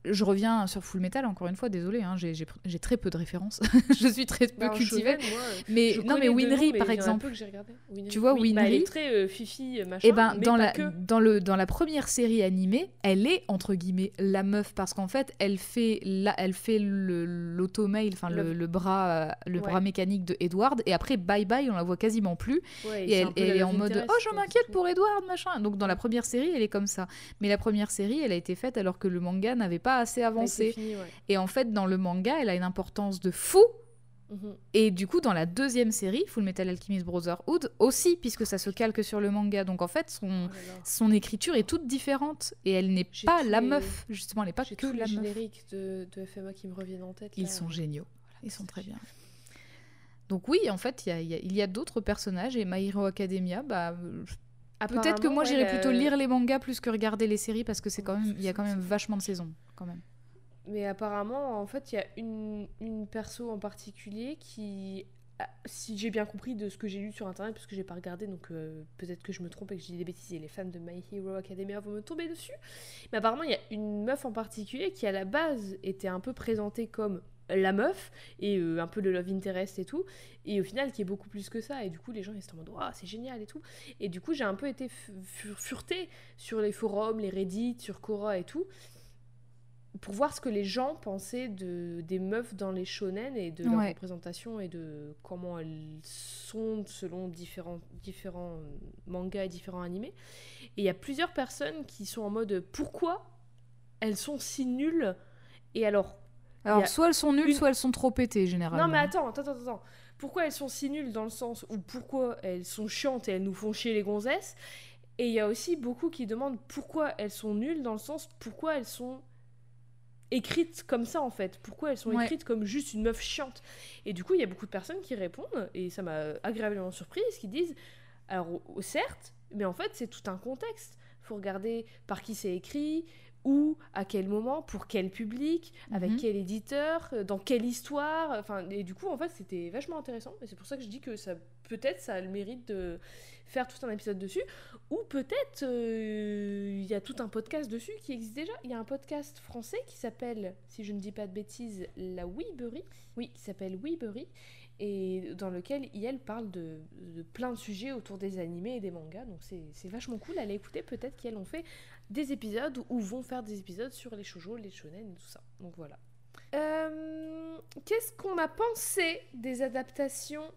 Je reviens sur Full Metal, encore une fois, désolé, hein, j'ai très peu de références. (laughs) je suis très peu Bah, cultivée. moi, Mais non, mais Winry, par exemple. que. Winry. Tu vois, Oui, bah, elle Winry- est très euh, fifi, machin. Et ben mais dans pas la que. dans le dans la première série animée, elle est entre guillemets la meuf parce qu'en fait, elle fait la, elle fait l'automail, enfin le, Le- le bras le Ouais. bras mécanique de Edward et après bye bye, on la voit quasiment plus Ouais, et elle, est en mode oh je m'inquiète pour Edward machin. Donc dans la première série, elle est comme ça. Mais la première série, elle a été faite alors que le manga n'avait pas assez Ouais, c'est avancé. fini, ouais. Et en fait, dans le manga, elle a une importance de fou. Mhm. Et du coup, dans la deuxième série, Full Metal Alchemist Brotherhood, aussi, puisque ça se calque sur le manga. Donc en fait, son, Oh son écriture est toute différente et elle n'est pas la les- meuf justement elle n'est pas que tous les la meuf génériques de, de FMA qui me reviennent en tête. ils sont géniaux ils sont très bien donc oui en fait il y a, il y a- y a d'autres personnages et My Hero Academia bah euh, peut-être que moi j'irais plutôt lire les mangas plus que regarder les séries parce que c'est quand même il y a quand même vachement de saisons quand même Mais apparemment, en fait, il y a une, une perso en particulier qui, ah, si j'ai bien compris de ce que j'ai lu sur internet, parce que j'ai pas regardé, donc euh, peut-être que je me trompe et que je dis des bêtises et les fans de My Hero Academia vont me tomber dessus. Mais apparemment, il y a une meuf en particulier qui, à la base, était un peu présentée comme la meuf et euh, un peu le love interest et tout et au final qui est beaucoup plus que ça et du coup les gens ils se demandent Waouh, c'est génial et tout et du coup j'ai un peu été fu- fu- furetée sur les forums les reddit sur Quora et tout pour voir ce que les gens pensaient de, des meufs dans les shonen et de leur Ouais. représentation et de comment elles sont selon différents, différents mangas et différents animés. Et il y a plusieurs personnes qui sont en mode pourquoi elles sont si nulles? Et alors, alors soit elles sont nulles une- soit elles sont trop pétées généralement non mais attends, attends, attends, attends. Pourquoi elles sont si nulles dans le sens où pourquoi elles sont chiantes et elles nous font chier les gonzesses? Et il y a aussi beaucoup qui demandent pourquoi elles sont nulles dans le sens pourquoi elles sont écrites comme ça en fait. Pourquoi elles sont Ouais. écrites comme juste une meuf chiante? Et du coup, il y a beaucoup de personnes qui répondent et ça m'a agréablement surprise, qui disent alors certes, mais en fait c'est tout un contexte. Faut regarder par qui c'est écrit, où, à quel moment, pour quel public, avec Mhm. quel éditeur, euh, dans quelle histoire. Enfin, et du coup, en fait, c'était vachement intéressant. Et c'est pour ça que je dis que ça, peut-être, ça a le mérite de faire tout un épisode dessus. Ou peut-être, euh, il y a tout un podcast dessus qui existe déjà. Il y a un podcast français qui s'appelle, si je ne dis pas de bêtises, La Weebery. Oui, qui s'appelle Weebery. Et dans lequel elle parle de, de plein de sujets autour des animés et des mangas. Donc c'est c'est vachement cool à l'écouter. Peut-être qu'elles ont fait des épisodes ou vont faire des épisodes sur les shoujo, les shonen et tout ça. Donc voilà. Euh, Qu'est-ce qu'on a pensé des adaptations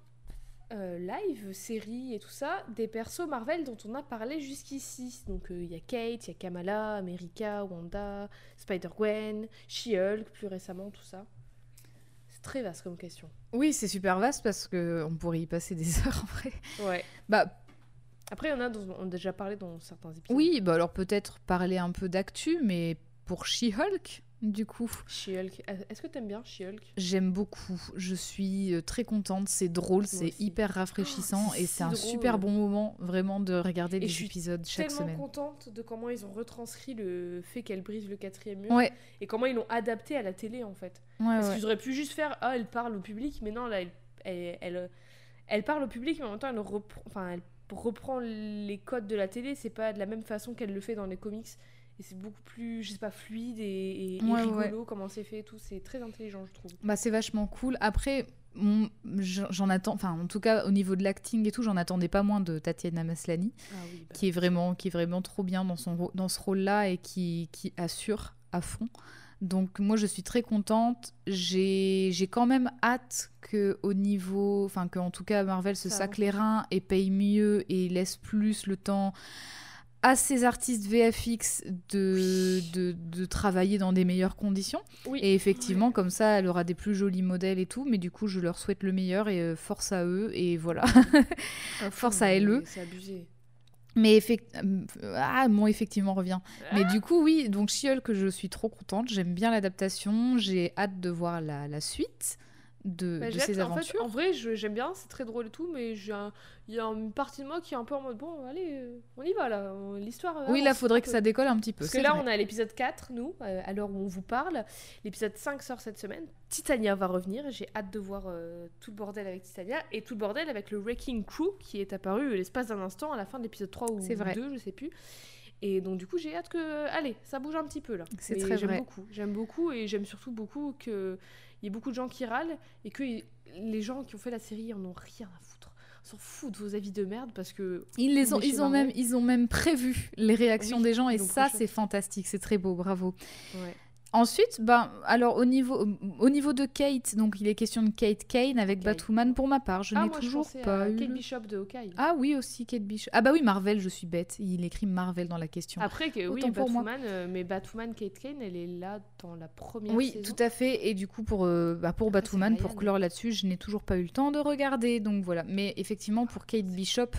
euh, live, séries et tout ça, des persos Marvel dont on a parlé jusqu'ici? Donc euh, il y a Kate, il y a Kamala, America, Wanda, Spider-Gwen, She-Hulk plus récemment, tout ça. C'est très vaste comme question. oui c'est super vaste parce que on pourrait y passer des (laughs) heures en vrai Ouais. bah Après, il y en a dont on a déjà parlé dans certains épisodes. oui bah alors peut-être parler un peu d'actu mais pour She-Hulk du coup She-Hulk. Est-ce que t'aimes bien She-Hulk? J'aime beaucoup. Je suis euh, très contente. C'est drôle, c'est hyper rafraîchissant Oh, c'est et si c'est un drôle. super bon moment vraiment de regarder Et les je suis épisodes chaque tellement semaine. contente de comment ils ont retranscrit le fait qu'elle brise le quatrième mur Ouais, et comment ils l'ont adapté à la télé en fait. ouais, Parce ouais. qu'ils auraient pu juste faire ah elle parle au public, mais non là elle, elle, elle, elle parle au public mais en même temps elle reprend, enfin elle reprend les codes de la télé. C'est pas de la même façon qu'elle le fait dans les comics et c'est beaucoup plus je sais pas fluide et, et- et Ouais, rigolo comment c'est fait et tout. C'est très intelligent je trouve. Bah, c'est vachement cool. Après, j'en attends, enfin en tout cas au niveau de l'acting et tout, j'en attendais pas moins de Tatiana Maslany, Ah oui. bah. qui est vraiment, qui est vraiment trop bien dans son dans ce rôle-là et qui, qui assure à fond. Donc moi je suis très contente. J'ai quand même hâte que au niveau, enfin que en tout cas Marvel se Ça sac les reins et paye mieux et laisse plus le temps à ces artistes VFX de, de, de travailler dans des meilleures conditions. Oui. Et effectivement, comme ça, elle aura des plus jolis modèles et tout. Mais du coup, je leur souhaite le meilleur et euh, force à eux. Et voilà. Force à LE. C'est abusé. Mais euh, ah, effectivement revient. Mais du coup, oui, donc She-Hulk, que je suis trop contente. J'aime bien l'adaptation. J'ai hâte de voir la suite de, Bah, de ces en fait, aventures. en vrai, j'aime bien, c'est très drôle et tout, mais il y a une partie de moi qui est un peu en mode bon, allez, euh, on y va là, l'histoire. oui, là, faudrait que ça décolle un petit peu. Parce que là, vrai. on a l'épisode 4, nous, euh, à l'heure où on vous parle. L'épisode 5 sort cette semaine. Titania va revenir. J'ai hâte de voir euh, tout le bordel avec Titania et tout le bordel avec le Wrecking Crew qui est apparu l'espace d'un instant à la fin de l'épisode 3 ou vrai. 2, je sais plus. Et donc, du coup, j'ai hâte que. Allez, ça bouge un petit peu là. C'est très J'aime vrai. beaucoup. J'aime beaucoup et j'aime surtout beaucoup qu'il y ait beaucoup de gens qui râlent et que les gens qui ont fait la série en ont rien à foutre. S'en fout de vos avis de merde parce que Ils, les ont, ils, ont même, ils ont même prévu les réactions Oui, des gens et ça, c'est fantastique, c'est très beau, bravo. ouais. Ensuite, ben, alors au niveau, au niveau de Kate, donc il est question de Kate Kane avec Kate. Batwoman pour ma part. Je ah, n'ai je toujours pensais pas à eu. Kate Bishop de Hawkeye. Ah oui, aussi Kate Bishop. Ah bah oui, Marvel, je suis bête. Il écrit Marvel dans la question. Après, que, oui, pour. Batwoman, euh, mais Batwoman Kate Kane, elle est là dans la première oui, saison. tout à fait. Et du coup, pour, euh, bah, pour Après, Batwoman, pour clore là-dessus, je n'ai toujours pas eu le temps de regarder. Donc voilà. Mais effectivement, pour Kate Bishop,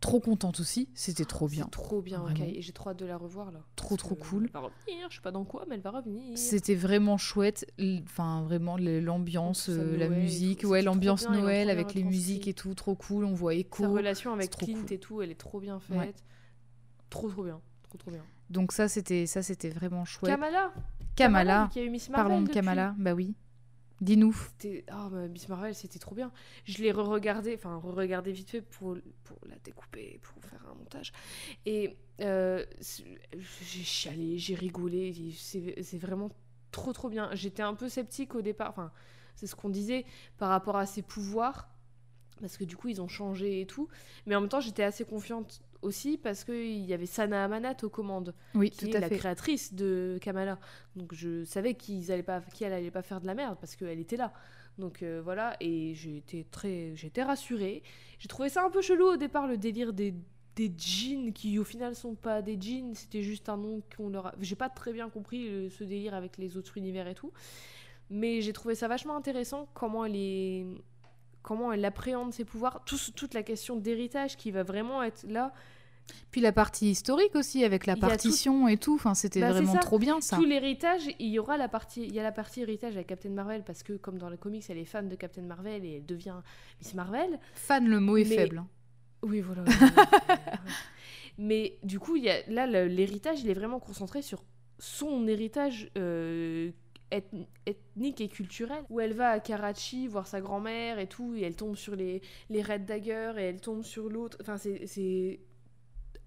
trop contente aussi. C'était trop bien. Trop bien, Vraiment. Hawkeye. Et j'ai trop hâte de la revoir là. Trop, Parce trop cool. Elle va revenir, je sais pas dans quoi, mais elle va revenir. C'était vraiment chouette. Enfin, vraiment, l'ambiance, euh, la Noël musique. Ouais, l'ambiance Noël bien avec les musiques et tout, trop cool. On voit Sa Echo. relation avec Clint cool. et tout, elle est trop bien faite. Ouais. Trop, trop bien. Trop, trop bien. Donc ça, c'était ça, c'était vraiment chouette. Kamala Kamala. vu qu'il y a eu Miss Marvel Parlons de depuis. Kamala. Bah oui. Dis-nous. Mais Miss Marvel, c'était trop bien. Je l'ai re-regardé, enfin, re-regardé vite fait pour, la découper, pour faire un montage. Et euh, j'ai chialé, j'ai rigolé. C'est vraiment trop, trop bien. J'étais un peu sceptique au départ. Enfin, c'est ce qu'on disait par rapport à ses pouvoirs. Parce que du coup, ils ont changé et tout. Mais en même temps, j'étais assez confiante aussi parce qu'il y avait Sana Amanat aux commandes Oui, qui tout est à la fait. créatrice de Kamala. Donc je savais qu'ils allaient pas, qu'elle allait pas faire de la merde parce qu'elle était là. Donc euh, voilà, et j'ai été très, été rassurée. J'ai trouvé ça un peu chelou au départ le délire des des jeans qui au final sont pas des jeans, c'était juste un nom qu'on leur a... J'ai pas très bien compris euh, ce délire avec les autres univers et tout. Mais j'ai trouvé ça vachement intéressant comment elle est comment elle appréhende ses pouvoirs, Tout toute la question d'héritage qui va vraiment être là. Puis la partie historique aussi avec la tout- partition et tout. Enfin, c'était Bah, vraiment trop bien ça. Tout l'héritage, il y aura la partie, il y a la partie héritage avec Captain Marvel parce que comme dans le comics, elle est fan de Captain Marvel et elle devient Miss Marvel. Fan, le mot est Mais- faible. hein. Oui, voilà. (laughs) Mais du coup, il y a, là, l'héritage, il est vraiment concentré sur son héritage euh, ethnique et culturel. Où elle va à Karachi voir sa grand-mère et tout, et elle tombe sur les, les Red Dagger et elle tombe sur l'autre. Enfin, c'est.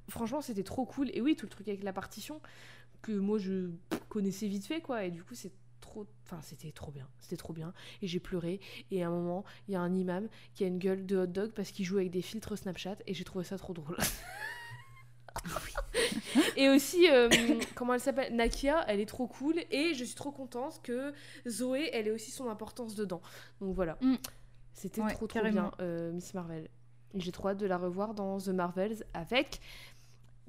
Franchement, c'était trop cool. Et oui, tout le truc avec la partition, que moi je connaissais vite fait, quoi. Et du coup, c'est trop. Enfin, c'était trop bien. C'était trop bien. Et j'ai pleuré. Et à un moment, il y a un imam qui a une gueule de hot dog parce qu'il joue avec des filtres Snapchat. Et j'ai trouvé ça trop drôle. (laughs) (laughs) et aussi, euh, comment elle s'appelle? Nakia, elle est trop cool. Et je suis trop contente que Zoé, elle ait aussi son importance dedans. Donc voilà. Mm. C'était Ouais, trop trop carrément. bien, euh, Miss Marvel. Et J'ai trop hâte de la revoir dans The Marvels avec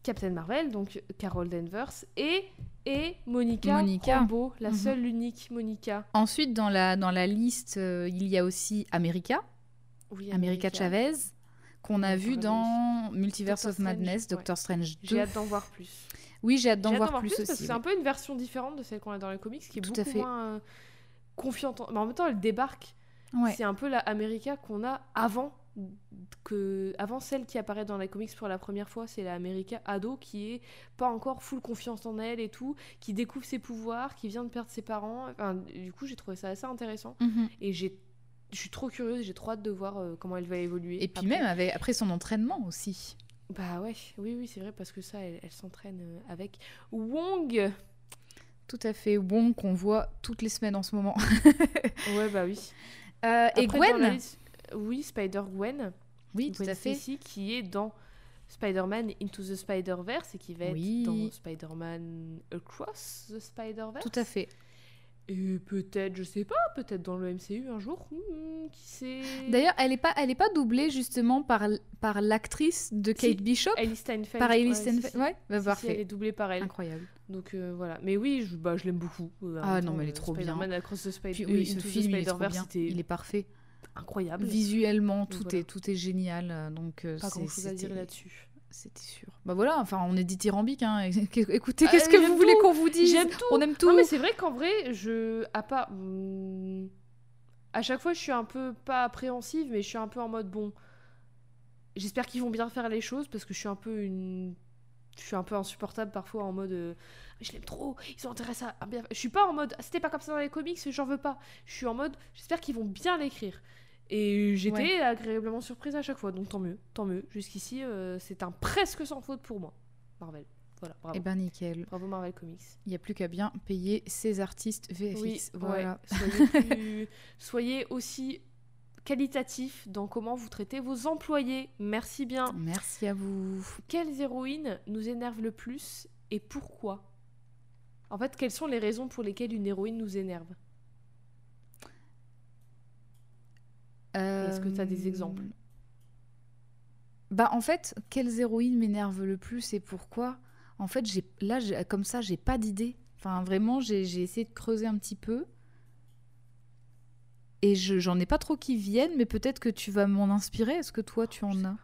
Captain Marvel, donc Carol Danvers, et, et Monica, Monica. Rambeau, la Mhm. seule, l'unique Monica. Ensuite, dans la, dans la liste, euh, il y a aussi America, Oui, America Chavez, qu'on a vu dans Multiverse Doctor of Madness, Strange. Doctor Strange 2. J'ai hâte d'en voir plus. Oui, j'ai hâte d'en voir, plus, aussi. c'est un peu une version différente de celle qu'on a dans les comics, qui est Tout à beaucoup fait. moins euh, confiante. en- Mais en même temps, elle débarque. Ouais. C'est un peu la America qu'on a avant que avant celle qui apparaît dans les comics pour la première fois, c'est la America ado qui est pas encore full confiance en elle et tout, qui découvre ses pouvoirs, qui vient de perdre ses parents. Enfin, du coup, j'ai trouvé ça assez intéressant Mhm. et j'ai je suis trop curieuse, j'ai trop hâte de voir euh, comment elle va évoluer. Et puis après. même avec, après son entraînement aussi. Bah ouais, oui, oui, c'est vrai, parce que ça, elle, elle s'entraîne euh, avec Wong. Tout à fait. Wong qu'on voit toutes les semaines en ce moment. (laughs) Ouais, bah oui. Euh, et Après, Gwen Oui, Spider-Gwen. Oui, tout à fait. Stacy, qui est dans Spider-Man Into the Spider-Verse et qui va Oui. être dans Spider-Man Across the Spider-Verse. Tout à fait. Et peut-être, je sais pas, peut-être dans le MCU un jour, hmm, qui sait. D'ailleurs, elle est pas, elle est pas doublée justement par, par l'actrice de Kate Si. Bishop. Ellie Steinfeld. Par si, Steinfeld. si. Ouais, bah, Si, parfait. elle est doublée par elle. Incroyable. Donc euh, voilà. Mais oui, je, bah, je l'aime beaucoup. Euh, Ah non, temps, mais elle est trop bien. Spider-Man Across the Spider- Puis euh, oui, ce film, il est trop Spider-Verse, bien. Il est parfait. incroyable. Visuellement, tout, voilà. est, tout est génial. Donc, euh, Pas grand chose à dire là-dessus. C'était sûr. Bah voilà, enfin, on est dithyrambique. Hein. (laughs) Écoutez, Ah, qu'est-ce que j'aime vous voulez qu'on vous dise? J'aime tout. On aime tout. Non, mais c'est vrai qu'en vrai, je. À pas. hmm, À chaque fois, je suis un peu. Pas appréhensive, mais je suis un peu en mode bon. J'espère qu'ils vont bien faire les choses parce que je suis un peu une. Je suis un peu insupportable parfois en mode. euh, je l'aime trop, ils sont intéressés à. Je suis pas en mode. C'était pas comme ça dans les comics, j'en veux pas. Je suis en mode. J'espère qu'ils vont bien l'écrire. Et j'étais Ouais. agréablement surprise à chaque fois, donc tant mieux, tant mieux. Jusqu'ici, euh, c'est un presque sans faute pour moi. Marvel. Voilà, bravo. Eh ben nickel. Bravo Marvel Comics. Il n'y a plus qu'à bien payer ses artistes VFX. Oui, voilà. ouais. Soyez, (laughs) plus- soyez aussi qualitatif dans comment vous traitez vos employés. Merci bien. Merci à vous. Quelles héroïnes nous énervent le plus et pourquoi? En fait, quelles sont les raisons pour lesquelles une héroïne nous énerve? Est-ce que t'as des Euh, exemples? Bah en fait, quelles héroïnes m'énervent le plus et pourquoi? En fait, j'ai là comme ça, j'ai pas d'idée. Enfin vraiment, j'ai essayé de creuser un petit peu. Et je j'en ai pas trop qui viennent, mais peut-être que tu vas m'en inspirer. Est-ce que toi tu en as?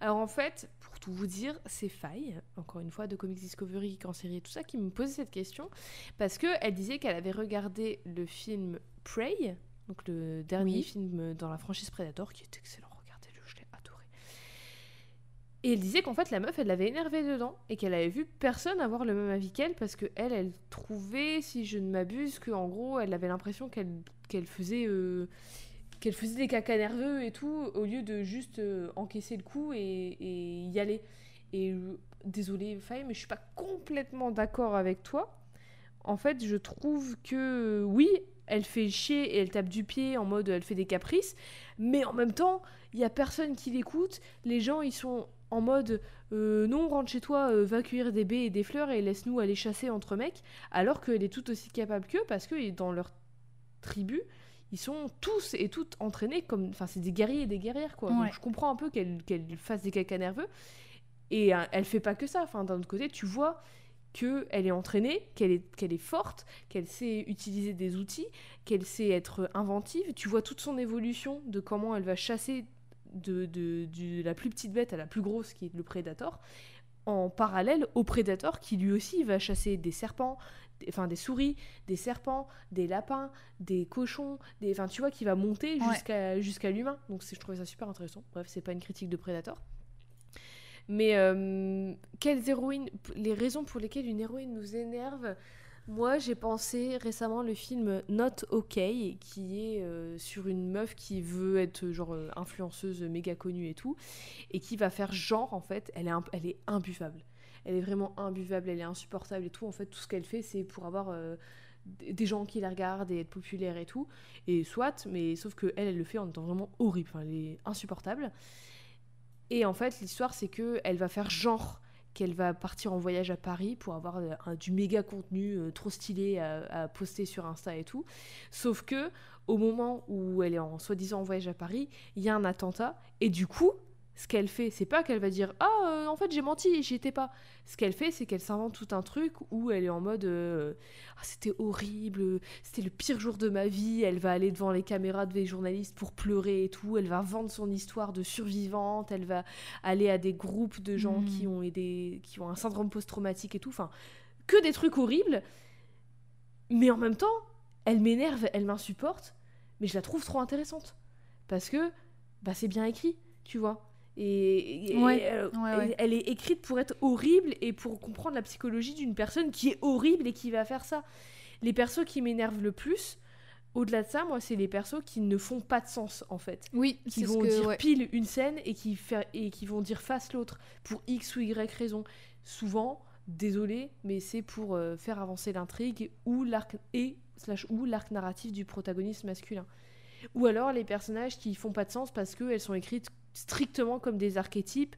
Alors en fait, pour tout vous dire, c'est Faye, encore une fois, de Comics Discovery, en série et tout ça, qui me posait cette question. Parce qu'elle disait qu'elle avait regardé le film Prey, donc le dernier Oui. film dans la franchise Predator, qui est excellent, regardez-le, je l'ai adoré. Et elle disait qu'en fait, la meuf, elle l'avait énervée dedans, et qu'elle avait vu personne avoir le même avis qu'elle, parce que elle, elle trouvait, si je ne m'abuse, qu'en gros, elle avait l'impression qu'elle faisait... euh, qu'elle faisait des cacas nerveux et tout, au lieu de juste euh, encaisser le coup et, et y aller. Et euh, désolé, Faye, mais je suis pas complètement d'accord avec toi. En fait, je trouve que euh, oui, elle fait chier et elle tape du pied en mode elle fait des caprices, mais en même temps, il y a personne qui l'écoute. Les gens, ils sont en mode euh, non, rentre chez toi, euh, va cueillir des baies et des fleurs et laisse-nous aller chasser entre mecs, alors qu'elle est tout aussi capable qu'eux parce que dans leur tribu, ils sont tous et toutes entraînés comme. Enfin, c'est des guerriers et des guerrières, quoi. Ouais. Donc je comprends un peu qu'elle fasse des cacas nerveux. Et euh, elle fait pas que ça. Enfin, d'un autre côté, tu vois qu'elle est entraînée, qu'elle est, qu'elle est forte, qu'elle sait utiliser des outils, qu'elle sait être inventive. Tu vois toute son évolution de comment elle va chasser de, de, de la plus petite bête à la plus grosse, qui est le prédateur, en parallèle au prédateur qui lui aussi va chasser des serpents, des- enfin des souris, des serpents, des lapins, des cochons, des, enfin tu vois qui va monter Ouais. jusqu'à jusqu'à l'humain. Donc je trouvais ça super intéressant. Bref, c'est pas une critique de prédateur. Mais euh, quelles héroïnes, les raisons pour lesquelles une héroïne nous énerve Moi, j'ai pensé récemment le film Not OK, qui est euh, sur une meuf qui veut être genre euh, influenceuse méga connue et tout, et qui va faire genre en fait, elle est, elle est imbuvable. Elle est vraiment imbuvable, elle est insupportable et tout. En fait, tout ce qu'elle fait, c'est pour avoir des des gens qui la regardent et être populaire et tout. Et soit, mais sauf que elle, elle le fait en étant vraiment horrible. Enfin, elle est insupportable. Et en fait, l'histoire, c'est que elle va faire genre qu'elle va partir en voyage à Paris pour avoir euh, du méga contenu euh, trop stylé à, à poster sur Insta et tout. Sauf que au moment où elle est en soi-disant en voyage à Paris, il y a un attentat et du coup, ce qu'elle fait, c'est pas qu'elle va dire ah euh, en fait j'ai menti, j'y étais pas. Ce qu'elle fait, c'est qu'elle s'invente tout un truc où elle est en mode euh, ah c'était horrible, c'était le pire jour de ma vie. Elle va aller devant les caméras des journalistes pour pleurer et tout. Elle va vendre son histoire de survivante. Elle va aller à des groupes de gens Mhm. qui ont qui ont un syndrome post-traumatique et tout. Enfin, que des trucs horribles. Mais en même temps, elle m'énerve, elle m'insupporte, mais je la trouve trop intéressante parce que bah c'est bien écrit, tu vois. Et, et- Ouais, et elle, ouais, ouais. et elle est écrite pour être horrible et pour comprendre la psychologie d'une personne qui est horrible et qui va faire ça. Les persos qui m'énervent le plus, au-delà de ça, moi, c'est les persos qui ne font pas de sens en fait Oui, qui vont que dire pile une scène et qui, et qui vont dire face l'autre pour X ou Y raison. Souvent, désolé, mais c'est pour euh, faire avancer l'intrigue ou l'arc et slash ou l'arc narratif du protagoniste masculin. Ou alors les personnages qui font pas de sens parce qu'elles sont écrites strictement comme des archétypes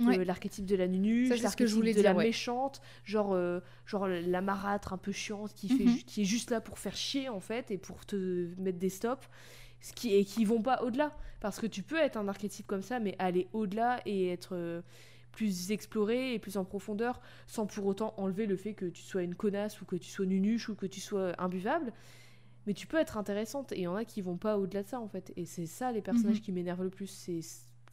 Ouais. euh, l'archétype de la je l'archétype de la ouais. méchante, genre, euh, genre la marâtre un peu chiante qui, fait, Mhm. qui est juste là pour faire chier en fait et pour te mettre des stops. Ce qui, et qui vont pas au-delà. Parce que tu peux être un archétype comme ça, mais aller au-delà et être euh, plus exploré et plus en profondeur, sans pour autant enlever le fait que tu sois une connasse ou que tu sois nunuche ou que tu sois imbuvable. Mais tu peux être intéressante et il y en a qui vont pas au-delà de ça en fait. Et c'est ça les personnages Mhm. qui m'énervent le plus, c'est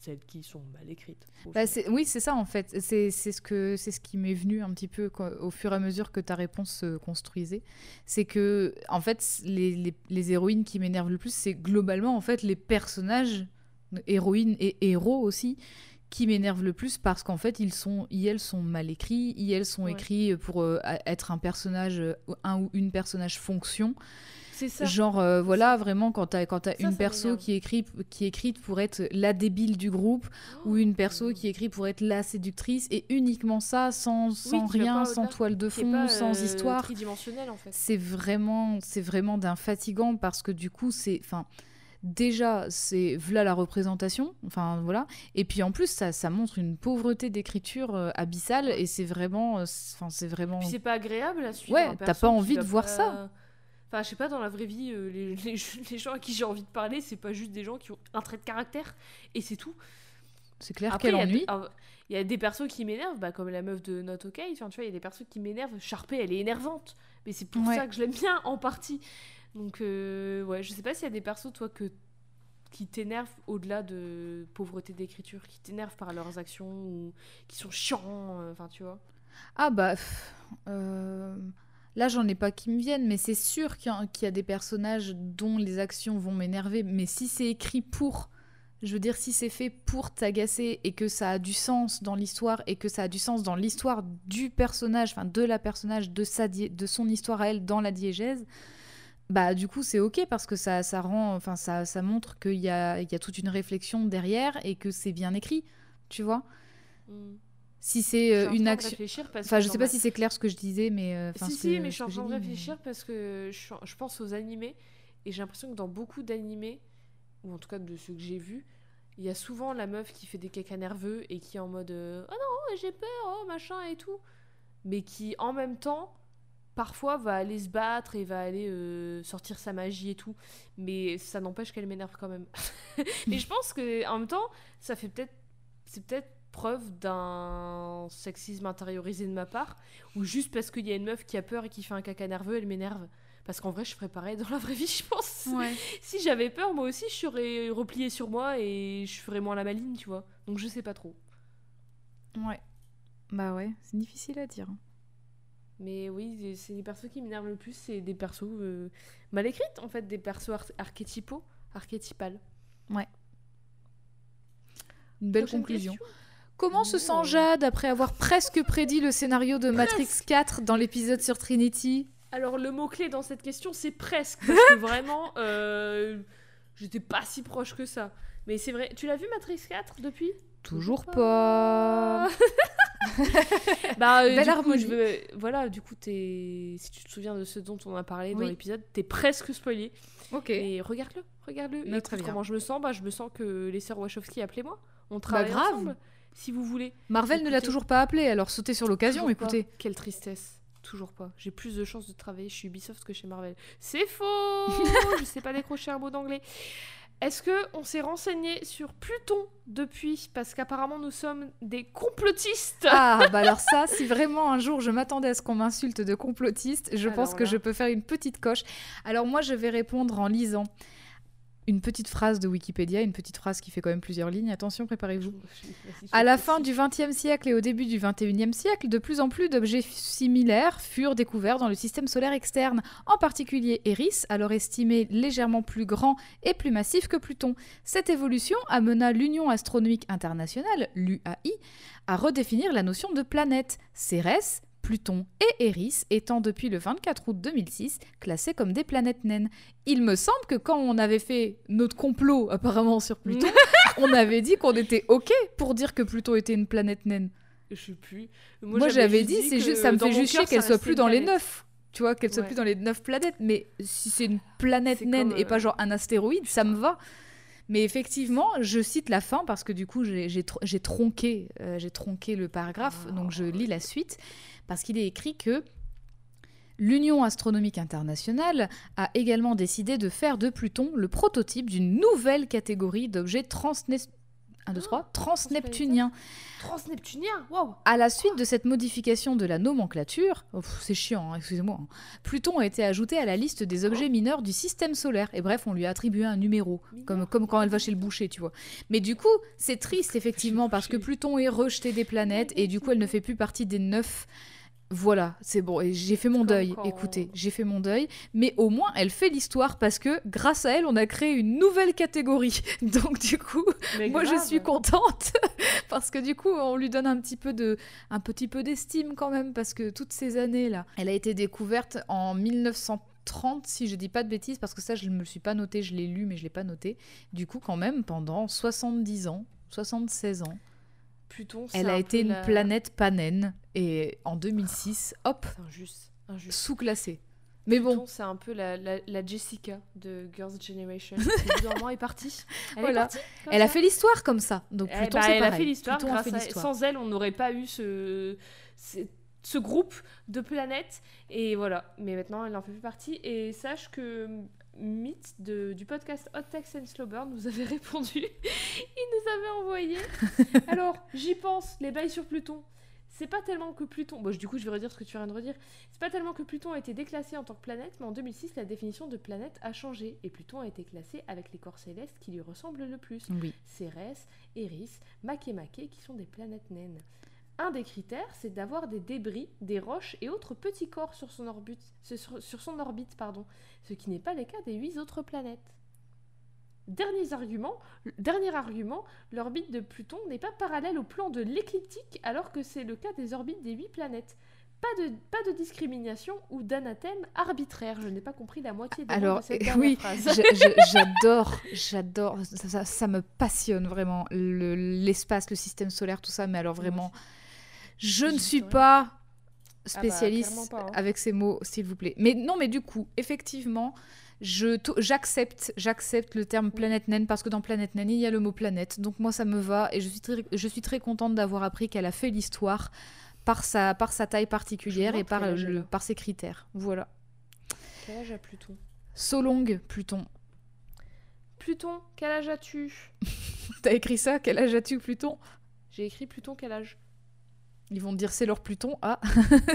celles qui sont mal écrites. Bah, oui, c'est ça en fait. C'est ce, que- c'est ce qui m'est venu un petit peu quoi, au fur et à mesure que ta réponse se construisait. C'est que, en fait, les, les- les héroïnes qui m'énervent le plus, c'est globalement en fait les personnages, héroïnes et héros aussi, qui m'énervent le plus parce qu'en fait, ils sont, ils, elles sont mal écrits, ils, elles sont Ouais. écrits pour euh, être un personnage, euh, un ou une personnage fonction. Ça. Genre, euh, voilà, vraiment, quand t'as quand t'as Ça, une ça perso qui est, écrit, qui est écrite pour être la débile du groupe, ou une perso Oh. qui est écrite pour être la séductrice, et uniquement ça, sans, sans rien, sans toile de fond, pas, sans euh, histoire. tridimensionnel en fait. C'est vraiment, c'est vraiment d'un fatigant parce que du coup, c'est, enfin, déjà, c'est voilà la représentation, enfin voilà, et puis en plus, ça, ça montre une pauvreté d'écriture euh, abyssale, et c'est vraiment, euh, c'est- enfin, c'est vraiment. Puis c'est pas agréable à suivre. Ouais, t'as pas envie de voir pas- ça. Enfin, je sais pas, dans la vraie vie, euh, les, (laughs) les, les gens à qui j'ai envie de parler, c'est pas juste des gens qui ont un trait de caractère et c'est tout. C'est clair qu'elle ennuie. ah, Il y a des persos qui m'énervent, bah, comme la meuf de Not OK. Enfin, tu vois, il y a des persos qui m'énervent. Sharpay, elle est énervante. Mais c'est pour Ouais. ça que je l'aime bien, en partie. Donc, euh, ouais, je sais pas s'il y a des persos, toi, que qui t'énervent au-delà de pauvreté d'écriture, qui t'énervent par leurs actions ou qui sont chiants, euh, enfin, tu vois. Ah bah, euh, là j'en ai pas qui me viennent, mais c'est sûr qu'il y, a- des personnages dont les actions vont m'énerver. Mais si c'est écrit pour, je veux dire, si c'est fait pour t'agacer et que ça a du sens dans l'histoire et que ça a du sens dans l'histoire du personnage, enfin de la personnage, de, sa de son histoire à elle dans la diégèse, bah du coup c'est ok parce que ça, ça rend, enfin ça, ça montre qu'il y a, y a toute une réflexion derrière et que c'est bien écrit, tu vois. Mm. Si c'est euh, une action. Enfin, je sais pas si c'est clair ce que je disais, mais. euh, si, si, mais je suis en train de mais- réfléchir parce que je, pense aux animés et j'ai l'impression que dans beaucoup d'animés, ou en tout cas de ceux que j'ai vus, il y a souvent la meuf qui fait des caca nerveux et qui est en mode euh, Oh non, j'ai peur, oh machin et tout. Mais qui en même temps, parfois va aller se battre et va aller euh, sortir sa magie et tout. Mais ça n'empêche qu'elle m'énerve quand même. (laughs) et je pense que en même temps, ça fait peut-être. C'est peut-être preuve d'un sexisme intériorisé de ma part ou juste parce qu'il y a une meuf qui a peur et qui fait un caca nerveux, elle m'énerve. Parce qu'en vrai, je ferais pareil dans la vraie vie, je pense. Ouais. (laughs) Si j'avais peur, moi aussi, je serais repliée sur moi et je ferais moins la maline, tu vois. Donc je sais pas trop. Ouais. Bah ouais, c'est difficile à dire. Mais oui, c'est les persos qui m'énervent le plus, c'est des persos euh, mal écrites, en fait, des persos ar- archétypaux, archétypales. Une belle Prochaine conclusion. question. Comment se sent Jade après avoir presque prédit le scénario de Matrix 4 dans l'épisode sur Trinity? Alors le mot-clé dans cette question, c'est presque. Parce que (laughs) vraiment, euh, j'étais pas si proche que ça. Mais c'est vrai, tu l'as vu Matrix 4 depuis? Toujours pas. (laughs) Bah, euh, (laughs) du coup, je veux... Voilà, du coup, si tu te souviens de ce dont on a parlé dans l'épisode, t'es presque spoilé. Ok. Et regarde-le, regarde-le. Et très bien. comment je me sens Bah, je me sens que les sœurs Wachowski, appelez-moi. On travaille grave. ensemble, si vous voulez. Marvel ne l'a toujours pas appelé, alors sautez sur l'occasion, pas. écoutez. Quelle tristesse. Toujours pas. J'ai plus de chances de travailler chez Ubisoft que chez Marvel. C'est (laughs) faux Je sais pas décrocher un mot d'anglais. Est-ce que on s'est renseigné sur Pluton depuis? Parce qu'apparemment nous sommes des complotistes. Ah, bah alors ça, si vraiment un jour je m'attendais à ce qu'on m'insulte de complotiste, je pense que là. je peux faire une petite coche. Alors moi, je vais répondre en lisant une petite phrase de Wikipédia, une petite phrase qui fait quand même plusieurs lignes. Attention, préparez-vous. À la fin du XXe siècle et au début du XXIe siècle, de plus en plus d'objets similaires furent découverts dans le système solaire externe, en particulier Eris, alors estimé légèrement plus grand et plus massif que Pluton. Cette évolution amena l'Union astronomique internationale, l'UAI, à redéfinir la notion de planète, Cérès, Pluton et Eris étant depuis le 24 août 2006 classés comme des planètes naines. Il me semble que quand on avait fait notre complot apparemment sur Pluton, (laughs) on avait dit qu'on était OK pour dire que Pluton était une planète naine. Je sais plus. Moi, j'avais dit, c'est juste, ça me fait juste chier qu'elle soit plus dans les neuf. Tu vois, qu'elle soit Ouais. plus dans les neuf planètes. Mais si c'est une planète naine et pas euh, genre un astéroïde, ça me va. Mais effectivement, je cite la fin parce que du coup, j'ai j'ai tr- j'ai tronqué, euh, j'ai tronqué le paragraphe, Ah. donc je lis la suite parce qu'il est écrit que l'Union astronomique internationale a également décidé de faire de Pluton le prototype d'une nouvelle catégorie d'objets transne... 1, 2, 3, transneptuniens. Transneptunien Waouh À la suite de cette modification de la nomenclature, oh, c'est chiant, hein, excusez-moi, hein, Pluton a été ajouté à la liste des objets mineurs du système solaire. Et bref, on lui a attribué un numéro, comme, comme quand elle va chez le boucher, tu vois. Mais du coup, c'est triste, effectivement, parce que Pluton est rejeté des planètes, et du coup, elle ne fait plus partie des neuf. Voilà, c'est bon, et j'ai fait mon deuil, quand- écoutez, j'ai fait mon deuil, mais au moins elle fait l'histoire parce que grâce à elle, on a créé une nouvelle catégorie. (laughs) Donc du coup, Mais moi, je suis contente. (laughs) Parce que du coup, on lui donne un petit peu de, un petit peu d'estime quand même parce que toutes ces années là, elle a été découverte en 1930 si je dis pas de bêtises parce que ça je ne me le suis pas noté, je l'ai lu mais je l'ai pas noté. Du coup, quand même pendant 70 ans, 76 ans, Pluton, elle a un été une la- planète panène et en 2006, hop, injuste. injuste. sous-classée. Mais bon, Pluton, c'est un peu la, la, la Jessica de Girls' Generation. (laughs) normalement, est partie. Elle Voilà. est partie. elle a fait l'histoire comme ça. Donc Eh Pluton, bah, c'est elle a pareil. fait l'histoire. A grâce fait à- l'histoire. Sans elle, on n'aurait pas eu ce, ce, ce groupe de planètes. Et voilà. Mais maintenant, elle en fait plus partie. Et sache que Mythe de, du podcast Hot Text and Slow Burn nous avait (laughs) répondu. Il nous avait envoyé. (laughs) Alors, j'y pense, les bails sur Pluton. C'est pas tellement que Pluton. Bon, du coup, je vais redire ce que tu viens de redire. C'est pas tellement que Pluton a été déclassé en tant que planète, mais en 2006, la définition de planète a changé. Et Pluton a été classé avec les corps célestes qui lui ressemblent le plus. Oui. Cérès, Eris, Makemake, qui sont des planètes naines. Un des critères, c'est d'avoir des débris, des roches et autres petits corps sur son orbite, sur, sur son orbite pardon, ce qui n'est pas le cas des huit autres planètes. Dernier argument, dernier argument, l'orbite de Pluton n'est pas parallèle au plan de l'écliptique alors que c'est le cas des orbites des huit planètes. Pas de, pas de discrimination ou d'anathème arbitraire. Je n'ai pas compris la moitié mots Alors, de cette euh, dernière oui, phrase. J'adore, j'adore, ça, ça- ça me passionne vraiment, le- l'espace, le, système solaire, tout ça, mais alors vraiment, je ne suis pas Ah bah, spécialiste pas, hein. avec ces mots, s'il vous plaît. Mais non, mais du coup, effectivement, j'accepte, j'accepte le terme planète naine parce que dans planète naine, il y a le mot planète, donc moi ça me va et je suis très, je suis très contente d'avoir appris qu'elle a fait l'histoire par sa, par sa taille particulière et par, le- par ses critères. Voilà. Quel âge a Pluton? Solong, Pluton. Pluton, quel âge as-tu? (laughs) T'as écrit ça? Quel âge as-tu, Pluton? J'ai écrit Pluton, quel âge? Ils vont te dire c'est leur Pluton. Ah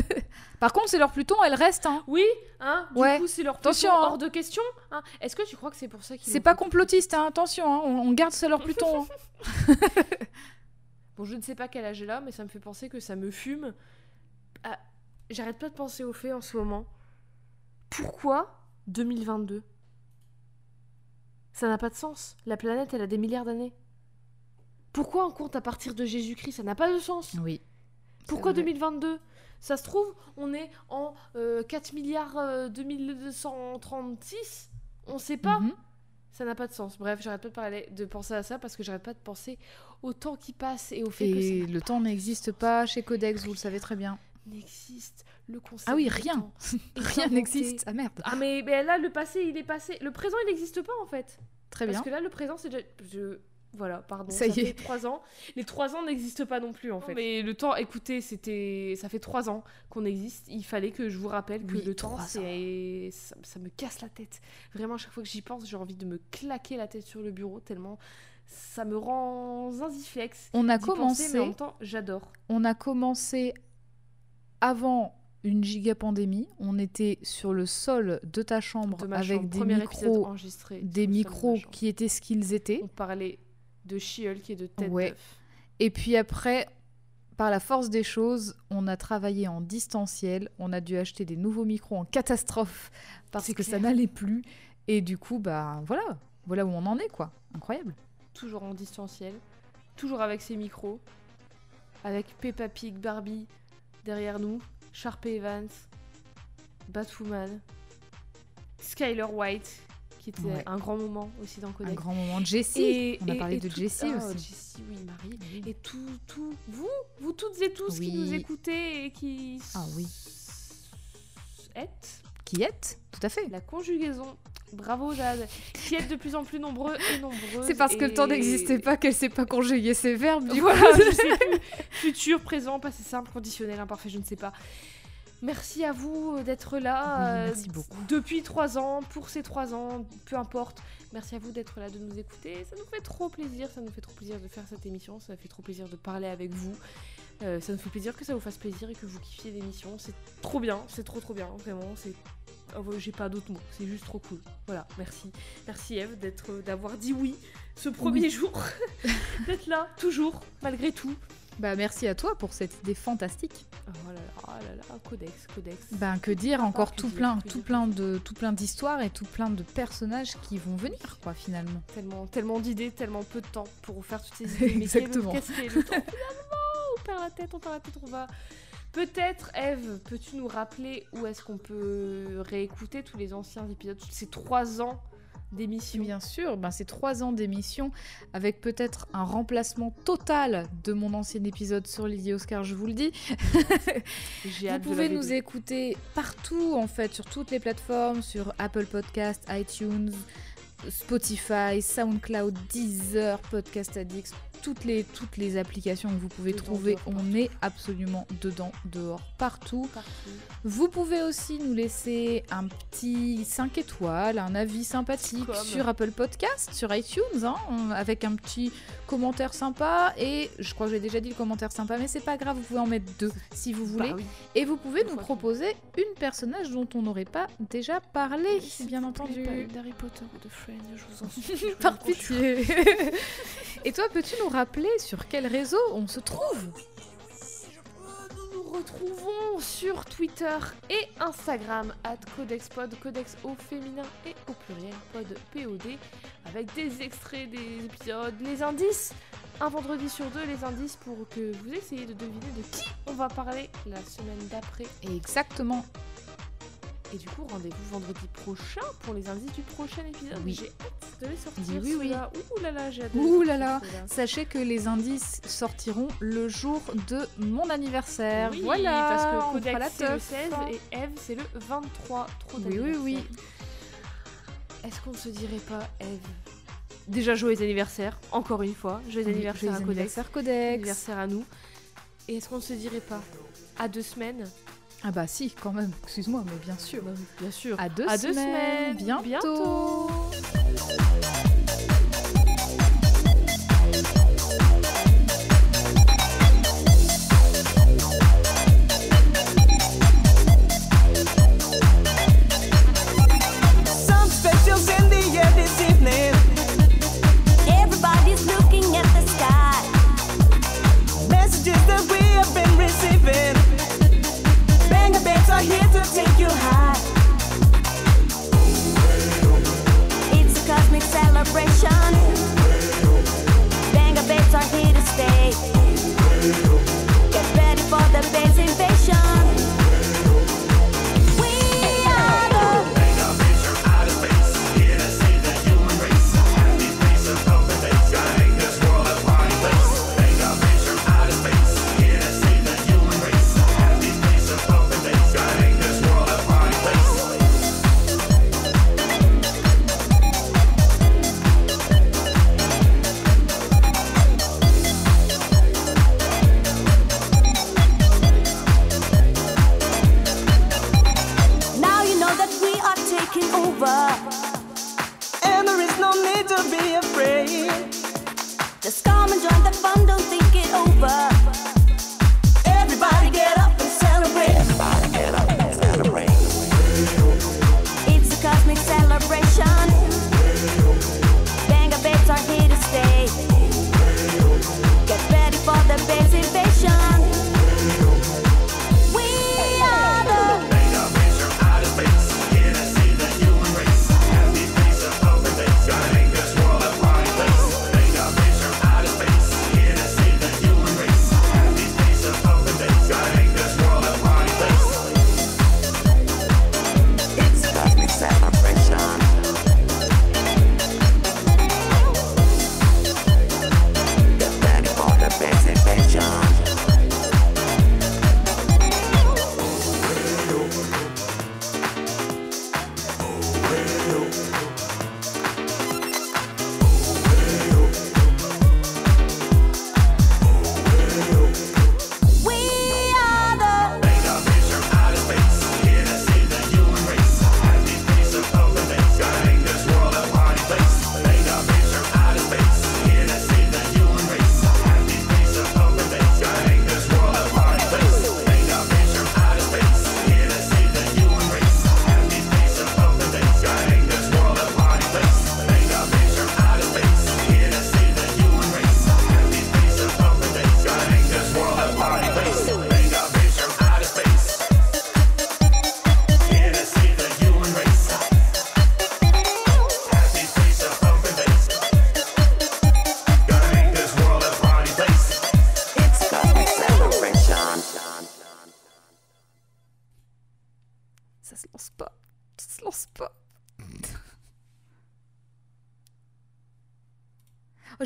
(laughs) Par contre, c'est leur Pluton, elle reste. Hein. Oui, hein Du Ouais. coup, c'est leur Pluton Attention, hein. hors de question. hein. Est-ce que tu crois que c'est pour ça qu'ils C'est pas complotiste, hein, attention, hein, on, on garde c'est leur Pluton. (laughs) Bon, je ne sais pas quel âge elle a, mais ça me fait penser que ça me fume. Ah, J'arrête pas de penser au fait en ce moment. Pourquoi 2022 Ça n'a pas de sens. La planète, elle a des milliards d'années. Pourquoi on compte à partir de Jésus-Christ? Ça n'a pas de sens. Oui. Pourquoi vrai. 2022 Ça se trouve, on est en euh, 4 milliards euh, 2236 On sait pas. Mhm. Ça n'a pas de sens. Bref, j'arrête pas de, parler, de penser à ça parce que j'arrête pas de penser au temps qui passe et au fait que Et ça le temps n'existe pas chez Codex, vous le savez très bien. n'existe. Le concept Ah oui, rien. (laughs) Rien n'existe. Ah merde. Ah mais, mais là, le passé, il est passé. Le présent, il n'existe pas en fait. Très Parce bien. que là, le présent, c'est déjà... je- Voilà, pardon. Ça y fait est. trois ans. Les trois ans n'existent pas non plus, en fait. Mais le temps, écoutez, c'était... Ça fait trois ans qu'on existe. Il fallait que je vous rappelle que Oui, le temps, c'est... Ça, ça me casse la tête. Vraiment, chaque fois que j'y pense, j'ai envie de me claquer la tête sur le bureau, tellement ça me rend zinziflex. On a penser, commencé, mais en même temps, j'adore. on a commencé avant une giga pandémie. On était sur le sol de ta chambre De avec chambre. des Premier micros, des de micros qui étaient ce qu'ils étaient. On parlait de She-Hulk et de Ted Ouais. Et puis après, par la force des choses, on a travaillé en distanciel. On a dû acheter des nouveaux micros en catastrophe (laughs) parce que ça n'allait plus. Et du coup, bah voilà, voilà où on en est quoi. Incroyable. toujours en distanciel, toujours avec ses micros, avec Peppa Pig, Barbie derrière nous, Sharp Evans, Batwoman, Skyler White, qui était Ouais. un grand moment aussi dans Un Codex. grand moment de Jessie. Et- on a parlé et de tout- Jessie ah, aussi. Jessie, oui, Marie. Et tout, tout, vous, vous toutes et tous qui nous écoutez et qui Ah oui. êtes Qui est Tout à fait. la conjugaison Bravo Jade, qui êtes de plus en plus nombreux et nombreuses. C'est parce que le temps n'existait pas qu'elle sait pas conjuguer ses verbes. Du Voilà, coup. je sais plus. Futur, présent, passé simple, conditionnel, imparfait, je ne sais pas. Merci à vous d'être là (laughs) euh, merci beaucoup. depuis trois ans, pour ces trois ans, peu importe. Merci à vous d'être là, de nous écouter. Ça nous fait trop plaisir, ça nous fait trop plaisir de faire cette émission, ça fait trop plaisir de parler avec vous. Euh, ça nous fait plaisir que ça vous fasse plaisir et que vous kiffiez l'émission. C'est trop bien, c'est trop trop bien, vraiment. C'est bah, J'ai pas d'autres mots, c'est juste trop cool. Voilà, merci. Merci Eve d'être, d'avoir dit oui ce premier Oui. jour. (laughs) d'être là, toujours, malgré tout. Bah merci à toi pour cette idée fantastique. Oh là là, oh là là, codex, codex. Ben que dire encore que tout dire, plein, tout dire. plein de tout plein d'histoires et tout plein de personnages qui vont venir quoi finalement. Tellement, tellement d'idées, tellement peu de temps pour faire toutes ces (laughs) idées. Mais Exactement. qu'est-ce qui est le temps Finalement, on perd la tête, on perd la tête, on va. Peut-être, Eve, peux-tu nous rappeler où est-ce qu'on peut réécouter tous les anciens épisodes, tous ces trois ans d'émission Bien sûr, ben c'est trois ans d'émission avec peut-être un remplacement total de mon ancien épisode sur Lily Oscar, je vous le dis. Vous pouvez nous écouter partout en fait, sur toutes les plateformes, sur Apple Podcast, iTunes, Spotify, SoundCloud, Deezer, Podcast Addict, toutes les, toutes les applications que vous pouvez Dedans, trouver, dehors, on est absolument dedans, dehors, partout. Partout. Vous pouvez aussi nous laisser un petit 5 étoiles, un avis sympathique Comme. sur Apple Podcast, sur iTunes, hein, avec un petit commentaire sympa. Et je crois que j'ai déjà dit le commentaire sympa, mais c'est pas grave, vous pouvez en mettre deux si vous voulez. Bah oui. Et vous pouvez nous proposer une personnage dont on n'aurait pas déjà parlé, bien entendu. d'Harry Potter ou de Friends, je vous en (laughs) supplie. je vous Par pitié. (laughs) Et toi, peux-tu nous rappeler sur quel réseau on se trouve? Retrouvons sur Twitter et Instagram, at CodexPod, Codex au féminin et au pluriel, pod POD, avec des extraits des épisodes, les indices, un vendredi sur deux, les indices pour que vous essayiez de deviner de qui on va parler la semaine d'après. Exactement. Et du coup, rendez-vous vendredi prochain pour les indices du prochain épisode. Oui. J'ai hâte de les sortir. Oui, oui. ceux-là. Ouh là là, j'ai hâte de les Ouh là là. Sachez que les indices sortiront le jour de mon anniversaire. Oui, voilà, parce que c'est le teuf. 16 et Eve c'est le 23. Trop Oui, oui, oui. Est-ce qu'on ne se dirait pas, Eve Déjà, joyeux anniversaire, encore une fois. Joyeux Oui, anniversaire à Codex. anniversaire Codex. Anniversaire à nous. Et est-ce qu'on ne se dirait pas à deux semaines? Ah bah si, quand même. Excuse-moi, mais bien sûr. Bien sûr. À deux À deux semaines. semaines. Bientôt.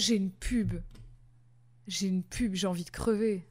J'ai une pub. J'ai une pub, j'ai envie de crever.